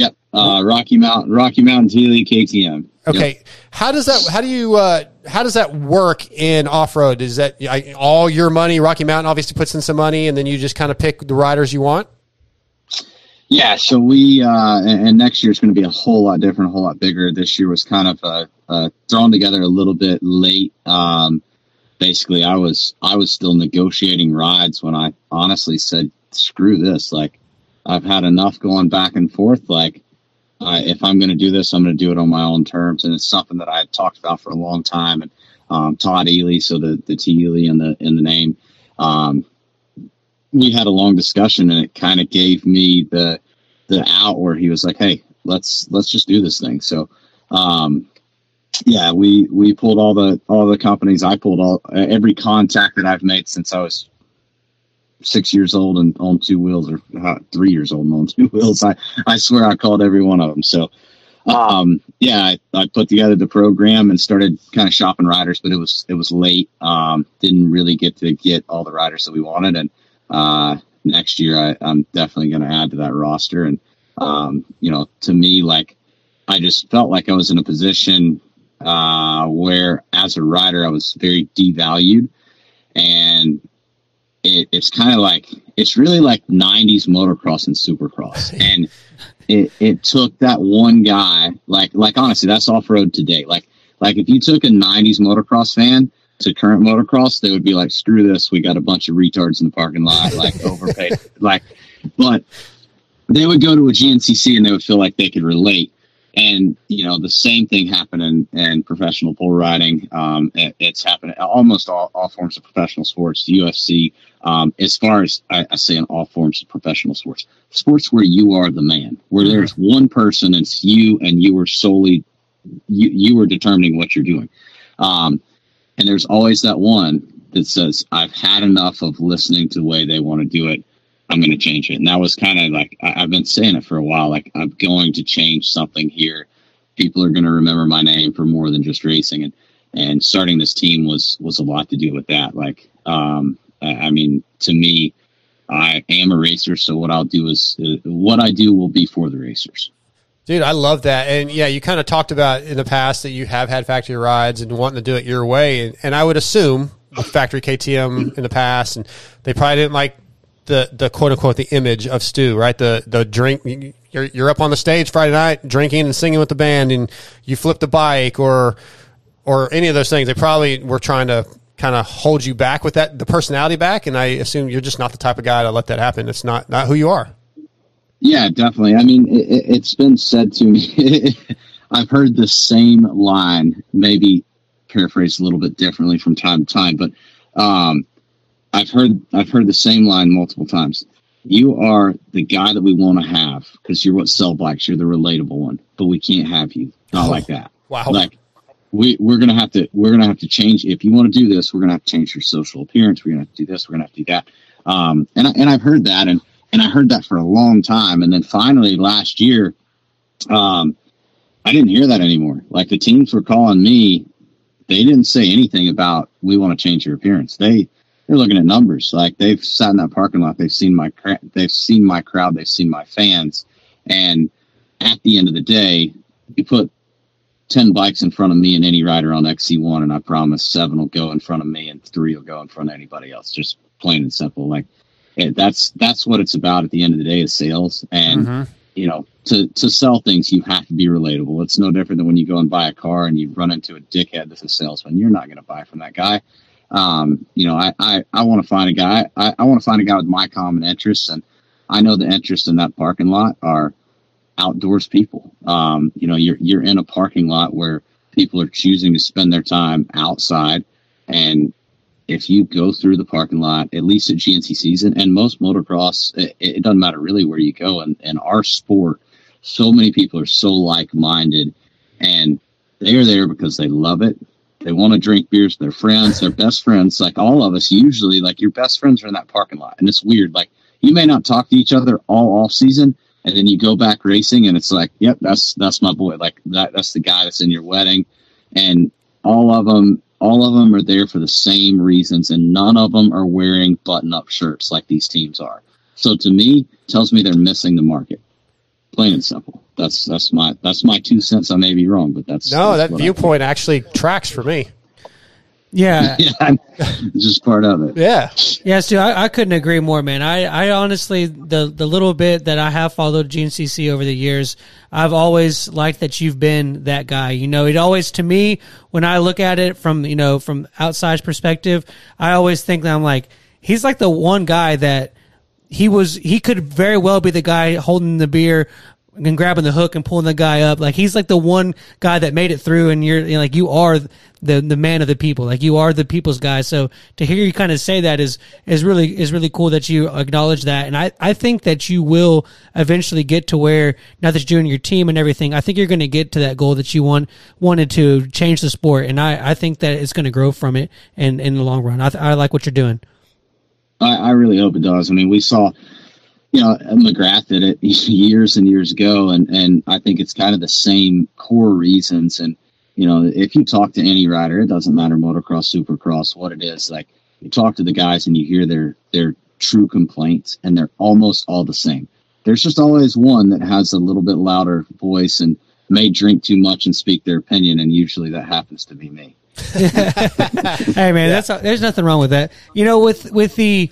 Speaker 8: Yep, uh, Rocky Mountain, Rocky Mountain Tely KTM. Yep.
Speaker 3: Okay, how does that? How do you? Uh, how does that work in off road? Is that I, all your money? Rocky Mountain obviously puts in some money, and then you just kind of pick the riders you want.
Speaker 8: Yeah, so we uh, and, and next year is going to be a whole lot different, a whole lot bigger. This year was kind of uh, uh, thrown together a little bit late. Um, basically, I was I was still negotiating rides when I honestly said, "Screw this!" Like I've had enough going back and forth. Like uh, if I'm going to do this, I'm going to do it on my own terms, and it's something that I had talked about for a long time. And um, Todd Ely, so the the T Ely in the in the name. Um, we had a long discussion and it kind of gave me the the out where he was like hey let's let's just do this thing so um yeah we we pulled all the all the companies i pulled all every contact that i've made since i was six years old and on two wheels or uh, three years old and on two [LAUGHS] wheels. I i swear i called every one of them so um yeah I, I put together the program and started kind of shopping riders but it was it was late. Um didn't really get to get all the riders that we wanted. And uh, next year I, I'm definitely going to add to that roster. And, um, you know, to me, like, I just felt like I was in a position uh, where as a rider, I was very devalued. And it, it's kind of like, it's really like 90s motocross and supercross. [LAUGHS] and it, it took that one guy, like, like honestly, that's off road today. Like, like if you took a 90s motocross fan to current motocross, they would be like, screw this. We got a bunch of retards in the parking lot, like [LAUGHS] overpaid. like, but they would go to a GNCC and they would feel like they could relate. And you know the same thing happened in, in professional bull riding. Um, it, it's happened almost all, all forms of professional sports, the UFC. Um, as far as I, I, say in all forms of professional sports, sports where you are the man, where mm-hmm. there's one person, it's you, and you are solely you you are determining what you're doing. Um, and there's always that one that says, "I've had enough of listening to the way they want to do it." I'm going to change it. And that was kind of like, I, have been saying it for a while. Like, I'm going to change something here. People are going to remember my name for more than just racing. And, and starting this team was, was a lot to do with that. Like, um, I mean, to me, I am a racer. So what I'll do is uh, what I do will be for the racers.
Speaker 3: Dude, I love that. And yeah, you kind of talked about in the past that you have had factory rides and wanting to do it your way. And, and I would assume a factory KTM in the past, and they probably didn't like the the quote unquote the image of Stu, right? The the drink you're you're up on the stage Friday night drinking and singing with the band, and you flip the bike or or any of those things. They probably were trying to kind of hold you back with that the personality back, and I assume you're just not the type of guy to let that happen. It's not not who you are.
Speaker 8: Yeah, definitely. I mean, it, has been said to me. [LAUGHS] I've heard the same line, maybe paraphrased a little bit differently from time to time, but um, I've heard I've heard the same line multiple times. You are the guy that we want to have because you're what sell bikes. You're the relatable one, but we can't have you. Not oh, like that. [LAUGHS]
Speaker 3: Wow.
Speaker 8: Like we we're gonna have to we're gonna have to change. If you want to do this, we're gonna have to change your social appearance. We're gonna have to do this. We're gonna have to do that. Um, and I, and I've heard that, and and I heard that for a long time, and then finally last year, um, I didn't hear that anymore. Like the teams were calling me, they didn't say anything about we want to change your appearance. They they're looking at numbers. Like they've sat in that parking lot, they've seen my they've seen my crowd, they've seen my fans, and at the end of the day, you put ten bikes in front of me and any rider on XC1, and I promise seven will go in front of me and three will go in front of anybody else. Just plain and simple. Like that's that's what it's about at the end of the day is sales and. Mm-hmm you know, to, to sell things, you have to be relatable. It's no different than when you go and buy a car and you run into a dickhead that's a salesman. You're not going to buy from that guy. Um, you know, I, I, I want to find a guy. I, I want to find a guy with my common interests, and I know the interests in that parking lot are outdoors people. Um, you know, you're you're in a parking lot where people are choosing to spend their time outside, and if you go through the parking lot, at least at GNCC season, and most motocross, it, it doesn't matter really where you go. And, and our sport, so many people are so like minded, and they are there because they love it. They want to drink beers. They're friends. They're best friends. Like all of us, usually, like your best friends are in that parking lot, and it's weird. Like you may not talk to each other all off season, and then you go back racing, and it's like, yep, that's that's my boy. Like that, that's the guy that's in your wedding, and all of them, all of them are there for the same reasons, and none of them are wearing button-up shirts like these teams are. So to me, tells me they're missing the market. Plain and simple that's that's my that's my two cents. I may be wrong, but that's
Speaker 3: no.
Speaker 8: That's
Speaker 3: that viewpoint actually tracks for me.
Speaker 4: Yeah, [LAUGHS]
Speaker 8: yeah, [LAUGHS] just part of it.
Speaker 3: Yeah,
Speaker 4: yes, dude. I, I couldn't agree more, man. I, I honestly, the the little bit that I have followed GNCC over the years, I've always liked that you've been that guy. You know, it always to me when I look at it from you know from outside perspective, I always think that I'm like he's like the one guy that he was he could very well be the guy holding the beer and grabbing the hook and pulling the guy up. Like he's like the one guy that made it through, and you're, you're like you are the the man of the people. Like you are the people's guy. So to hear you kind of say that is is really is really cool that you acknowledge that. And I I think that you will eventually get to where now that you're doing your team and everything, I think you're going to get to that goal that you want wanted to change the sport. And I I think that it's going to grow from it and in the long run. I I like what you're doing.
Speaker 8: I, I really hope it does. I mean, we saw you know, McGrath did it [LAUGHS] years and years ago, and and I think it's kind of the same core reasons. And you know, if you talk to any rider, it doesn't matter motocross, supercross, what it is. Like you talk to the guys and you hear their their true complaints, and they're almost all the same. There's just always one that has a little bit louder voice and may drink too much and speak their opinion, and usually that happens to be me. [LAUGHS]
Speaker 4: hey man, yeah. that's there's nothing wrong with that. You know, with with the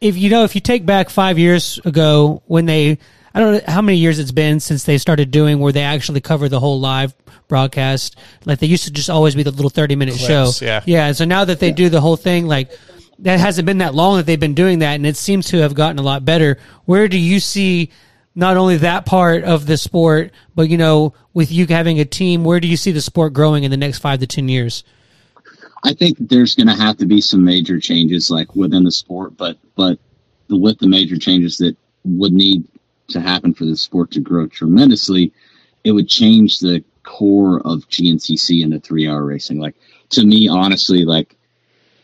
Speaker 4: if you know if you take back five years ago when they I don't know how many years it's been since they started doing where they actually cover the whole live broadcast. Like they used to just always be the little thirty minute Clips,
Speaker 3: show. Yeah.
Speaker 4: Yeah. So now that they yeah. do the whole thing, like that hasn't been that long that they've been doing that and it seems to have gotten a lot better. Where do you see not only that part of the sport, but you know, with you having a team, where do you see the sport growing in the next five to ten years?
Speaker 8: I think there's going to have to be some major changes, like within the sport, but but with the major changes that would need to happen for the sport to grow tremendously, it would change the core of GNCC into three hour racing. Like to me, honestly, like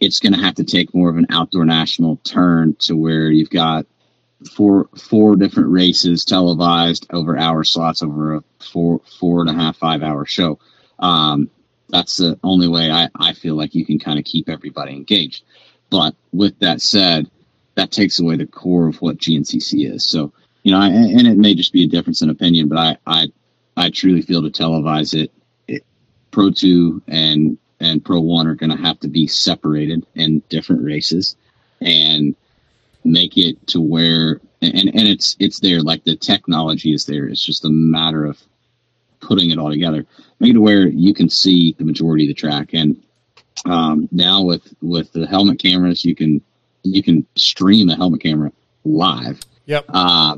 Speaker 8: it's going to have to take more of an outdoor national turn to where you've got four four different races televised over hour slots over a four four and a half five hour show. Um, that's the only way I, I feel like you can kind of keep everybody engaged. But with that said, that takes away the core of what GNCC is. So, you know, I, and it may just be a difference in opinion, but I, I, I truly feel to televise it, it Pro 2 and, and Pro 1 are going to have to be separated in different races and make it to where, and, and it's, it's there, like the technology is there. It's just a matter of putting it all together, make it where you can see the majority of the track. And um, now with with the helmet cameras, you can you can stream a helmet camera live.
Speaker 3: Yep.
Speaker 8: Uh,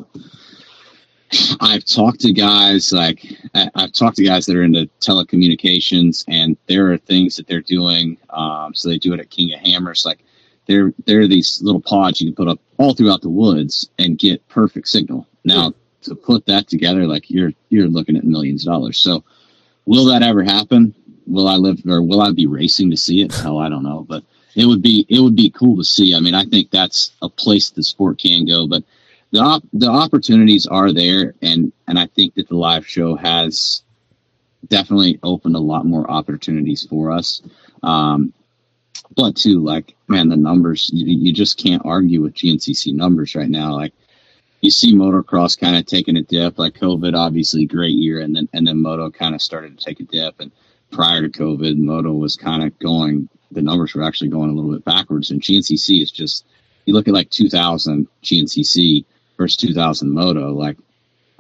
Speaker 8: I've talked to guys like I- I've talked to guys that are into telecommunications, and there are things that they're doing. Um, so they do it at King of Hammers. Like there, there are these little pods you can put up all throughout the woods and get perfect signal. Now, to put that together, like you're you're looking at millions of dollars. So, will that ever happen? Will I live or will I be racing to see it? Hell, I don't know, but it would be it would be cool to see. I mean, I think that's a place the sport can go, but the op- the opportunities are there, and and I think that the live show has definitely opened a lot more opportunities for us. Um, but too, like man, the numbers you, you just can't argue with GNCC numbers right now. Like you see motocross kind of taking a dip. Like COVID, obviously great year, and then and then moto kind of started to take a dip. And prior to COVID, moto was kind of going. The numbers were actually going a little bit backwards. And GNCC is just you look at like 2000 GNCC versus 2000 moto. Like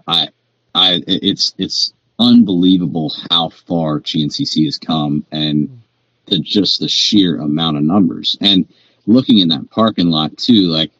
Speaker 8: I, I it's it's unbelievable how far GNCC has come, and the just the sheer amount of numbers. And looking in that parking lot too, like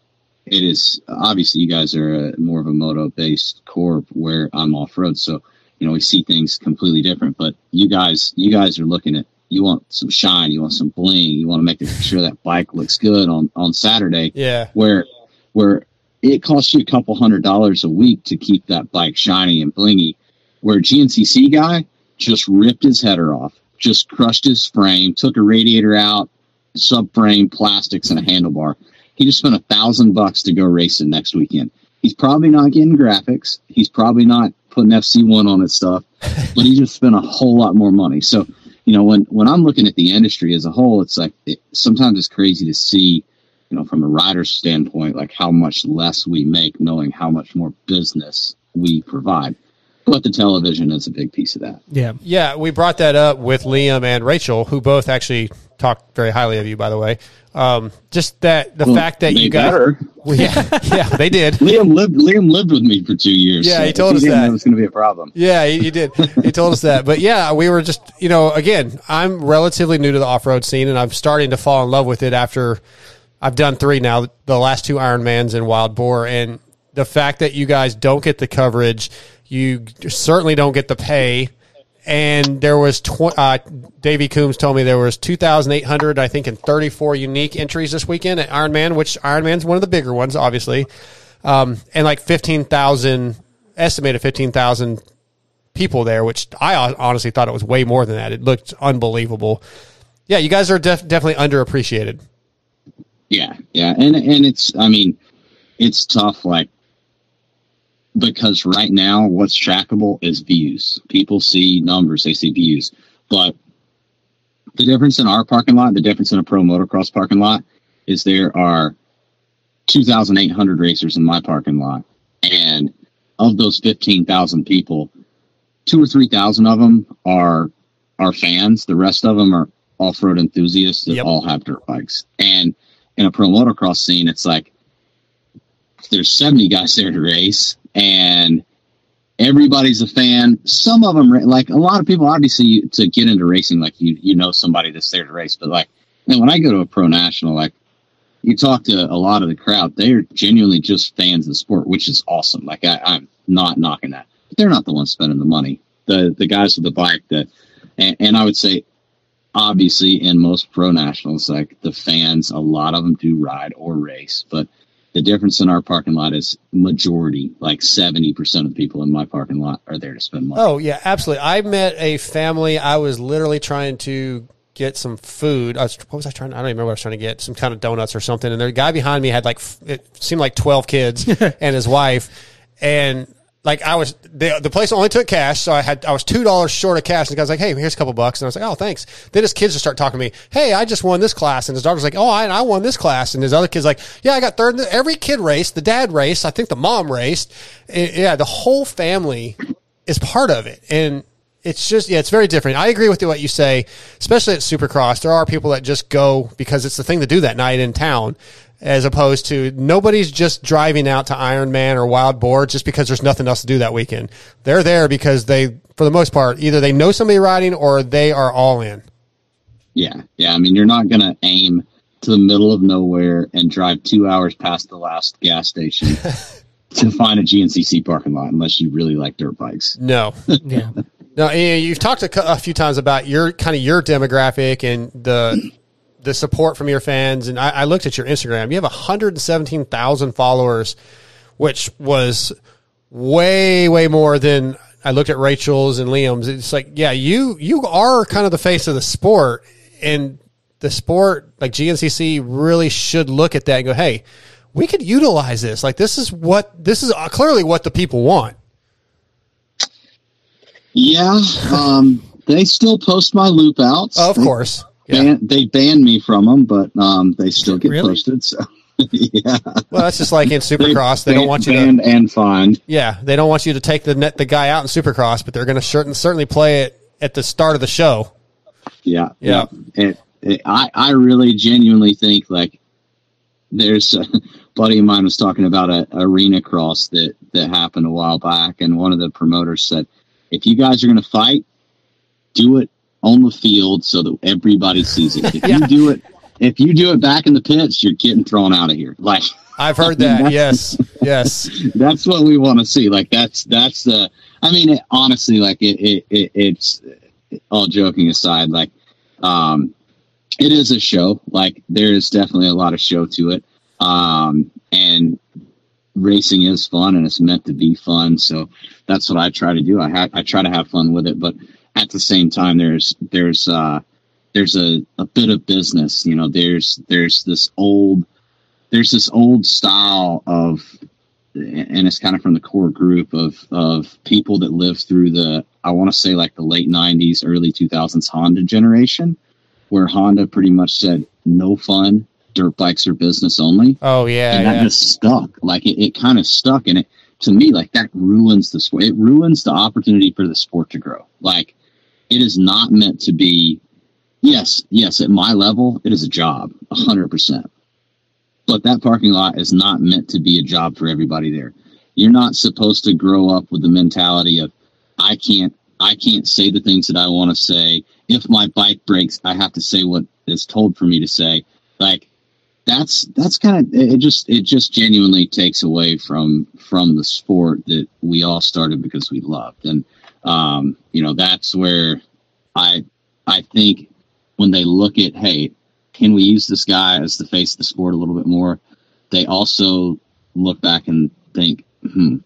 Speaker 8: it is obviously you guys are a, more of a moto based corp where I'm off road, so you know we see things completely different. But you guys, you guys are looking at you want some shine, you want some bling, you want to make sure that bike looks good on on Saturday.
Speaker 3: Yeah.
Speaker 8: Where where it costs you a couple hundred dollars a week to keep that bike shiny and blingy. Where GNCC guy just ripped his header off, just crushed his frame, took a radiator out, subframe, plastics, and a handlebar he just spent a thousand bucks to go racing next weekend. He's probably not getting graphics. He's probably not putting FC1 on his stuff, [LAUGHS] but he just spent a whole lot more money. So, you know, when, when I'm looking at the industry as a whole, it's like, it, sometimes it's crazy to see, you know, from a rider's standpoint, like how much less we make knowing how much more business we provide. But the television is a big piece of that.
Speaker 4: Yeah.
Speaker 3: Yeah, we brought that up with Liam and Rachael, who both actually talked very highly of you, by the way. Um, just that the
Speaker 8: Well,
Speaker 3: fact that you got,
Speaker 8: better. [LAUGHS]
Speaker 3: Well, yeah, yeah, they did.
Speaker 8: Liam lived Liam lived with me for two years.
Speaker 3: Yeah, he told us
Speaker 8: didn't,
Speaker 3: that.
Speaker 8: It was going to be a problem.
Speaker 3: Yeah, he, he did. He told us that. But yeah, we were just, you know, again, I'm relatively new to the off road scene and I'm starting to fall in love with it after I've done three now, the last two Ironmans and Wild Boar. And the fact that you guys don't get the coverage, you certainly don't get the pay. And there was, tw- uh, Davey Coombs told me there was 2,800, I think, and 34 unique entries this weekend at Ironman, which Ironman's one of the bigger ones, obviously. Um, and like 15,000, estimated 15,000 people there, which I honestly thought it was way more than that. It looked unbelievable. Yeah, you guys are def- definitely underappreciated.
Speaker 8: Yeah, yeah, and and it's I mean, it's tough like because right now what's trackable is views. People see numbers, they see views, but the difference in our parking lot, the difference in a pro motocross parking lot, is there are 2,800 racers in my parking lot, and of those 15,000 people, two or three thousand of them are are fans. The rest of them are off road enthusiasts that
Speaker 3: Yep.
Speaker 8: all have dirt bikes. And in a pro motocross scene, it's like there's 70 guys there to race, and everybody's a fan. Some of them, like a lot of people, obviously, to get into racing, like you you know somebody that's there to race. But like, man, when I go to a pro national, like you talk to a lot of the crowd, they're genuinely just fans of the sport, which is awesome. Like I, I'm not knocking that. But they're not the ones spending the money. The the guys with the bike that, and, and I would say, obviously, in most pro nationals, like the fans, a lot of them do ride or race, but the difference in our parking lot is majority, like 70% of the people in my parking lot are there to spend money.
Speaker 3: Oh yeah, absolutely. I met a family. I was literally trying to get some food. I was, what was I trying? I don't even remember what I was trying to get. Some kind of donuts or something. And the guy behind me had like it seemed like twelve kids [LAUGHS] and his wife, and like I was the the place only took cash, so I had I was two dollars short of cash. And the guy's like, "Hey, here's a couple bucks," and I was like, "Oh, thanks." Then his kids just start talking to me. Hey, I just won this class, and his daughter's like, "Oh, I, I won this class," and his other kid's like, "Yeah, I got third." Every kid raced. The dad raced. I think the mom raced. It- yeah, the whole family is part of it, and it's just yeah, it's very different. I agree with what you say, especially at Supercross. There are people that just go because it's the thing to do that night in town, as opposed to nobody's just driving out to Ironman or Wild Boar just because there's nothing else to do that weekend. They're there because they, for the most part, either they know somebody riding or they are all in.
Speaker 8: Yeah, yeah. I mean, you're not going to aim to the middle of nowhere and drive two hours past the last gas station [LAUGHS] to find a GNCC parking lot unless you really like dirt bikes.
Speaker 3: No,
Speaker 4: Yeah. [LAUGHS]
Speaker 3: no. and You've talked a, a few times about your kind of your demographic and the the support from your fans. And I, I looked at your Instagram. You have 117,000 followers, which was way way more than I looked at Rachael's and Liam's. It's like, yeah, you you are kind of the face of the sport, and the sport like GNCC really should look at that and go, hey, we could utilize this. Like this is what this is clearly what the people want.
Speaker 8: Yeah, um, they still post my loop outs.
Speaker 3: Of course. Yeah.
Speaker 8: ban- they banned me from them, but um, they still get
Speaker 4: Really?
Speaker 8: posted. So [LAUGHS] yeah,
Speaker 3: Well, that's just like in Supercross. They don't want you to.
Speaker 8: and fined.
Speaker 3: Yeah, they don't want you to take the net the guy out in Supercross, but they're going to certain certainly play it at the start of the show.
Speaker 8: Yeah,
Speaker 3: Yeah.
Speaker 8: It, it, I I really genuinely think like there's a [LAUGHS] buddy of mine was talking about a arena cross that that happened a while back, and one of the promoters said, if you guys are going to fight, do it on the field so that everybody sees it. If [LAUGHS]
Speaker 3: Yeah.
Speaker 8: you do it, if you do it back in the pits, you're getting thrown out of here. Like
Speaker 3: I've heard that. [LAUGHS] yes, yes.
Speaker 8: that's what we want to see. Like that's that's the. I mean, it, honestly, like it, it, it it's all joking aside. Like, um, it is a show. Like there is definitely a lot of show to it. Um, and racing is fun and it's meant to be fun. So that's what I try to do. I ha- I try to have fun with it, but at the same time, there's there's uh there's a, a bit of business. You know, there's there's this old there's this old style of and it's kind of from the core group of of people that lived through the I want to say like the late 90s early 2000s Honda generation where Honda pretty much said no fun dirt bikes are business only
Speaker 3: Oh yeah,
Speaker 8: and that
Speaker 3: yeah.
Speaker 8: just stuck like it, it kind of stuck and it to me like that ruins the sport it ruins the opportunity for the sport to grow like it is not meant to be yes yes at my level it is a job 100% but that parking lot is not meant to be a job for everybody there. You're not supposed to grow up with the mentality of i can't i can't say the things that i want to say. If my bike breaks i have to say what is told for me to say. Like that's that's kind of it just it just genuinely takes away from from the sport that we all started because we loved. And um you know that's where i i think when they look at hey can we use this guy as the face of the sport a little bit more they also look back and think hmm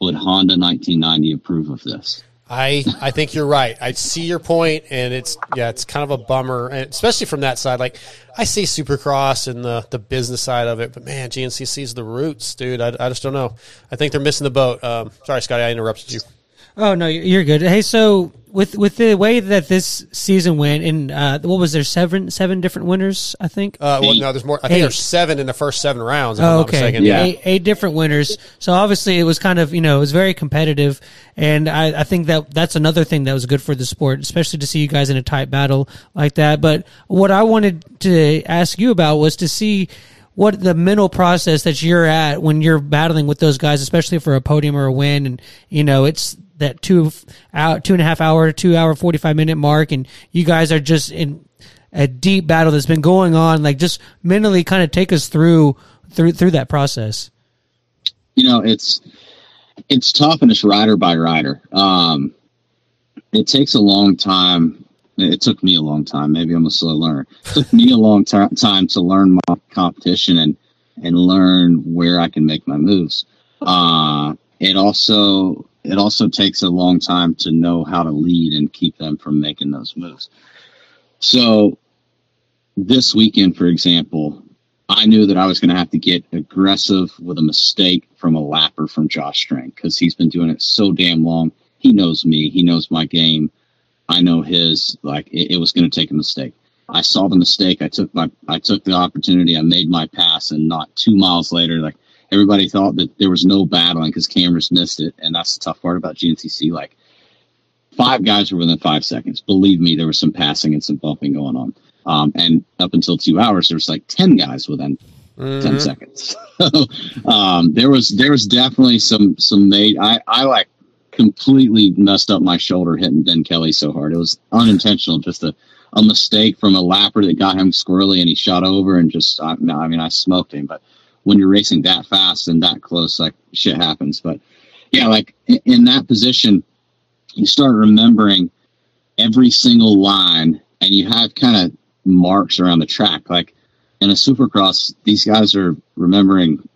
Speaker 8: would honda 1990 approve of this
Speaker 3: I I think you're right. I see your point, and it's yeah, it's kind of a bummer, and especially from that side. Like I see Supercross and the the business side of it, but man, GNCC's the roots, dude. I, I just don't know. I think they're missing the boat. Um, sorry, Scotty, I interrupted you.
Speaker 4: Oh no, you're good. Hey, so with with the way that this season went, and uh, what was there seven seven different winners? I think.
Speaker 3: Uh, well, no, there's more. I think
Speaker 4: Eight.
Speaker 3: there's seven in the first seven rounds. If I'm
Speaker 4: Oh,
Speaker 3: not
Speaker 4: okay.
Speaker 3: mistaken.
Speaker 8: Yeah.
Speaker 4: Eight, eight different winners. So obviously it was kind of, you know, it was very competitive. And I, I think that that's another thing that was good for the sport, especially to see you guys in a tight battle like that. But what I wanted to ask you about was to see what the mental process that you're at when you're battling with those guys, especially for a podium or a win. And, you know, it's that two out, two and a half hour, two hour, 45 minute mark. And you guys are just in, a deep battle that's been going on. Like just mentally kind of take us through through through that process.
Speaker 8: you know it's it's tough and it's rider by rider. Um, it takes a long time. It took me a long time. Maybe I'm a slow learner. It took me a long t- time to learn my competition and and learn where I can make my moves. Uh, it also it also takes a long time to know how to lead and keep them from making those moves. So this weekend, for example, I knew that I was going to have to get aggressive with a mistake from a lapper from Josh Strang because he's been doing it so damn long. He knows me. He knows my game. I know his. Like it, it was going to take a mistake. I saw the mistake. I took my. I took the opportunity. I made my pass, and not two miles later, like everybody thought that there was no battling because cameras missed it, and that's the tough part about GNCC. Like five guys were within five seconds. Believe me, there was some passing and some bumping going on. Um, and up until two hours, there was like ten guys within mm-hmm. 10 seconds. [LAUGHS] so, um, there was there was definitely some some made. I I like completely messed up my shoulder hitting Ben Kelley so hard. It was unintentional, just a a mistake from a lapper that got him squirrely, and he shot over and just. I, I mean, I smoked him, but when you're racing that fast and that close, like shit happens. But yeah, like in, that position, you start remembering every single line, and you have kind of marks around the track. Like in a supercross, these guys are remembering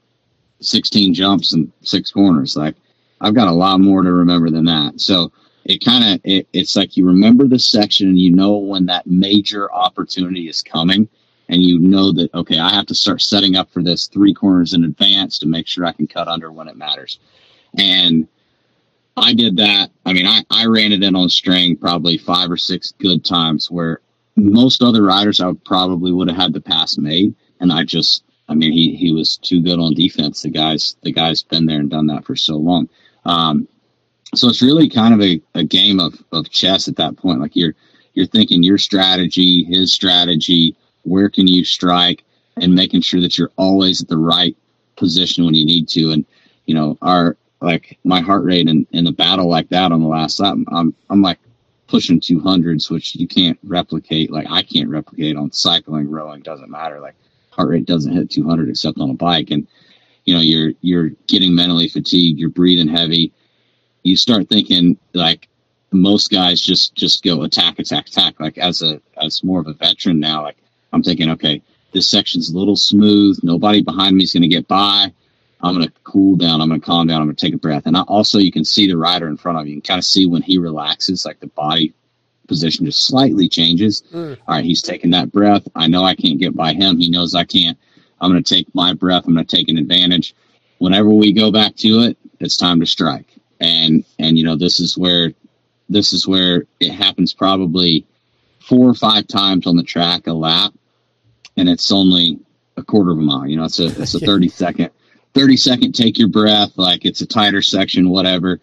Speaker 8: 16 jumps and six corners. Like I've got a lot more to remember than that. So it kind of it, it's like you remember the section and you know when that major opportunity is coming and you know that okay i have to start setting up for this three corners in advance to make sure i can cut under when it matters and i did that i mean i, I ran it in on Strang probably five or six good times where most other riders I probably would have had the pass made, and I just, I mean, he he was too good on defense. The guys, the guy's been there and done that for so long. Um, so it's really kind of a, a game of of chess at that point. Like you're you're thinking your strategy, his strategy, where can you strike, and making sure that you're always at the right position when you need to. And you know, our like my heart rate in, in a battle like that on the last lap, I'm I'm like pushing 200s, which you can't replicate. Like I can't replicate on cycling, rowing, doesn't matter. Like heart rate doesn't hit 200 except on a bike. And, you know, you're, you're getting mentally fatigued, you're breathing heavy. You start thinking like most guys just, just go attack, attack, attack. Like as a, as more of a veteran now, like I'm thinking, okay, this section's a little smooth. Nobody behind me is going to get by. I'm going to cool down. I'm going to calm down. I'm going to take a breath. And I, also, you can see the rider in front of you. You can kind of see when he relaxes, like the body position just slightly changes. Mm. All right, he's taking that breath. I know I can't get by him. He knows I can't. I'm going to take my breath. I'm going to take an advantage. Whenever we go back to it, it's time to strike. And and you know this is where this is where it happens probably four or five times on the track a lap, and it's only a quarter of a mile. You know, it's a it's a [LAUGHS] 30 second 30 second take your breath like it's a tighter section whatever.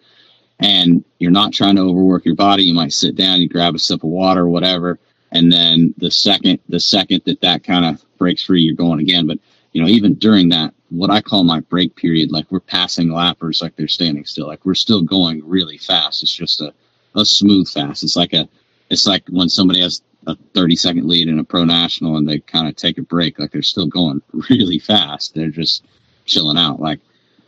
Speaker 8: And you're not trying to overwork your body. You might sit down you grab a sip of water whatever. And then the second the second that that kind of breaks free you're going again. But you know even during that what i call my break period like we're passing lappers like they're standing still. Like we're still going really fast. It's just a, a smooth fast. It's like a it's like when somebody has a 30 second lead in a pro national and they kind of take a break like they're still going [LAUGHS] really fast they're just chilling out, like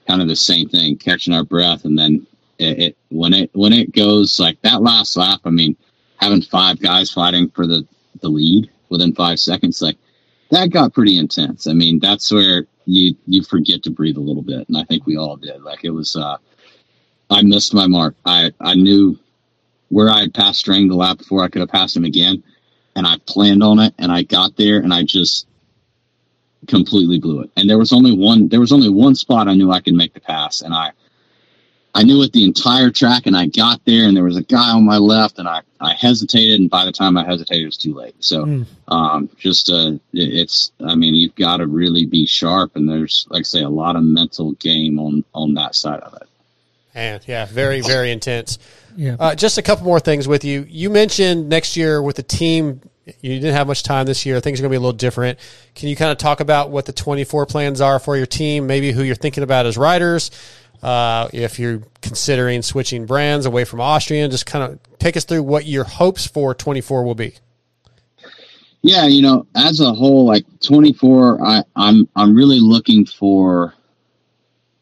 Speaker 8: kind of the same thing, catching our breath, and then it, it when it when it goes like that last lap. I mean, having five guys fighting for the the lead within five seconds, like that got pretty intense. I mean, that's where you you forget to breathe a little bit, and I think we all did. Like it was, uh, I missed my mark. I I knew where I had passed Strang the lap before I could have passed him again, and I planned on it, and I got there, and I just completely blew it. And there was only one there was only one spot I knew I could make the pass and I I knew it the entire track and I got there and there was a guy on my left and I, I hesitated and by the time I hesitated it was too late. So mm. um, just uh, it's I mean you've got to really be sharp and there's like I say a lot of mental game on on that side of it.
Speaker 3: And yeah, very very intense. Yeah. Uh, just a couple more things with you. You mentioned next year with the team you didn't have much time this year. Things are going to be a little different. Can you kind of talk about what the 24 plans are for your team? Maybe who you're thinking about as riders. Uh, if you're considering switching brands away from Austrian, just kind of take us through what your hopes for 24 will be.
Speaker 8: Yeah, you know, as a whole, like 24, I, I'm I'm really looking for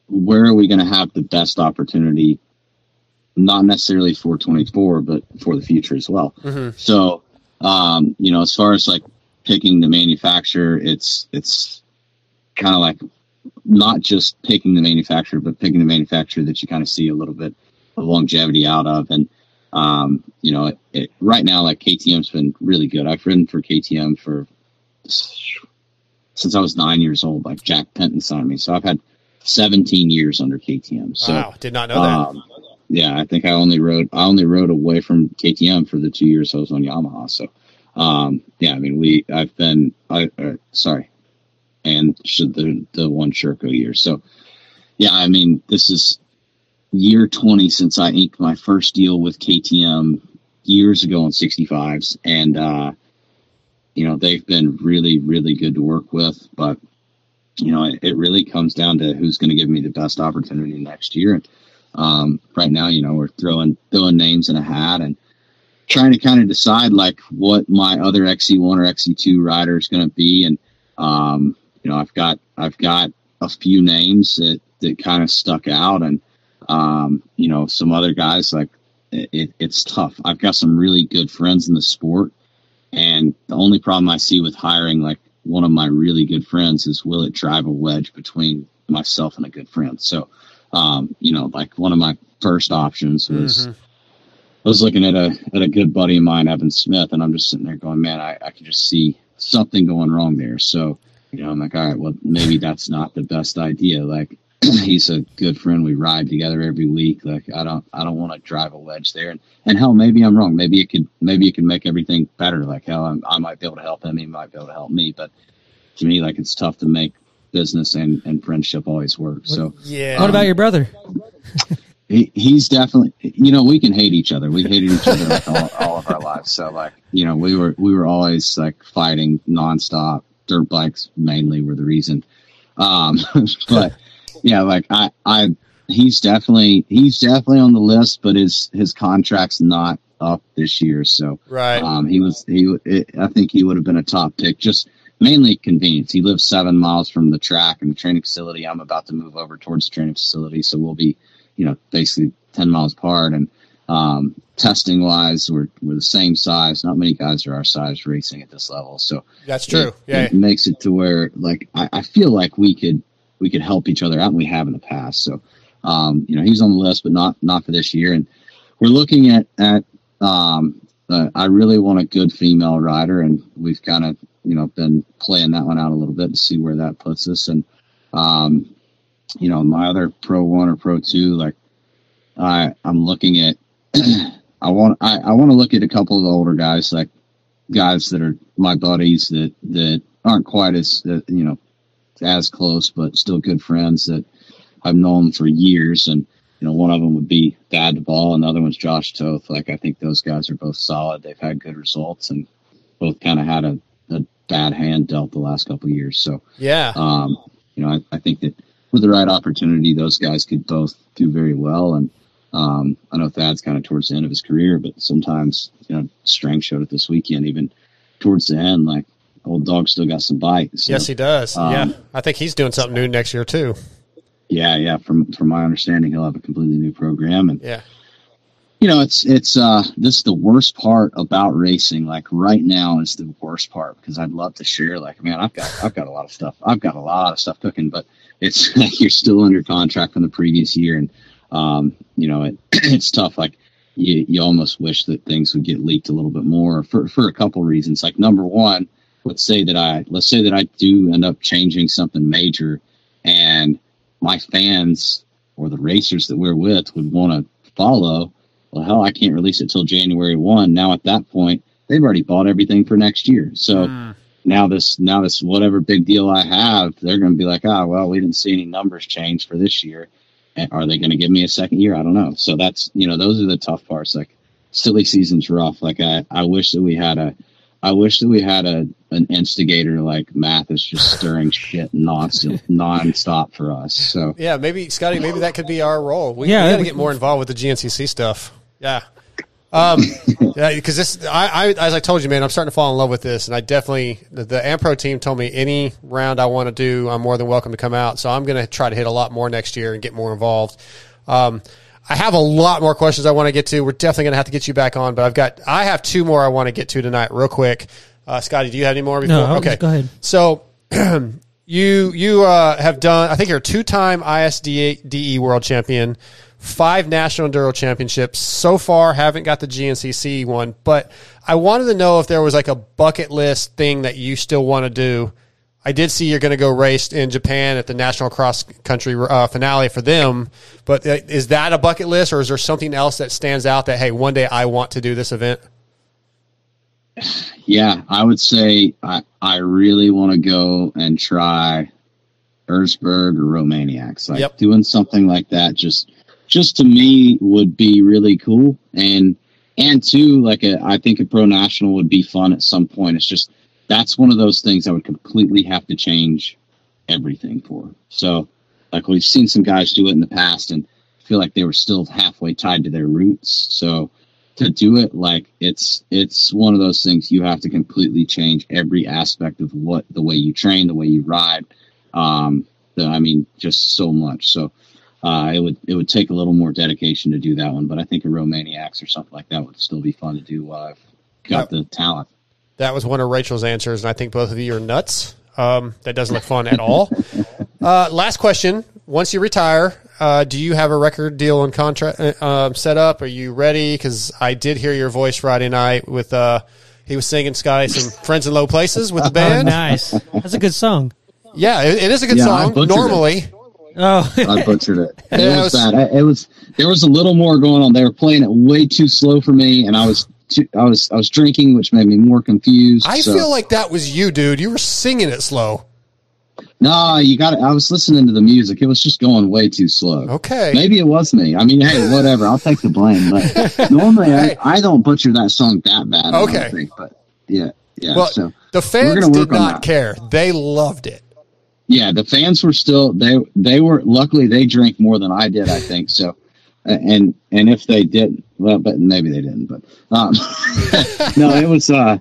Speaker 8: where are we going to have the best opportunity? Not necessarily for 24, but for the future as well. So, um, you know, as far as like picking the manufacturer, it's it's kind of like not just picking the manufacturer, but picking the manufacturer that you kind of see a little bit of longevity out of. And um, you know, it, it, right now, like KTM's been really good. I've ridden for KTM for since I was nine years old. Like Jack Penton signed me, so I've had 17 years under KTM. So,
Speaker 3: wow, did not know that.
Speaker 8: um, yeah, I think I only rode I only rode away from KTM for the two years I was on Yamaha. So, um, yeah, I mean we I've been I uh, sorry, and should the the one Sherco year. So, yeah, I mean this is year 20 since I inked my first deal with KTM years ago on 65s, and uh, you know they've been really really good to work with, but you know it, it really comes down to who's going to give me the best opportunity next year. And um, right now, you know, we're throwing throwing names in a hat and trying to kind of decide like what my other XC1 or XC2 rider is going to be. And um, you know, I've got I've got a few names that that kind of stuck out, and um, you know, some other guys like it, it's tough. I've got some really good friends in the sport, and the only problem I see with hiring like one of my really good friends is will it drive a wedge between myself and a good friend? So, um, you know, like one of my first options was I was looking at a at a good buddy of mine, Evan Smith, and I'm just sitting there going, man, I, I can just see something going wrong there. So, you know, I'm like, all right, well, maybe that's not the best idea. Like, he's a good friend. We ride together every week. Like, I don't, I don't want to drive a wedge there. And, and hell, maybe I'm wrong. Maybe it could, maybe it could make everything better. Like, hell, I'm, I might be able to help him. He might be able to help me. But to me, like, it's tough to make business and, and friendship always work. So,
Speaker 3: Yeah.
Speaker 4: What about your brother? [LAUGHS]
Speaker 8: he, he's definitely you know we can hate each other we hated each other like all, all of our lives so like you know we were we were always like fighting nonstop dirt bikes mainly were the reason um [LAUGHS] but yeah like i i he's definitely he's definitely on the list but his his contract's not up this year so
Speaker 3: Right.
Speaker 8: um he was he it, i think he would have been a top pick just mainly convenience he lives seven miles from the track and the training facility i'm about to move over towards the training facility so we'll be you know, basically 10 miles apart. And um, testing wise, we're, we're the same size. Not many guys are our size racing at this level. So
Speaker 3: That's true.
Speaker 8: It,
Speaker 3: Yeah.
Speaker 8: it makes it to where like I, I feel like we could we could help each other out, and we have in the past. So um, you know, he's on the list, but not not for this year. And we're looking at at um, uh, I really want a good female rider, and we've kind of you know been playing that one out a little bit to see where that puts us. And um, you know, my other pro one or pro two, like I I'm looking at [CLEARS THROAT] I want I, I want to look at a couple of the older guys, like guys that are my buddies that that aren't quite as uh, you know as close, but still good friends that I've known for years. And you know, one of them would be Thad Duvall, and the other one's Josh Toth. Like I think those guys are both solid. They've had good results, and both kind of had a, a bad hand dealt the last couple of years. So
Speaker 3: Yeah.
Speaker 8: um, you know, I, I think that with the right opportunity, those guys could both do very well. And um, I know Thad's kind of towards the end of his career, but sometimes, you know, Strang showed it this weekend, even towards the end, like old dog still got some bite. So,
Speaker 3: yes, he does.
Speaker 8: um,
Speaker 3: yeah. I think he's doing something new next year too.
Speaker 8: yeah, yeah. From from my understanding, he'll have a completely new program, and
Speaker 3: Yeah.
Speaker 8: you know, it's it's uh this is the worst part about racing. Like right now is the worst part because I'd love to share. Like, man, I've got I've got a lot of stuff. I've got a lot of stuff cooking, but it's like [LAUGHS] you're still under contract from the previous year, and um, you know, it, [CLEARS THROAT] it's tough. Like you you almost wish that things would get leaked a little bit more for for a couple reasons. Like number one, let's say that I let's say that I do end up changing something major, and my fans or the racers that we're with would want to follow well, hell, I can't release it till January one. Now at that point, they've already bought everything for next year. So now this, now this, whatever big deal I have, they're going to be like, ah, well, we didn't see any numbers change for this year. And are they going to give me a second year? I don't know. So that's, you know, those are the tough parts. Like silly season's rough. Like I, I wish that we had a, I wish that we had a an instigator like Matt that's just stirring shit nonstop, nonstop for us. So
Speaker 3: Yeah, maybe Scotty, maybe that could be our role. We,
Speaker 4: Yeah,
Speaker 3: we got to get more involved with the GNCC stuff. Yeah. Um, [LAUGHS] yeah, because this, I, I, as I told you, man, I'm starting to fall in love with this, and I definitely the, the AmPro team told me any round I want to do, I'm more than welcome to come out. So I'm going to try to hit a lot more next year and get more involved. Um, I have a lot more questions I want to get to. We're definitely going to have to get you back on, but I've got, I have two more I want to get to tonight, real quick. Uh, Scotty, do you have any more? Before?
Speaker 4: No,
Speaker 3: okay,
Speaker 4: go ahead.
Speaker 3: So. [CLEARS THROAT] You you uh, have done. I think you're a two time ISDE world champion, five national enduro championships so far. Haven't got the GNCC one, but I wanted to know if there was like a bucket list thing that you still want to do. I did see you're going to go race in Japan at the national cross country uh, finale for them, but uh, is that a bucket list or is there something else that stands out that hey, one day I want to do this event?
Speaker 8: Yeah, I would say I, I really want to go and try Erzberg or Romaniacs. Like
Speaker 3: Yep.
Speaker 8: doing something like that just just to me would be really cool. And and two, like a, I think a pro national would be fun at some point. It's just that's one of those things I would completely have to change everything for. So like we've seen some guys do it in the past and feel like they were still halfway tied to their roots. So to do it like it's it's one of those things you have to completely change every aspect of what the way you train the way you ride um the, i mean just so much so uh it would it would take a little more dedication to do that one but i think a romaniacs or something like that would still be fun to do while i've got the talent
Speaker 3: That was one of Rachael's answers, and I think both of you are nuts. Um, that doesn't look fun at all. [LAUGHS] Uh, last question: Once you retire, uh, do you have a record deal and contract uh, um, set up? Are you ready? Because I did hear your voice Friday night with uh, he was singing Sky some "Friends in Low Places" with the
Speaker 4: Oh,
Speaker 3: band.
Speaker 4: nice. That's a good song.
Speaker 3: Yeah, it, it is a good
Speaker 8: Yeah,
Speaker 3: song.
Speaker 8: butchered it.
Speaker 3: Normally,
Speaker 4: Oh,
Speaker 8: i butchered it [LAUGHS] it
Speaker 3: Yeah, it
Speaker 8: was,
Speaker 3: was-
Speaker 8: bad I, it was there was a little more going on they were playing it way too slow for me and i was too, i was i was drinking which made me more confused
Speaker 3: I
Speaker 8: so-
Speaker 3: feel like that was you, dude. You were singing it slow.
Speaker 8: No, you got. it. I was listening to the music. It was just going way too slow.
Speaker 3: Okay.
Speaker 8: Maybe it was me. I mean, hey, whatever. I'll take the blame. But [LAUGHS] normally,
Speaker 3: Hey.
Speaker 8: I, I don't butcher that song that bad.
Speaker 3: Okay.
Speaker 8: think. But yeah, yeah.
Speaker 3: Well,
Speaker 8: so
Speaker 3: the fans did not care. They loved it.
Speaker 8: yeah, the fans were still they they were luckily they drank more than I did. I think so. And and if they did, well, but maybe they didn't. But um, [LAUGHS] no, it was. uh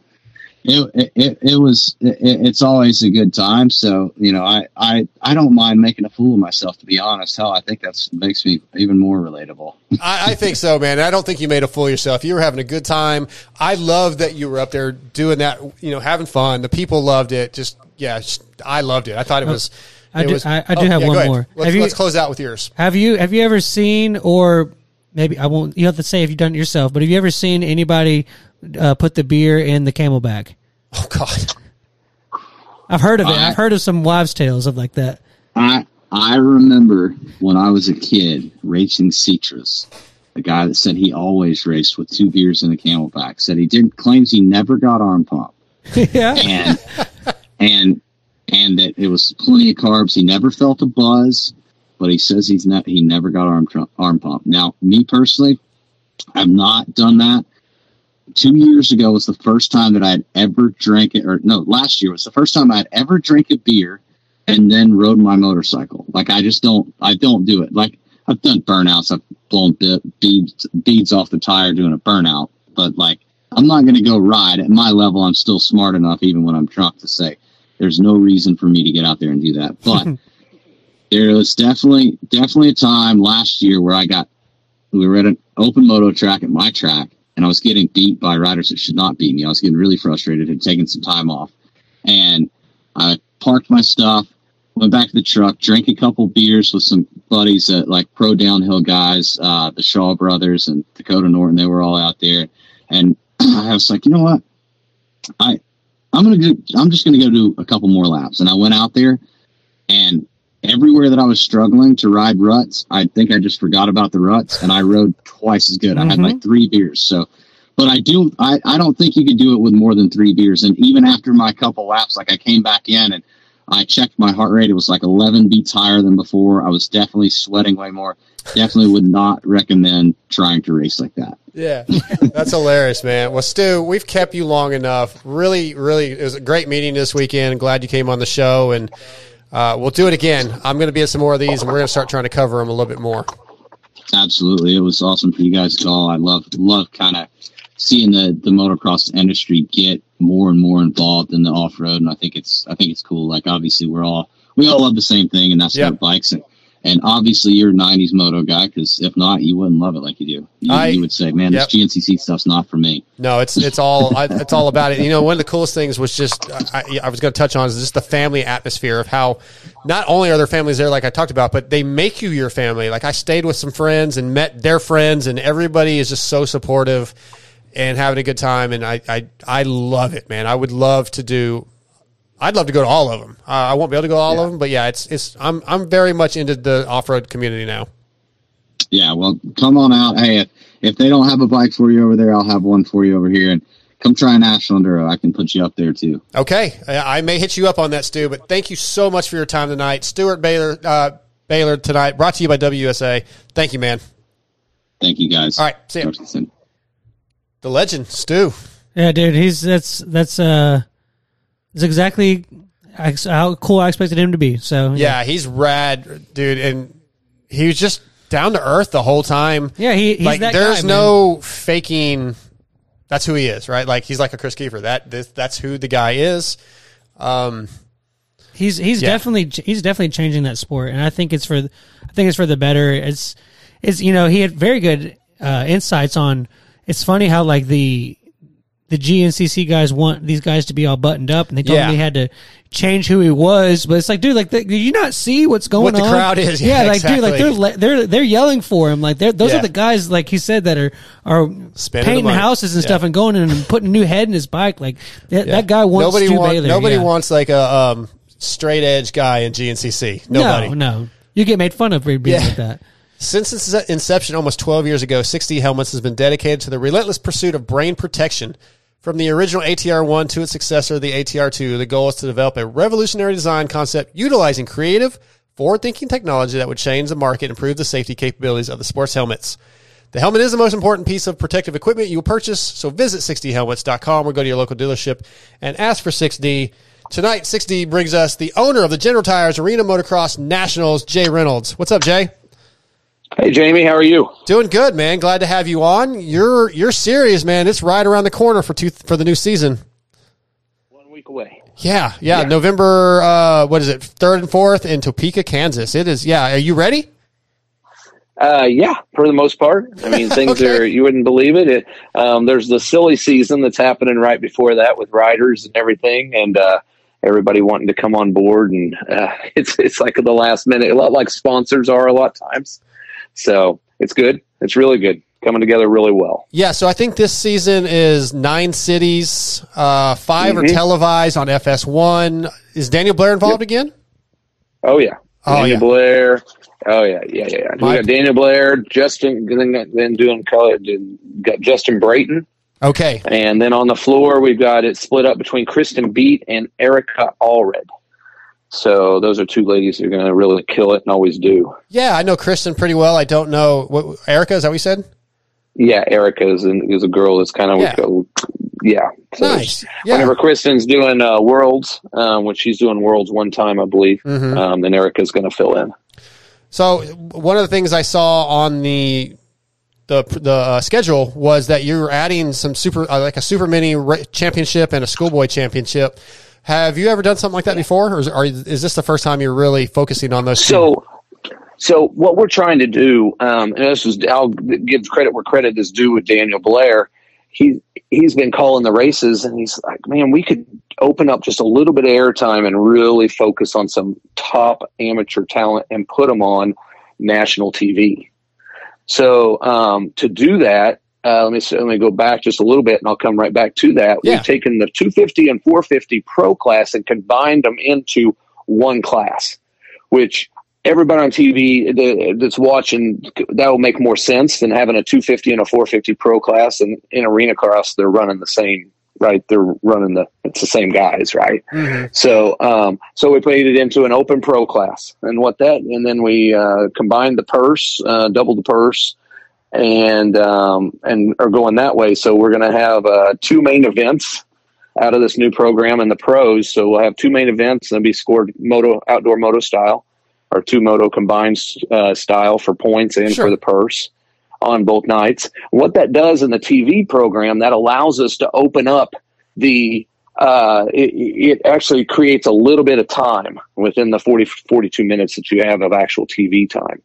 Speaker 8: it, it, it was it, it's always a good time so you know I, I i don't mind making a fool of myself to be honest hell i think that's makes me even more relatable [LAUGHS]
Speaker 3: I, I think so, man. I don't think you made a fool of yourself. You were having a good time. I love that you were up there doing that, you know, having fun. The people loved it. Just yeah, I loved it. I thought it was.
Speaker 4: I do-
Speaker 3: was-
Speaker 4: I- I do have
Speaker 3: go
Speaker 4: one more.
Speaker 3: Let's,
Speaker 4: Have you-
Speaker 3: let's close out with yours.
Speaker 4: have you have you ever seen or maybe I won't. You have to say if you've done it yourself. But have you ever seen anybody uh, put the beer in the camelback?
Speaker 3: Oh God,
Speaker 4: I've heard of it.
Speaker 8: I-
Speaker 4: I've heard of some wives' tales of like that.
Speaker 8: i i remember when i was a kid racing citrus the guy that said he always raced with two beers in the camelback said he didn't claims he never got arm pump [LAUGHS]
Speaker 4: yeah.
Speaker 8: and and and that it was plenty of carbs. He never felt a buzz, but he says he's not. He never got arm arm pump. Now, me personally, I've not done that. Two years ago was the first time that I had ever drank it, or no, last year was the first time I had ever drank a beer and then rode my motorcycle. Like I just don't, I don't do it. Like I've done burnouts. I've blown beads beads off the tire doing a burnout, but like I'm not going to go ride at my level. I'm still smart enough, even when I'm drunk, to say there's no reason for me to get out there and do that. But [LAUGHS] there was definitely, definitely a time last year where I got, we were at an open moto track at my track, and I was getting beat by riders that should not beat me. I was getting really frustrated, had taken some time off, and I parked my stuff, went back to the truck, drank a couple beers with some buddies that like pro downhill guys, uh, the Shaw brothers and Dakota Norton. They were all out there, and [CLEARS THROAT] I was like, you know what, I I'm gonna go, I'm just gonna go do a couple more laps, and I went out there, and everywhere that I was struggling to ride ruts, I think I just forgot about the ruts, and I rode twice as good. I had like mm-hmm. three beers, so. But I do. I, I don't think you could do it with more than three beers. And even after my couple laps, like I came back in and I checked my heart rate. It was like 11 beats higher than before. I was definitely sweating way more. Definitely would not recommend trying to race like that.
Speaker 3: Yeah, that's hilarious, man. Well, Stu, we've kept you long enough. Really, really, it was a great meeting this weekend. Glad you came on the show, and uh, we'll do it again. I'm going to be at some more of these, and we're going to start trying to cover them a little bit more.
Speaker 8: Absolutely, it was awesome for you guys to go. I love love kind of seeing the the motocross industry get more and more involved in the off road, and I think it's I think it's cool. Like obviously, we're all we all love the same thing, and that's dirt bikes. And, and obviously, you're a '90s moto guy because if not, you wouldn't love it like you do. You,
Speaker 3: I-
Speaker 8: you would say, "Man,
Speaker 3: Yep.
Speaker 8: this GNCC stuff's not for me."
Speaker 3: No, it's it's all I, it's all about it. You know, one of the coolest things was just I, I was going to touch on is just the family atmosphere of how not only are there families there like I talked about, but they make you your family. Like I stayed with some friends and met their friends, and everybody is just so supportive and having a good time. And I I I love it, man. I would love to do. I'd love to go to all of them. Uh, I won't be able to go to all of them, but yeah, it's it's I'm I'm very much into the off road community now.
Speaker 8: Yeah, well, come on out. Hey, if, if they don't have a bike for you over there, I'll have one for you over here. And come try National Enduro. I can put you up there too.
Speaker 3: Okay, I I may hit you up on that, Stu. But thank you so much for your time tonight, Steward Baylor. Uh, Baylor tonight, brought to you by WSA. Thank you, man.
Speaker 8: Thank you guys.
Speaker 3: All right, see ya.
Speaker 8: Talk to you.
Speaker 3: The legend, Stu.
Speaker 4: Yeah, dude, he's that's that's uh, that's exactly how cool I expected him to be. So
Speaker 3: Yeah, he's rad, dude, and he was just down to earth the whole time.
Speaker 4: yeah, he, he's
Speaker 3: like
Speaker 4: that
Speaker 3: there's
Speaker 4: guy,
Speaker 3: no faking. That's who he is, right? Like he's like a Chris Kiefer. That this, that's who the guy is. Um,
Speaker 4: He's he's
Speaker 3: Yeah.
Speaker 4: definitely he's definitely changing that sport, and I think it's for I think it's for the better. It's it's you know he had very good uh, insights on. It's funny how like the the GNCC guys want these guys to be all buttoned up, and they told
Speaker 3: Yeah.
Speaker 4: him he had to change who he was. But it's like, dude, like, th- did you not see what's going on
Speaker 3: What the crowd is. [LAUGHS] Yeah,
Speaker 4: like, dude, like they're they're they're yelling for him. Like, they're, those
Speaker 3: Yeah.
Speaker 4: are the guys, like he said, that are are painting houses and
Speaker 3: Yeah.
Speaker 4: stuff and going in and putting a new head in his bike. Like that,
Speaker 3: yeah.
Speaker 4: that guy wants
Speaker 3: nobody
Speaker 4: Stu
Speaker 3: want-
Speaker 4: Baylor.
Speaker 3: nobody
Speaker 4: yeah.
Speaker 3: wants like a um, straight edge guy in GNCC. Nobody.
Speaker 4: No, no. You get made fun of for being
Speaker 3: Yeah.
Speaker 4: like that.
Speaker 3: Since its inception almost 12 years ago, 6D Helmets has been dedicated to the relentless pursuit of brain protection. From the original ATR 1 to its successor, the ATR 2, the goal is to develop a revolutionary design concept utilizing creative, forward thinking technology that would change the market and improve the safety capabilities of the sports helmets. The helmet is the most important piece of protective equipment you will purchase, so visit 6Dhelmets.com or go to your local dealership and ask for 6D. Tonight, 6D brings us the owner of the General Tires Arena Motocross Nationals, Jay Reynolds. What's up, Jay?
Speaker 9: Hey, Jamie, how are you?
Speaker 3: Doing good, man. Glad to have you on. You're you're serious, man. It's right around the corner for two, for the new season.
Speaker 9: One week away.
Speaker 3: Yeah, yeah. November uh what is it? 3rd and 4th in Topeka, Kansas. It is. Yeah, are you ready?
Speaker 9: Uh, yeah, for the most part. I mean, [LAUGHS] things
Speaker 3: Okay.
Speaker 9: are, you wouldn't believe it. it um, there's the silly season that's happening right before that with riders and everything. And, uh, everybody wanting to come on board. And, uh, [LAUGHS] it's, it's like the last minute, a lot like sponsors are a lot of times. So it's good. It's really good. Coming together really well.
Speaker 3: Yeah, so I think this season is 9 cities, uh 5 are
Speaker 9: Mhm.
Speaker 3: televised on FS1. Is Daniel Blair involved again?
Speaker 9: Oh yeah.
Speaker 3: Oh,
Speaker 9: Daniel
Speaker 3: yeah.
Speaker 9: Blair. Oh yeah, yeah, yeah. yeah. We got Daniel Blair, Justin, then, then doing color, got Justin Brayton.
Speaker 3: Okay.
Speaker 9: And then on the floor, we've got it split up between Kristen Beat and Erica Allred. So those are two ladies who are going to really kill it and always do.
Speaker 3: Yeah, I know Kristen pretty well. I don't know what Erica, is that what you said?
Speaker 9: Yeah, Erica is, an, is a girl that's kind of
Speaker 3: Yeah.
Speaker 9: yeah. So
Speaker 3: Nice. Yeah.
Speaker 9: Whenever Kristen's doing uh, Worlds, um, when she's doing Worlds one time, I believe,
Speaker 3: Mhm.
Speaker 9: um, then Erica's going to fill in.
Speaker 3: So one of the things I saw on the the the uh, schedule was that you're adding some super uh, like a super mini championship and a schoolboy championship. Have you ever done something like that before, or is, are, is this the first time you're really focusing on those? two?
Speaker 9: So, so what we're trying to do, um, and this is, I'll give credit where credit is due with Daniel Blair. He he's been calling the races, and he's like, man, we could open up just a little bit of airtime and really focus on some top amateur talent and put them on national TV. So um, to do that, uh, let me let me go back just a little bit, and I'll come right back to that.
Speaker 3: Yeah.
Speaker 9: We've taken the 250 and 450 Pro class and combined them into one class, which everybody on TV that's watching that will make more sense than having a 250 and a 450 Pro class. And in arena cross, they're running the same, right? They're running the it's the same guys, right?
Speaker 3: Mhm.
Speaker 9: So, um, so we played it into an open pro class, and what that, and then we uh, combined the purse, uh, doubled the purse, and um, and are going that way. So we're going to have uh, two main events out of this new program in the pros. So we'll have two main events and be scored moto outdoor moto style. or two moto combined uh, style for points and
Speaker 3: Sure.
Speaker 9: for the purse on both nights. What that does in the TV program that allows us to open up the uh, it, it actually creates a little bit of time within the 40, 42 minutes that you have of actual TV time.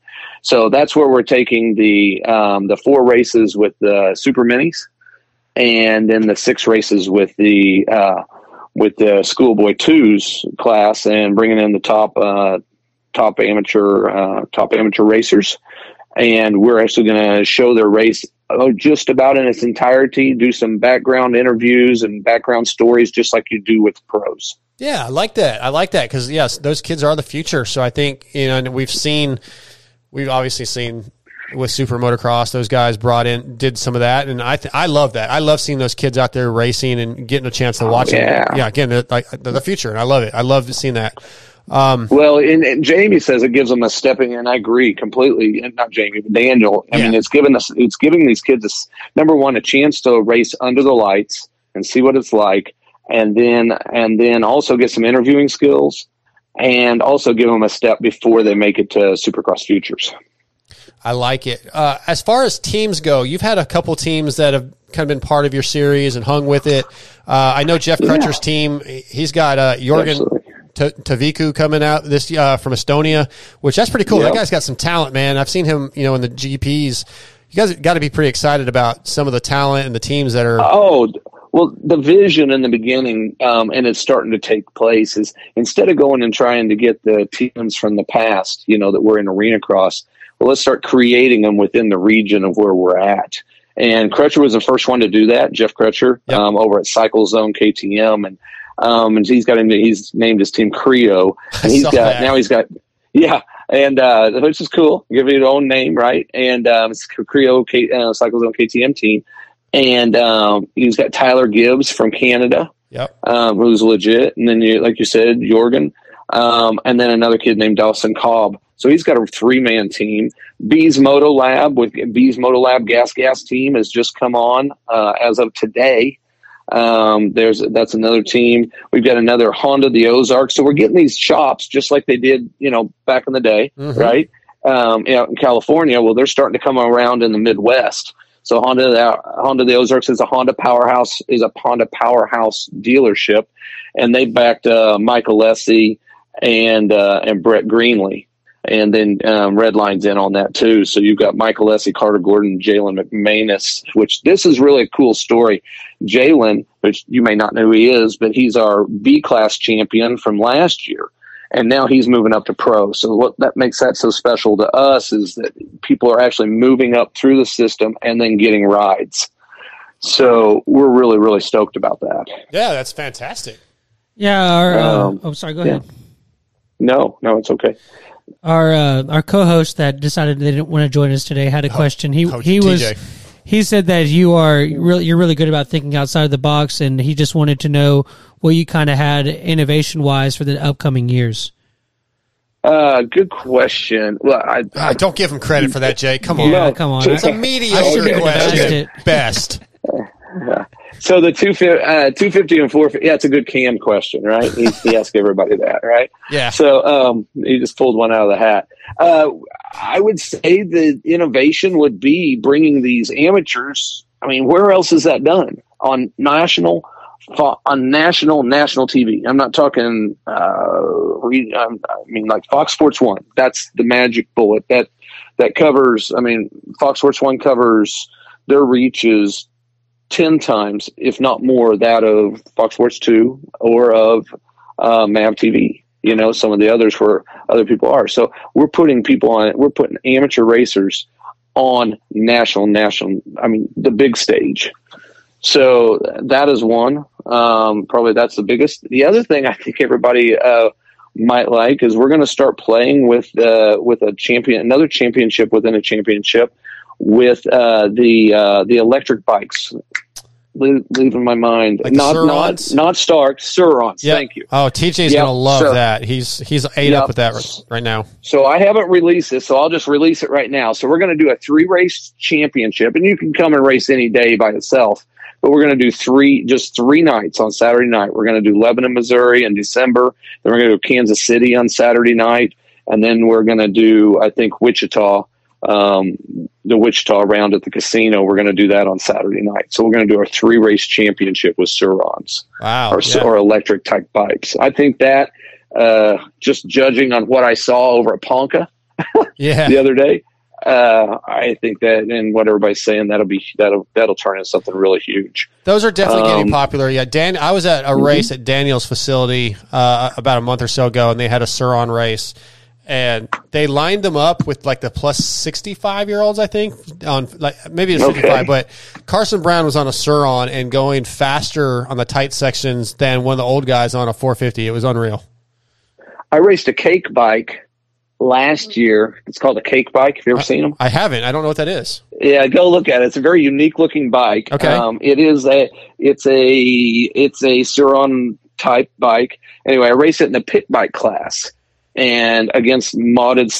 Speaker 9: So that's where we're taking the um, the four races with the super minis, and then the six races with the uh, with the schoolboy twos class, and bringing in the top uh, top amateur uh, top amateur racers. And we're actually going to show their race oh, just about in its entirety. Do some background interviews and background stories, just like you do with pros.
Speaker 3: Yeah, I like that. I like that because yes, those kids are the future. So I think you know, and we've seen, we've obviously seen with super motocross, those guys brought in, did some of that, and I th- I love that. I love seeing those kids out there racing and getting a chance to watch
Speaker 9: yeah.
Speaker 3: them. Yeah, again, they're like they're the future, and I love it. I love seeing that. Um,
Speaker 9: Well, and, and Jamie says it gives them a stepping, and I agree completely. And not Jamie, but Daniel. I mean, it's giving us, it's giving these kids, a number one, a chance to race under the lights and see what it's like, and then and then also get some interviewing skills, and also give them a step before they make it to Supercross Futures.
Speaker 3: I like it. Uh, as far as teams go, you've had a couple teams that have kind of been part of your series and hung with it. Uh, I know Jeff Crutcher's team. He's got uh, Jorgen
Speaker 9: Absolutely.
Speaker 3: T- Talviku coming out this uh, from Estonia, which that's pretty cool.
Speaker 9: Yep.
Speaker 3: That guy's got some talent, man. I've seen him, you know, in the GPs. You guys got to be pretty excited about some of the talent and the teams that are.
Speaker 9: Oh, well, the vision in the beginning, um, and it's starting to take place, is instead of going and trying to get the teams from the past, you know, that were in arena cross, well, let's start creating them within the region of where we're at. And Crutcher was the first one to do that, Jeff Crutcher,
Speaker 3: Yep.
Speaker 9: um, over at Cycle Zone KTM, and um, and he's got him. He's named his team Creo, [LAUGHS] and he's got
Speaker 3: that.
Speaker 9: now he's got yeah, and uh, which is cool. Give it your own name, right? And um, it's Creo K, uh, Cycle Zone KTM team, and um, he's got Tyler Gibbs from Canada,
Speaker 3: Yep.
Speaker 9: um, who's legit, and then you like you said, Jorgen, um, and then another kid named Dawson Cobb. So he's got a three man team. Bees Moto Lab with Bees Moto Lab Gas Gas team has just come on uh, as of today. Um, there's that's another team. We've got another Honda the Ozark. So we're getting these shops just like they did, you know, back in the day,
Speaker 3: Mhm.
Speaker 9: right? Um, you know, in California. Well, they're starting to come around in the Midwest. So Honda the Honda the Ozarks is a Honda powerhouse is a Honda powerhouse dealership, and they backed uh, Michael Lessie and uh, and Brett Greenley, And then um, Redline's in on that too. So you've got Michael Lessie, Carter Gordon, Jalen McManus, which this is really a cool story. Jalen, which you may not know who he is, but he's our B class champion from last year. And now he's moving up to pro. So what that makes that so special to us is that people are actually moving up through the system and then getting rides. So we're really, really stoked about that.
Speaker 3: Yeah, that's fantastic.
Speaker 4: Yeah. Our, uh,
Speaker 9: Um,
Speaker 4: oh, sorry. Go
Speaker 9: yeah.
Speaker 4: ahead.
Speaker 9: No, no, it's okay.
Speaker 4: Our uh, our co-host that decided they didn't want to join us today had a question. He
Speaker 3: Coach
Speaker 4: he was
Speaker 3: TJ.
Speaker 4: He said that you are really you're really good about thinking outside of the box, and he just wanted to know what you kind of had innovation wise for the upcoming years.
Speaker 9: Uh, good question. Well, I,
Speaker 3: Ah, don't give him credit for that, Jay. Come on.
Speaker 4: Yeah,
Speaker 9: No.
Speaker 4: come on.
Speaker 3: It's a mediocre
Speaker 4: I shouldn't
Speaker 3: question. Best. [LAUGHS]
Speaker 9: So the two fifty, uh, two fifty and four. Yeah, it's a good cam question, right? He, he asked everybody that, right?
Speaker 3: Yeah.
Speaker 9: So um, he just pulled one out of the hat. Uh, I would say the innovation would be bringing these amateurs. I mean, where else is that done on national? On national national TV, I'm not talking. Uh, re, um, I mean, like Fox Sports One. That's the magic bullet. That that covers. I mean, Fox Sports One covers their reaches 10 times, if not more, that of Fox Sports 2 or of uh, MAV TV. You know, some of the others where other people are. So we're putting people on. We're putting amateur racers on national, national, I mean, the big stage. So that is one. Um, probably that's the biggest. The other thing I think everybody uh, might like is we're going to start playing with uh, with a champion, another championship within a championship with uh, the uh, the electric bikes. Le- leaving my mind,
Speaker 3: Like
Speaker 9: not not
Speaker 3: Sur-Rons?
Speaker 9: not Stark, Sur-Rons.
Speaker 3: Yep.
Speaker 9: Thank you.
Speaker 3: Oh, TJ's
Speaker 9: Yep.
Speaker 3: gonna love that. He's he's ate
Speaker 9: Yep.
Speaker 3: up with that right, now.
Speaker 9: So I haven't released this, so I'll just release it right now. So we're going to do a three race championship, and you can come and race any day by itself. But we're going to do three, just three nights on Saturday night. We're going to do Lebanon, Missouri in December. Then we're going to do Kansas City on Saturday night, and then we're going to do I think Wichita, um, the Wichita round at the casino. We're going to do that on Saturday night. So we're going to do our three race championship with Sur-Rons
Speaker 3: Wow.
Speaker 9: or,
Speaker 3: yeah.
Speaker 9: or electric type bikes. I think that uh, just judging on what I saw over at Ponca [LAUGHS]
Speaker 3: yeah.
Speaker 9: the other day. Uh, I think that, and what everybody's saying, that'll be that'll that'll turn into something really huge.
Speaker 3: Those are definitely getting
Speaker 9: Um,
Speaker 3: popular. Yeah, Dan. I was at a race at Daniel's facility uh, about a month or so ago, and they had a Sur-Ron race, and they lined them up with like the plus sixty five year olds. I think on like maybe it's fifty five,
Speaker 9: Okay.
Speaker 3: but Carson Brown was on a Sur-Ron and going faster on the tight sections than one of the old guys on a four fifty. It was unreal.
Speaker 9: I raced a cake bike last year. It's called a cake bike. Have you ever seen them?
Speaker 3: I haven't. I don't know what that is.
Speaker 9: Yeah, go look at it. It's a very unique looking bike.
Speaker 3: Okay.
Speaker 9: Um, it is a it's a it's a Sur-Ron type bike. Anyway, I raced it in the pit bike class and against modded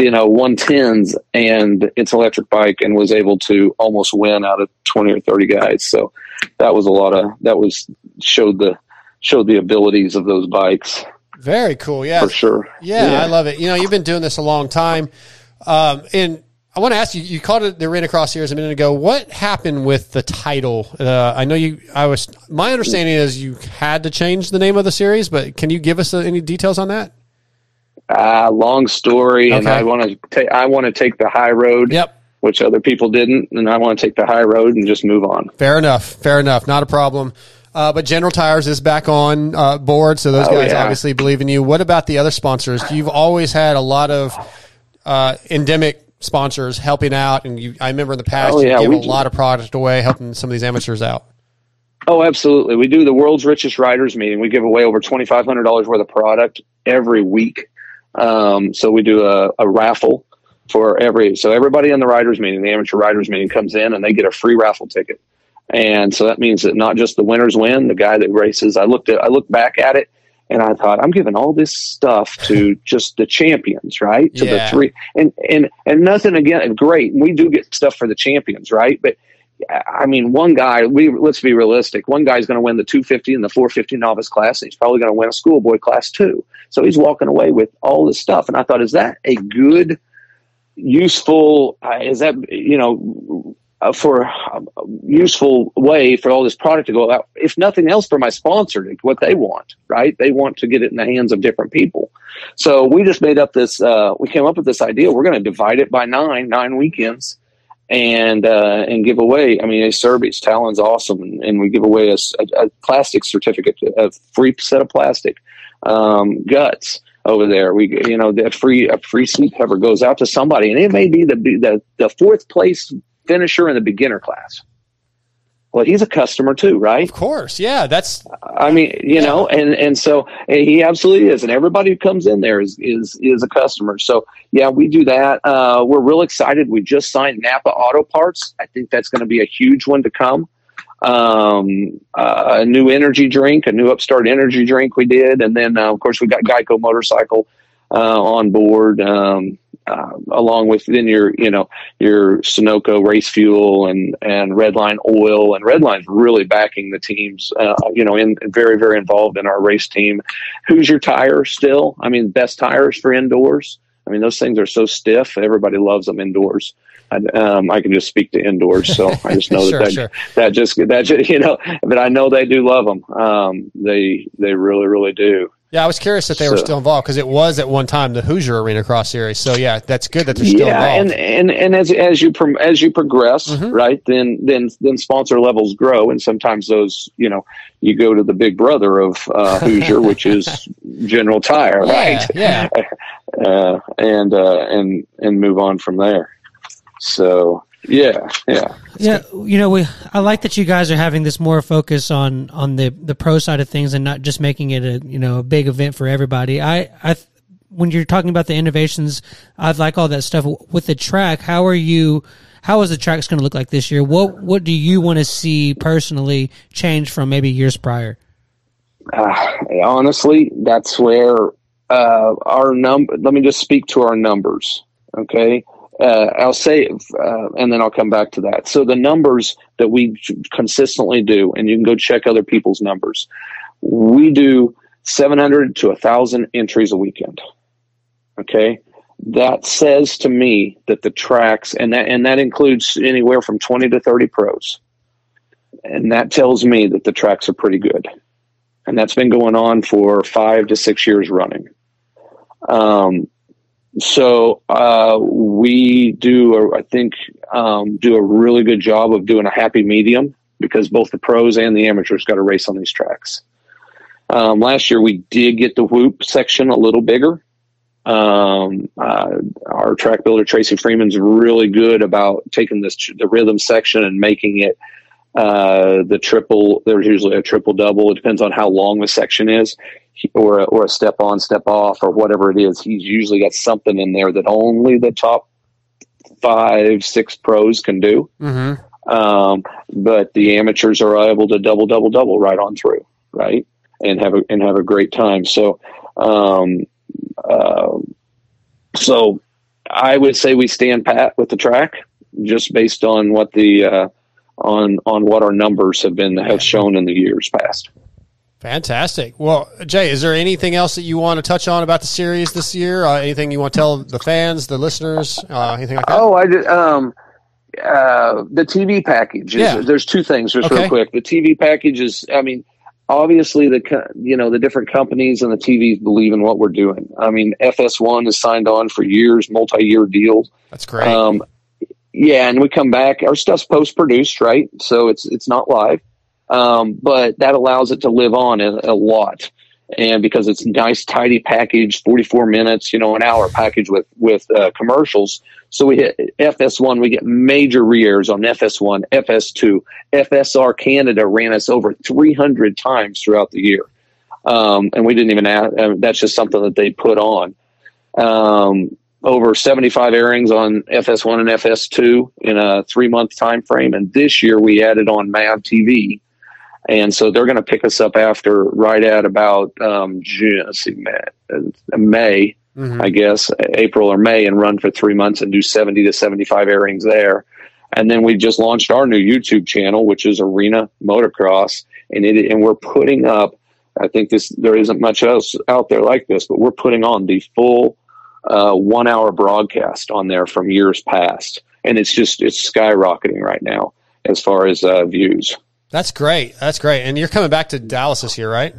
Speaker 9: you know 110s and it's electric bike and was able to almost win out of 20 or 30 guys. So that was a lot of that was showed the showed the abilities of those bikes
Speaker 3: Very cool. Yeah,
Speaker 9: for sure.
Speaker 3: Yeah, I love it. You know, you've been doing this a long time. Um, and I want to ask you, you called it the Arena Cross Series a minute ago. What happened with the title? Uh, I know you, I was, my understanding is you had to change the name of the series, but can you give us any details on that?
Speaker 9: Uh, long story, and I want to take I want to take the high road.
Speaker 3: Yep.
Speaker 9: Which other people didn't, and I want to take the high road and just move on.
Speaker 3: Fair enough. Fair enough. Not a problem. Uh, but General Tires is back on uh, board, so those
Speaker 9: Oh,
Speaker 3: guys
Speaker 9: yeah.
Speaker 3: obviously believe in you. What about the other sponsors? You've always had a lot of uh, endemic sponsors helping out, and you, I remember in the past
Speaker 9: Oh,
Speaker 3: you
Speaker 9: yeah,
Speaker 3: give
Speaker 9: we
Speaker 3: a
Speaker 9: do.
Speaker 3: lot of product away, helping some of these amateurs out.
Speaker 9: Oh, absolutely. We do the world's richest riders meeting. We give away over twenty five hundred dollars worth of product every week. Um, so we do a, a raffle for every. So everybody in the riders meeting, the amateur riders meeting, comes in and they get a free raffle ticket. And so that means that not just the winners win. The guy that races, I looked at, I looked back at it, and I thought, I'm giving all this stuff to [LAUGHS] just the champions, right? To
Speaker 3: Yeah.
Speaker 9: the three, and and and nothing again. Great, we do get stuff for the champions, right? But I mean, one guy. We let's be realistic. One guy's going to win the 250 and the 450 novice class, and he's probably going to win a schoolboy class too. So he's walking away with all this stuff. And I thought, is that a good, useful? Uh, is that you know uh, for a useful way for all this product to go out? If nothing else, for my sponsor, what they want, right? They want to get it in the hands of different people. So we just made up this. Uh, we came up with this idea. We're going to divide it by nine, nine weekends and uh, and give away. I mean, a Serbi's Talon's awesome, and, and we give away a plastic certificate, a free set of plastic um, guts over there. We you know that free a free seat cover goes out to somebody, and it may be the the the fourth place finisher in the beginner class. Well, he's a customer too, right?
Speaker 3: Of course, yeah. That's
Speaker 9: I mean, you know, and and so and he absolutely is, and everybody who comes in there is is is a customer. So yeah, we do that. Uh, we're real excited. We just signed Napa Auto Parts. I think that's going to be a huge one to come. Um, uh, a new energy drink, a new Upstart energy drink we did, and then uh, of course we got Geico Motorcycle uh, on board. Um, uh, along with then your you know your Sunoco race fuel and and Redline oil and Redline's really backing the teams uh, you know in very very involved in our race team. Who's your tire still? I mean best tires for indoors. I mean those things are so stiff. Everybody loves them indoors. I, um, I can just speak to indoors, so I just know [LAUGHS]
Speaker 3: Sure,
Speaker 9: that, that
Speaker 3: sure.
Speaker 9: that just that just, you know, but I know they do love them. Um, they they really really do.
Speaker 3: yeah. I was curious that they were still involved because it was at one time the Hoosier Arena Cross Series. So yeah, that's good that they're still
Speaker 9: yeah,
Speaker 3: involved.
Speaker 9: and, and and as as you pro- as you progress,
Speaker 3: Mhm.
Speaker 9: right, then then then sponsor levels grow, and sometimes those, you know, you go to the big brother of uh, [LAUGHS] Hoosier, which is General Tire, right?
Speaker 3: yeah, [LAUGHS]
Speaker 9: uh, and uh, and and move on from there. So yeah, yeah.
Speaker 4: Yeah, you know, we I like that you guys are having this more focus on on the the pro side of things and not just making it a you know a big event for everybody. I I when you're talking about the innovations, I like all that stuff with the track. How are you? How is the track's going to look like this year? What what do you want to see personally change from maybe years prior?
Speaker 9: Uh, honestly, that's where uh, our number. Let me just speak to our numbers, okay? Uh, I'll say, uh, and then I'll come back to that. So the numbers that we consistently do, and you can go check other people's numbers. We do 700 to 1,000 entries a weekend. Okay. That says to me that the tracks and that and that includes anywhere from twenty to thirty pros, and that tells me that the tracks are pretty good, and that's been going on for five to six years running. Um, so uh, we do, a, I think, um, do a really good job of doing a happy medium because both the pros and the amateurs got to race on these tracks. Um, last year we did get the whoop section a little bigger. Um, uh, our track builder Tracy Freeman's really good about taking this the rhythm section and making it uh, the triple. There's usually a triple double. It depends on how long the section is, or a, or a step on, step off, or whatever it is. He's usually got something in there that only the top five, six pros can do.
Speaker 3: Mm-hmm.
Speaker 9: Um, but the amateurs are able to double, double, double right on through, right, and have a and have a great time. So, um, uh, so I would say we stand pat with the track, just based on what the uh, on on what our numbers have been have shown in the years past.
Speaker 3: Fantastic. Well, Jay, is there anything else that you want to touch on about the series this year? Uh, anything you want to tell the fans, the listeners, uh, anything like that?
Speaker 9: Oh, I did. Um, uh, the TV package. Is,
Speaker 3: Yeah.
Speaker 9: There's two things, just
Speaker 3: Okay.
Speaker 9: real quick. The TV package is, I mean, obviously the co- you know the different companies and the TVs believe in what we're doing. I mean, FS1 is signed on for years, multi-year deals.
Speaker 3: That's great.
Speaker 9: Um, yeah, and we come back. Our stuff's post-produced, right? So it's it's not live, um, but that allows it to live on a, a lot. And because it's nice, tidy package, forty-four minutes, you know, an hour package with with uh, commercials. So we hit FS1. We get major re-airs on FS1, FS2, FSR Canada ran us over three hundred times throughout the year, um, and we didn't even. Add, uh, that's just something that they put on um, over 75 airings on FS1 and FS2 in a three month time frame. And this year we added on MAV TV. And so they're going to pick us up after right at about um, June, let's see, May, uh, May
Speaker 3: Mhm.
Speaker 9: I guess, April or May, and run for three months and do 70 to 75 airings there. And then we just launched our new YouTube channel, which is Arena Motocross, and it and we're putting up. I think this there isn't much else out there like this, but we're putting on the full uh, one hour broadcast on there from years past, and it's just it's skyrocketing right now as far as uh, views.
Speaker 3: That's great. That's great. And you're coming back to Dallas this year, right?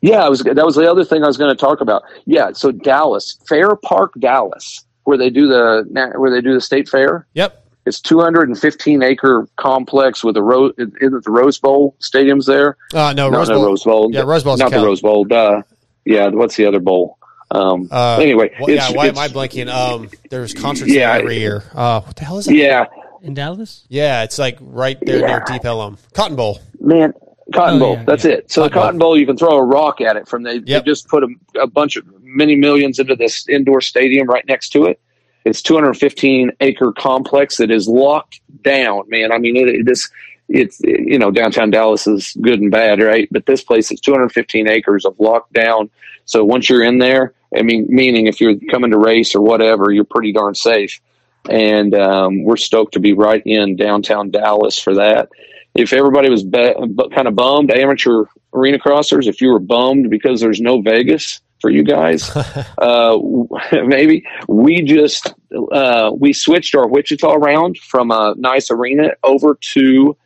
Speaker 9: Yeah, I was that was the other thing I was going to talk about. Yeah, so Dallas, Fair Park, Dallas, where they do the where they do the state fair.
Speaker 3: Yep.
Speaker 9: It's 215 acre complex with a rose. The Rose Bowl stadiums there?
Speaker 3: Uh, no,
Speaker 9: Not
Speaker 3: Rose Bowl.
Speaker 9: Rose Bowl.
Speaker 3: Yeah, Rose Bowl's
Speaker 9: not the Rose Bowl. Duh. Yeah, what's the other bowl? Um,
Speaker 3: Uh,
Speaker 9: anyway,
Speaker 3: wh- yeah. Why am I blanking? Um, there's concerts
Speaker 9: Yeah,
Speaker 3: every year. Uh, what the hell is that?
Speaker 9: Yeah,
Speaker 4: in Dallas.
Speaker 3: Yeah, it's like right there
Speaker 9: Yeah.
Speaker 3: near Deep Ellum. Cotton Bowl.
Speaker 9: man, Cotton
Speaker 4: Oh,
Speaker 9: Bowl.
Speaker 4: yeah,
Speaker 9: that's it. So the
Speaker 3: Cotton Bowl.
Speaker 9: Bowl, you can throw a rock at it from they, they just put a, a bunch of many millions into this indoor stadium right next to it. It's 215 acre complex that is locked down, man. I mean, it, it is, it's, you know, downtown Dallas is good and bad, right? But this place is 215 acres of locked down. So once you're in there, I mean, meaning if you're coming to race or whatever, you're pretty darn safe. And um, we're stoked to be right in downtown Dallas for that. If everybody was be- kind of bummed, amateur arena crossers, if you were bummed because there's no Vegas for you guys, [LAUGHS] uh, [LAUGHS] maybe we just uh, we switched our Wichita round from a nice arena over to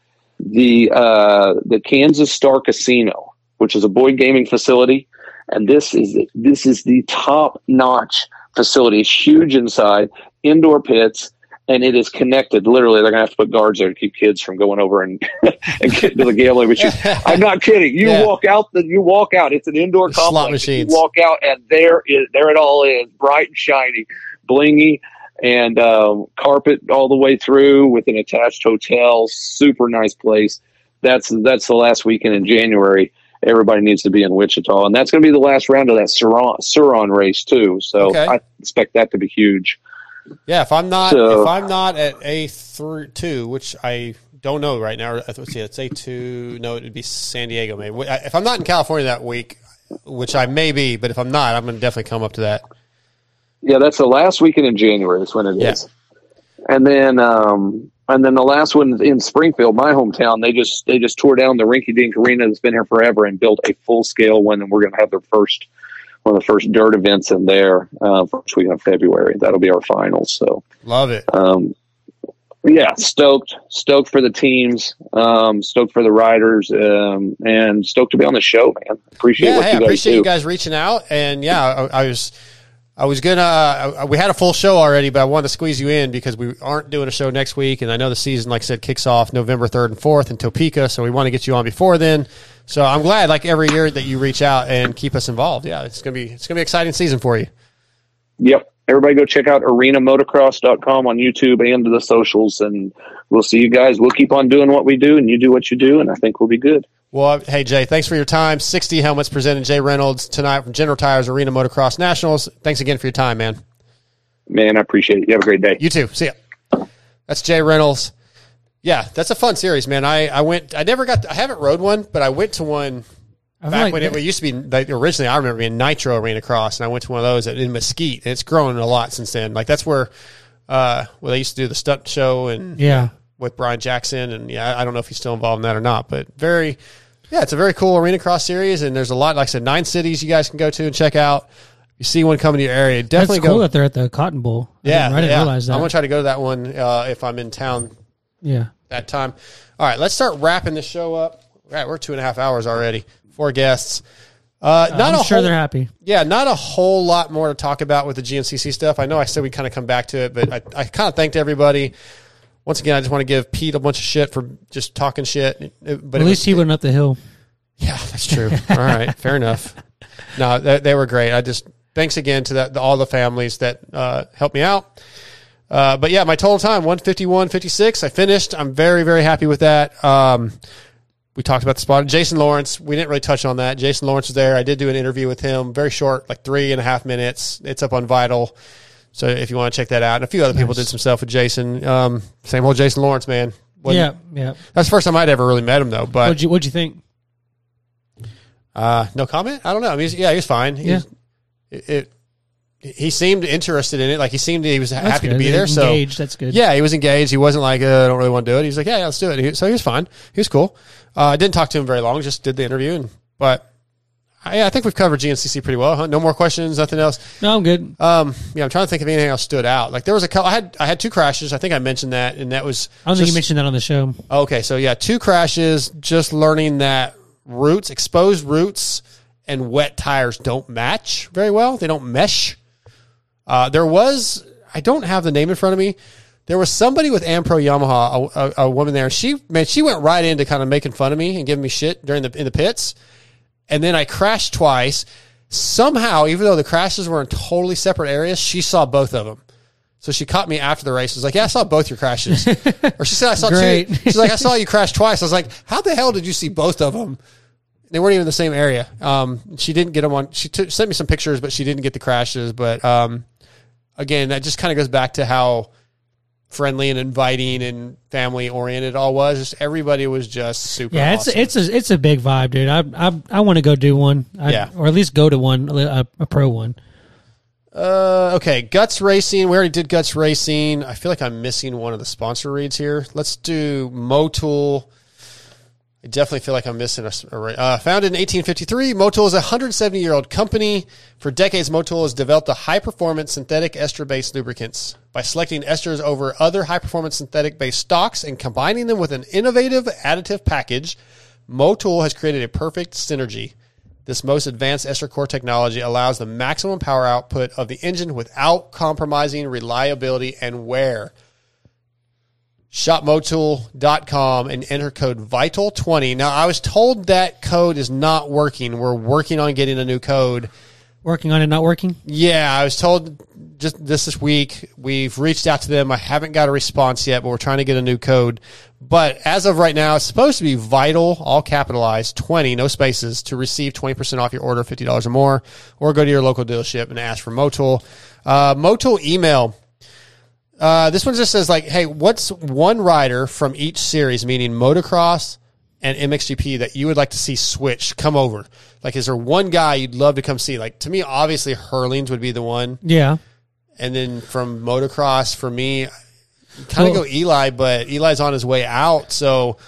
Speaker 9: the uh, the Kansas Star Casino, which is a Boyd gaming facility, and this is this is the top notch facility. is huge inside, indoor pits, and it is connected. Literally, they're gonna have to put guards there to keep kids from going over and [LAUGHS] and getting to the gambling machine. [LAUGHS] I'm not kidding. You
Speaker 3: Yeah.
Speaker 9: walk out, the, you walk out. It's an indoor
Speaker 3: Slot
Speaker 9: complex.
Speaker 3: machines.
Speaker 9: You walk out, and there is there it all is, bright and shiny, blingy, and um, carpet all the way through with an attached hotel. Super nice place. That's that's the last weekend in January. Everybody needs to be in Wichita, and that's going to be the last round of that Sur-Ron, Sur-Ron race too. So
Speaker 3: Okay.
Speaker 9: I expect that to be huge.
Speaker 3: Yeah, if I'm not
Speaker 9: So-
Speaker 3: if I'm not at A three two, which I don't know right now. Let's see, it's A two. No, it'd be San Diego. Maybe if I'm not in California that week, which I may be, but if I'm not, I'm going to definitely come up to that.
Speaker 9: Yeah, that's the last weekend in January. That's when it is.
Speaker 3: Yeah.
Speaker 9: And then, um, and then the last one in Springfield, my hometown, they just they just tore down the Rinky Dink Arena that's been here forever and built a full scale one, and we're going to have their first one of the first dirt events in there uh, first week of February. That'll be our finals. So
Speaker 3: Love it.
Speaker 9: um, yeah, stoked, stoked for the teams, um, stoked for the riders, um, and stoked to be on the show, man. Appreciate
Speaker 3: Yeah,
Speaker 9: what
Speaker 3: hey,
Speaker 9: you
Speaker 3: I
Speaker 9: guys
Speaker 3: appreciate
Speaker 9: do.
Speaker 3: you guys reaching out. And yeah, I, I was, I was gonna. Uh, we had a full show already, but I wanted to squeeze you in because we aren't doing a show next week, and I know the season, like I said, kicks off November third and fourth in Topeka, so we want to get you on before then. So I'm glad, like every year, that you reach out and keep us involved. Yeah, it's gonna be it's gonna be exciting season for you.
Speaker 9: Yep. Everybody go check out arenamotocross.com on YouTube and the socials, and we'll see you guys. We'll keep on doing what we do, and you do what you do, and I think we'll be good.
Speaker 3: Well, hey Jay, thanks for your time. 6D helmets presented Jay Reynolds tonight from General Tires Arena Motocross Nationals. Thanks again for your time, man.
Speaker 9: Man, I appreciate it. You have a great day.
Speaker 3: You too. See ya. That's Jay Reynolds. Yeah, that's a fun series, man. I, I went. I never got. I haven't rode one, but I went to one
Speaker 4: I
Speaker 3: back
Speaker 4: like
Speaker 3: when it,
Speaker 4: that-
Speaker 3: used to be. Like, originally, I remember being Nitro Arena Cross, and I went to one of those in Mesquite, and it's grown a lot since then. Like that's where, uh, where they used to do the stunt show and
Speaker 4: yeah.
Speaker 3: With Brian Jackson, and yeah, I don't know if he's still involved in that or not, but very, yeah, it's a very cool arena cross series, and there's a lot. Like I said, nine cities you guys can go to and check out. You see one coming to your area,
Speaker 4: That's
Speaker 3: definitely
Speaker 4: cool
Speaker 3: go.
Speaker 4: that they're at the Cotton Bowl. I
Speaker 3: yeah,
Speaker 4: didn't, I didn't
Speaker 3: yeah.
Speaker 4: realize that.
Speaker 3: I'm gonna try to go to that one uh, if I'm in town
Speaker 4: yeah.
Speaker 3: that time. All right, let's start wrapping the show up. All right, we're two and a half hours already. Four guests. Uh, not
Speaker 4: I'm sure
Speaker 3: whole,
Speaker 4: they're happy.
Speaker 3: Yeah, not a whole lot more to talk about with the GNCC stuff. I know I said we'd kind of come back to it, but I, I kind of thanked everybody. Once again, I just want to give Pete a bunch of shit for just talking shit. But
Speaker 4: At least
Speaker 3: was,
Speaker 4: he went up the hill.
Speaker 3: yeah, that's true. All right, fair [LAUGHS] enough. No, they, they were great. I just thanks again to that all the families that uh, helped me out. Uh, but yeah, my total time 151.56. I finished. I'm very very happy with that. Um, we talked about the spot. Jason Lawrence. We didn't really touch on that. Jason Lawrence was there. I did do an interview with him. Very short, like three and a half minutes. It's up on Vital. So if you want to check that out, and a few other people did some stuff with Jason. Um, same old Jason Lawrence, man. Wasn't-
Speaker 4: yeah, yeah.
Speaker 3: that's the first time I'd ever really met him though. But
Speaker 4: What'd you What'd you think?
Speaker 3: uh, no comment. I don't know. I mean, he's, yeah, he was fine. He
Speaker 4: Yeah.
Speaker 3: was- it, it he seemed interested in it. Like he seemed he was
Speaker 4: That's
Speaker 3: happy to
Speaker 4: good.
Speaker 3: be there.
Speaker 4: So engaged.
Speaker 3: So
Speaker 4: That's good.
Speaker 3: yeah, he was engaged. He wasn't like uh, I don't really want to do it. He's like yeah, yeah let's do it. He- so he was fine. He was cool. Uh, I didn't talk to him very long. Just did the interview. And but I, I think we've covered GNCC pretty well. Huh? No more questions. Nothing else.
Speaker 4: No, I'm good.
Speaker 3: Um, yeah, I'm trying to think of anything else stood out. Like there was a couple. I had I had two crashes. I think I mentioned that, and that was.
Speaker 4: I don't think you mentioned that on the show.
Speaker 3: Okay, so yeah, two crashes. Just learning that roots, exposed roots, and wet tires don't match very well. They don't mesh. Uh, there was, I don't have the name in front of me. There was somebody with AmPro Yamaha, a, a, a woman there. She man, she went right into kind of making fun of me and giving me shit during the in the pits. And then I crashed twice. Somehow, even though the crashes were in totally separate areas, she saw both of them. So she caught me after the race. Was like, "Yeah, I saw both your crashes." [LAUGHS] or she said, "I saw
Speaker 4: Great.
Speaker 3: two." She's like, "I saw you crash twice." I was like, "How the hell did you see both of them?" They weren't even in the same area. Um, she didn't get them on. She took sent me some pictures, but she didn't get the crashes. But um, again, that just kind of goes back to how friendly and inviting and family oriented all was. Just everybody was just super.
Speaker 4: Yeah,
Speaker 3: awesome.
Speaker 4: it's it's a it's a big vibe, dude. I I I want to go do one. I,
Speaker 3: Yeah.
Speaker 4: or at least go to one, a, a pro one.
Speaker 3: Uh, okay, Guts Racing. We already did Guts Racing. I feel like I'm missing one of the sponsor reads here. Let's do Motul. I definitely feel like I'm missing a. uh, founded in 1853, Motul is a 170 year old company. For decades, Motul has developed a high performance synthetic ester based lubricants. By selecting esters over other high performance synthetic based stocks and combining them with an innovative additive package, Motul has created a perfect synergy. This most advanced ester core technology allows the maximum power output of the engine without compromising reliability and wear. Shopmotul.com and enter code VITAL20. Now, I was told that code is not working. We're working on getting a new code.
Speaker 4: Working on it, not working.
Speaker 3: Yeah, I was told just this this week. We've reached out to them. I haven't got a response yet, but we're trying to get a new code. But as of right now, it's supposed to be vital, all capitalized, 20, no spaces, to receive 20% off your order, $50 or more, or go to your local dealership and ask for Motul. Uh, Motul email. Uh, this one just says like, hey, what's one rider from each series, meaning motocross and MXGP, that you would like to see switch come over? Like, is there one guy you'd love to come see? Like, to me, obviously Herlings would be the one,
Speaker 4: Yeah.
Speaker 3: and then from motocross, for me, kind of
Speaker 4: Well-
Speaker 3: go Eli, but Eli's on his way out, so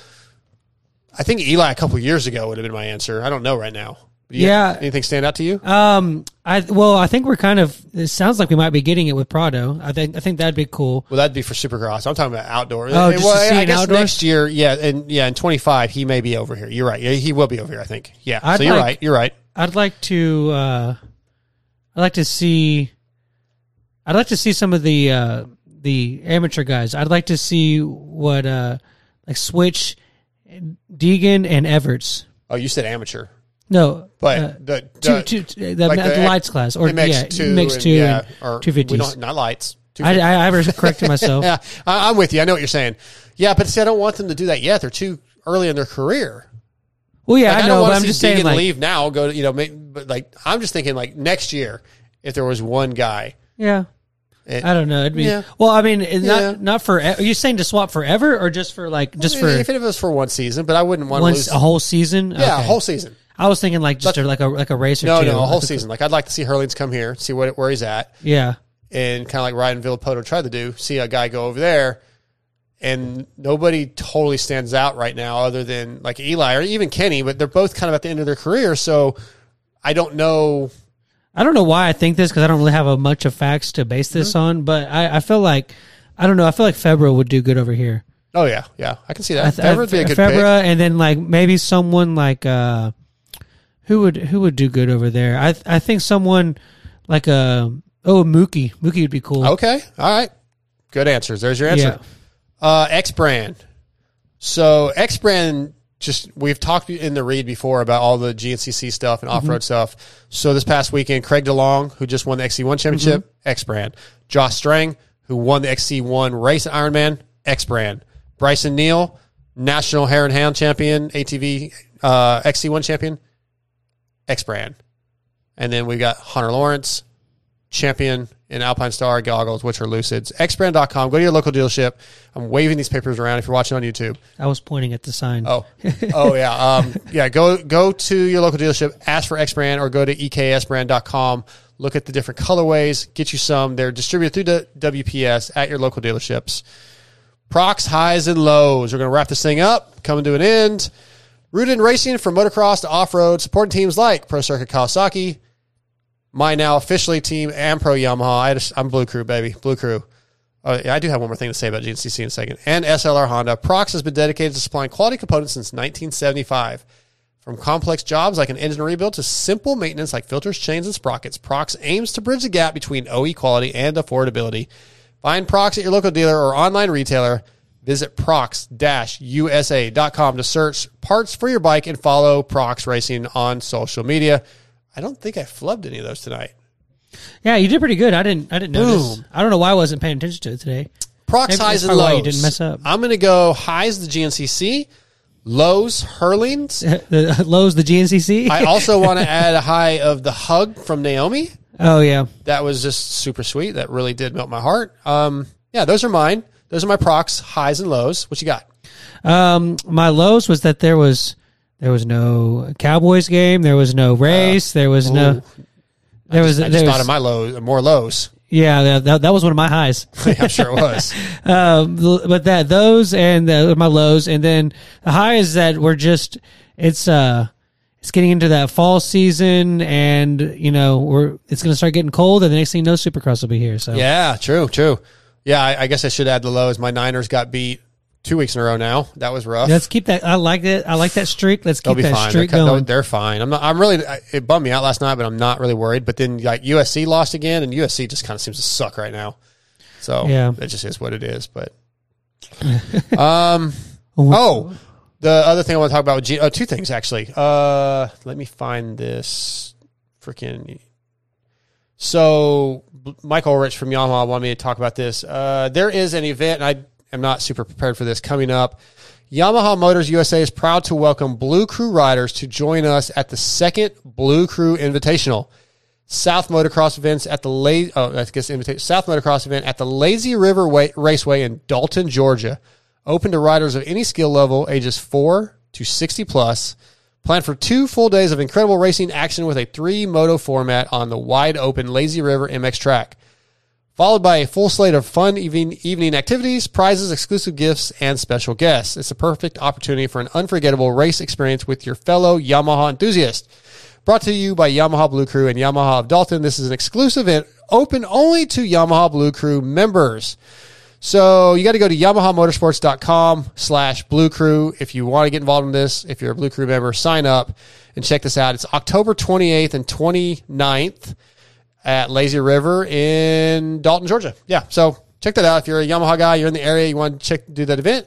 Speaker 3: I think Eli a couple years ago would have been my answer. I don't know right now. You-
Speaker 4: Yeah.
Speaker 3: Anything stand out to you?
Speaker 4: Um, I well, I think we're kind of. It sounds like we might be getting it with Prado. I think I think that'd be cool.
Speaker 3: Well, that'd be for Supercross. I'm talking about outdoor.
Speaker 4: Oh, just to
Speaker 3: well,
Speaker 4: see
Speaker 3: I guess
Speaker 4: outdoor?
Speaker 3: next year, yeah, and yeah, in 25, he may be over here. You're right. Yeah, he will be over here. I think. Yeah.
Speaker 4: I'd
Speaker 3: so you're
Speaker 4: like-
Speaker 3: right. You're right.
Speaker 4: I'd like to. uh I'd like to see. I'd like to see some of the uh the amateur guys. I'd like to see what uh like Switch, Deegan, and Everts.
Speaker 3: Oh, you said amateur,
Speaker 4: No,
Speaker 3: but
Speaker 4: uh,
Speaker 3: the, the,
Speaker 4: two, the,
Speaker 3: like
Speaker 4: the, lights class or
Speaker 3: MX2
Speaker 4: yeah, mix two
Speaker 3: yeah,
Speaker 4: and
Speaker 3: or
Speaker 4: two
Speaker 3: we don't- lights.
Speaker 4: I, I, I ever corrected [LAUGHS] myself.
Speaker 3: yeah, I, I'm with you. I know what you're saying. Yeah, but see, I don't want them to do that yet. They're too early in their career.
Speaker 4: Well, yeah,
Speaker 3: Like,
Speaker 4: I
Speaker 3: don't
Speaker 4: know, but I'm just saying, like,
Speaker 3: leave now. Go to you know, make, but like I'm just thinking like next year if there was one guy.
Speaker 4: yeah.
Speaker 3: It-
Speaker 4: I don't know. It'd be
Speaker 3: Yeah.
Speaker 4: well. I mean, not
Speaker 3: Yeah.
Speaker 4: not for. Are you saying to swap forever or just for like just
Speaker 3: I
Speaker 4: for
Speaker 3: if it was for one season, but I wouldn't want to lose
Speaker 4: a whole season?
Speaker 3: Yeah, a whole season.
Speaker 4: I was thinking like just a, like a like a race or
Speaker 3: No,
Speaker 4: two.
Speaker 3: no, a whole
Speaker 4: Like [LAUGHS]
Speaker 3: season. Like I'd like to see Herlings come here, see what where he's at,
Speaker 4: Yeah,
Speaker 3: and kind of like Ryan Villopoto tried to do. See a guy go over there, and nobody totally stands out right now, other than like Eli or even Kenny. But they're both kind of at the end of their career, so I don't know.
Speaker 4: I don't know why I think this because I don't really have a much of facts to base this
Speaker 3: Mm-hmm.
Speaker 4: on, but I, I feel like I don't know. I feel like Febvre would do good over here.
Speaker 3: Oh yeah, yeah, I can see that. That would be a good pick.
Speaker 4: Febvre, and then like maybe someone like uh, who would who would do good over there? I I think someone like a oh Mookie Mookie would be cool.
Speaker 3: Okay, all right, good answers. There's your answer.
Speaker 4: Yeah.
Speaker 3: Uh, X brand. So X brand, just we've talked in the read before about all the GNCC stuff and off road stuff. So this past weekend, Craig DeLong, who just won the XC1 championship, X brand. Josh Strang, who won the XC1 race at Ironman, X brand. Brycen Neal, national hare and hound champion, ATV uh, XC1 champion, X brand. And then we got Hunter Lawrence, champion in Alpine Star goggles, which are Lucids. Xbrand.com. Go to your local dealership. I'm waving these papers around if you're watching on YouTube.
Speaker 4: I was pointing at the sign.
Speaker 3: Oh, oh yeah, um, yeah. Go go to your local dealership, ask for X brand, or go to xbrand.com. Look at the different colorways. Get you some. They're distributed through the WPS at your local dealerships. Pro-X highs and lows. We're going to wrap this thing up. Coming to an end. Rooted in racing from motocross to off road, supporting teams like Pro Circuit Kawasaki, my now officially team AmPro Yamaha. I just, I'm Blue Crew, baby. Blue Crew. Uh, yeah, I do have one more thing to say about GNCC in a second. And SLR Honda. Pro-X has been dedicated to supplying quality components since 1975. From complex jobs like an engine rebuild to simple maintenance like filters, chains, and sprockets, Pro-X aims to bridge the gap between OE quality and affordability. Find Pro-X at your local dealer or online retailer. Visit prox-usa.com to search parts for your bike and follow Pro-X Racing on social media. I don't think I flubbed any of those tonight.
Speaker 4: Yeah, you did pretty good. I didn't. I didn't notice.
Speaker 3: Boom.
Speaker 4: I don't know why I wasn't paying attention to it today.
Speaker 3: Pro-X
Speaker 4: Maybe
Speaker 3: highs and lows.
Speaker 4: you didn't mess up.
Speaker 3: I'm going to go highs the GNCC, lows Herlings. [LAUGHS]
Speaker 4: the lows, the GNCC. [LAUGHS]
Speaker 3: I also want to add a high of the hug from Naomi.
Speaker 4: oh yeah,
Speaker 3: That was just super sweet. That really did melt my heart. Um, yeah, those are mine. Those are my Pro-X, highs and lows. What you got?
Speaker 4: Um, my lows was that there was there was no Cowboys game. There was no race. there was no. There was.
Speaker 3: Uh, I just
Speaker 4: there
Speaker 3: thought of my lows, more lows.
Speaker 4: yeah, that, that, was one of my highs. [LAUGHS]
Speaker 3: I'm sure it was. [LAUGHS]
Speaker 4: um, but that those and the, my lows, and then the high is that we're just it's uh it's getting into that fall season, and you know we're it's going to start getting cold, and the next thing you know, Supercross will be here. So
Speaker 3: Yeah, true, true. Yeah, I, I guess I should add the lows. My Niners got beat two weeks in a row now. That was rough.
Speaker 4: let's keep that. I like it. I like that streak. Let's keep that
Speaker 3: fine.
Speaker 4: streak
Speaker 3: they're,
Speaker 4: going.
Speaker 3: they're fine. I'm not. I'm really. It bummed me out last night, but I'm not really worried. But then like USC lost again, and USC just kind of seems to suck right now. So
Speaker 4: Yeah.
Speaker 3: it just is what it is. But [LAUGHS] um, oh, the other thing I want to talk about with G, oh, two things actually. Uh, let me find this freaking. So Michael Rich from Yamaha wanted me to talk about this. Uh, there is an event, and I am not super prepared for this coming up. Yamaha Motors USA is proud to welcome Blue Crew riders to join us at the second Blue Crew Invitational. South Motocross events at the La- oh, I guess invitation South Motocross event at the Lazy River Wa- Raceway in Dalton, Georgia. Open to riders of any skill level, ages four to sixty plus. Planned for two full days of incredible racing action with a three moto format on the wide open Lazy River MX track followed by a full slate of fun evening activities, prizes, exclusive gifts, and special guests. It's a perfect opportunity for an unforgettable race experience with your fellow Yamaha enthusiast. brought to you by Yamaha Blue Crew and Yamaha of Dalton. This is an exclusive event open only to Yamaha Blue Crew members. So you got to go to yamahamotorsports.com slash blue crew if you want to get involved in this. If you're a blue crew member, sign up and check this out. It's October 28th and 29th at Lazy River in Dalton, Georgia. Yeah. So check that out. If you're a Yamaha guy, you're in the area, you want to check, do that event.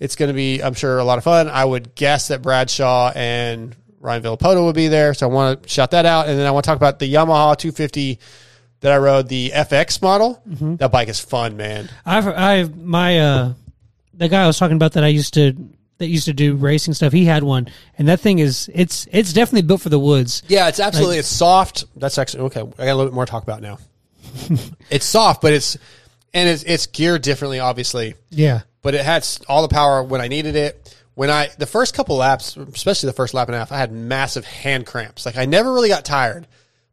Speaker 3: It's going to be, I'm sure, a lot of fun. I would guess that Bradshaw and Ryan Villopoto will be there. So I want to shout that out. And then I want to talk about the Yamaha 250 that I rode, the FX model. That bike is fun, man.
Speaker 4: I've I've my uh the guy I was talking about that I used to that used to do racing stuff. He had one, and that thing is it's it's definitely built for the woods.
Speaker 3: Yeah, it's absolutely it's soft. That's actually okay. I got a little bit more to talk about now. [LAUGHS] it's soft, but it's and it's it's geared differently, obviously.
Speaker 4: Yeah,
Speaker 3: But it had all the power when I needed it. When I the first couple laps, especially the first lap and a half, I had massive hand cramps. Like I never really got tired,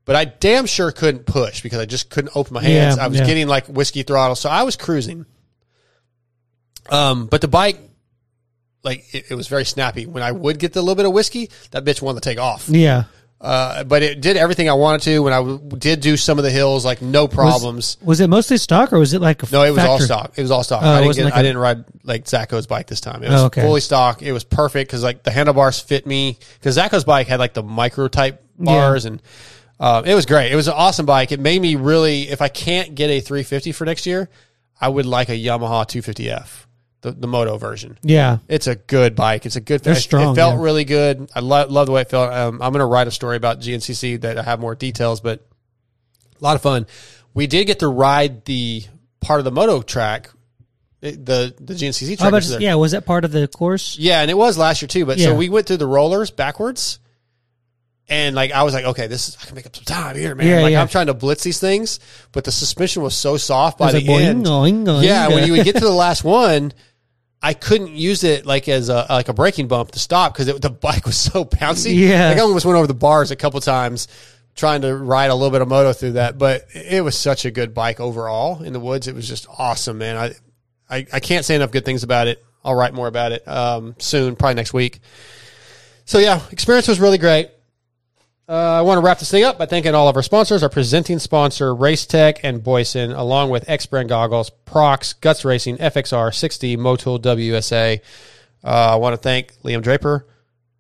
Speaker 3: but I damn sure couldn't push because I just couldn't open my hands.
Speaker 4: Yeah,
Speaker 3: I was
Speaker 4: yeah.
Speaker 3: getting like whiskey throttle, so I was cruising. Um, but the bike, like it, it was very snappy. When I would get the little bit of whiskey, that bitch wanted to take off.
Speaker 4: yeah.
Speaker 3: Uh, but it did everything I wanted to. When I w- did do some of the hills, like no problems.
Speaker 4: Was it mostly stock or was it like a
Speaker 3: no, it was all stock. It was all stock.
Speaker 4: Oh,
Speaker 3: I didn't get,
Speaker 4: like
Speaker 3: I
Speaker 4: a-
Speaker 3: didn't ride like Zacho's bike this time. It was
Speaker 4: Oh, okay.
Speaker 3: fully stock. It was perfect because like the handlebars fit me. Because Zacho's bike had like the micro type bars and. Uh, it was great. It was an awesome bike. It made me really. If I can't get a 350 for next year, I would like a Yamaha 250F, the the moto version.
Speaker 4: Yeah,
Speaker 3: It's a good bike. It's a good.
Speaker 4: They're
Speaker 3: it-
Speaker 4: strong,
Speaker 3: It felt
Speaker 4: yeah.
Speaker 3: really good. I lo- love the way it felt. Um, I'm going to write a story about GNCC that I have more details, but a lot of fun. We did get to ride the part of the moto track, the the GNCC track.
Speaker 4: about
Speaker 3: was there.
Speaker 4: yeah? Was that part of the course?
Speaker 3: Yeah, and it was last year too. But
Speaker 4: Yeah.
Speaker 3: so we went through the rollers backwards, and like I was like, okay, this is I can make up some time here, man.
Speaker 4: Yeah,
Speaker 3: like
Speaker 4: yeah.
Speaker 3: I'm trying to blitz these things, but the suspension was so soft by the
Speaker 4: like boing,
Speaker 3: end.
Speaker 4: boing, boing.
Speaker 3: Yeah, when you would get to the last one, I couldn't use it like as a like a braking bump to stop because the bike was so bouncy.
Speaker 4: Yeah.
Speaker 3: like I almost went over the bars a couple times trying to ride a little bit of moto through that. But it was such a good bike overall in the woods. It was just awesome, man. I I, I can't say enough good things about it. I'll write more about it um, soon, probably next week. So yeah, experience was really great. Uh, I want to wrap this thing up by thanking all of our sponsors, our presenting sponsor, Race Tech and Boyesen, along with X Brand Goggles, Pro-X, Guts Racing, FXR, 6D, Motul, WSA. Uh, I want to thank Liam Draper,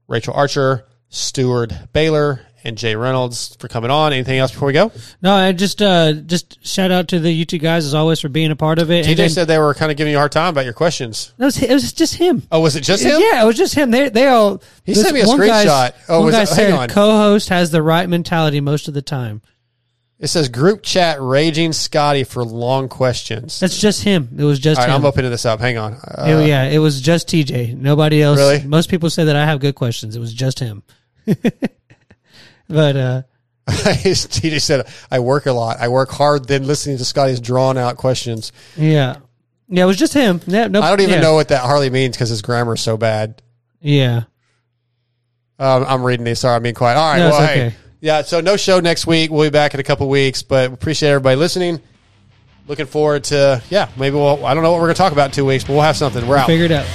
Speaker 3: Rachael Archer, Steward Baylor, and Jay Reynolds for coming on. Anything else before we go?
Speaker 4: No, I just uh just shout out to the you two guys as always for being a part of it.
Speaker 3: TJ
Speaker 4: then-
Speaker 3: said they were kind of giving you a hard time about your questions.
Speaker 4: it was, it was just him.
Speaker 3: Oh, was it just him?
Speaker 4: Yeah, it was just him. They they all.
Speaker 3: He sent me a screenshot. Oh,
Speaker 4: one
Speaker 3: was
Speaker 4: guy
Speaker 3: it-
Speaker 4: said
Speaker 3: hang on.
Speaker 4: co-host has the right mentality most of the time.
Speaker 3: It says group chat raging Scotty for long questions.
Speaker 4: That's just him. It was just
Speaker 3: right,
Speaker 4: him.
Speaker 3: I'm opening this up. Hang on. Uh,
Speaker 4: It- yeah, it was just TJ. Nobody else.
Speaker 3: Really?
Speaker 4: Most people say that I have good questions. It was just him. [LAUGHS] but uh [LAUGHS]
Speaker 3: I just said, I work a lot. I work hard then listening to Scotty's drawn out questions.
Speaker 4: yeah, yeah, it was just him. Yeah, no,
Speaker 3: I don't even
Speaker 4: yeah.
Speaker 3: know what that hardly means because his grammar is so bad.
Speaker 4: Yeah,
Speaker 3: Um, I'm reading these. Sorry, I'm being quiet. All right.
Speaker 4: No,
Speaker 3: well, hey.
Speaker 4: okay.
Speaker 3: Yeah, so no show next week. We'll be back in a couple weeks, but appreciate everybody listening. Looking forward to, yeah, maybe we'll, I don't know what we're going to talk about in two weeks, but we'll have something. We're out.
Speaker 4: figure it out.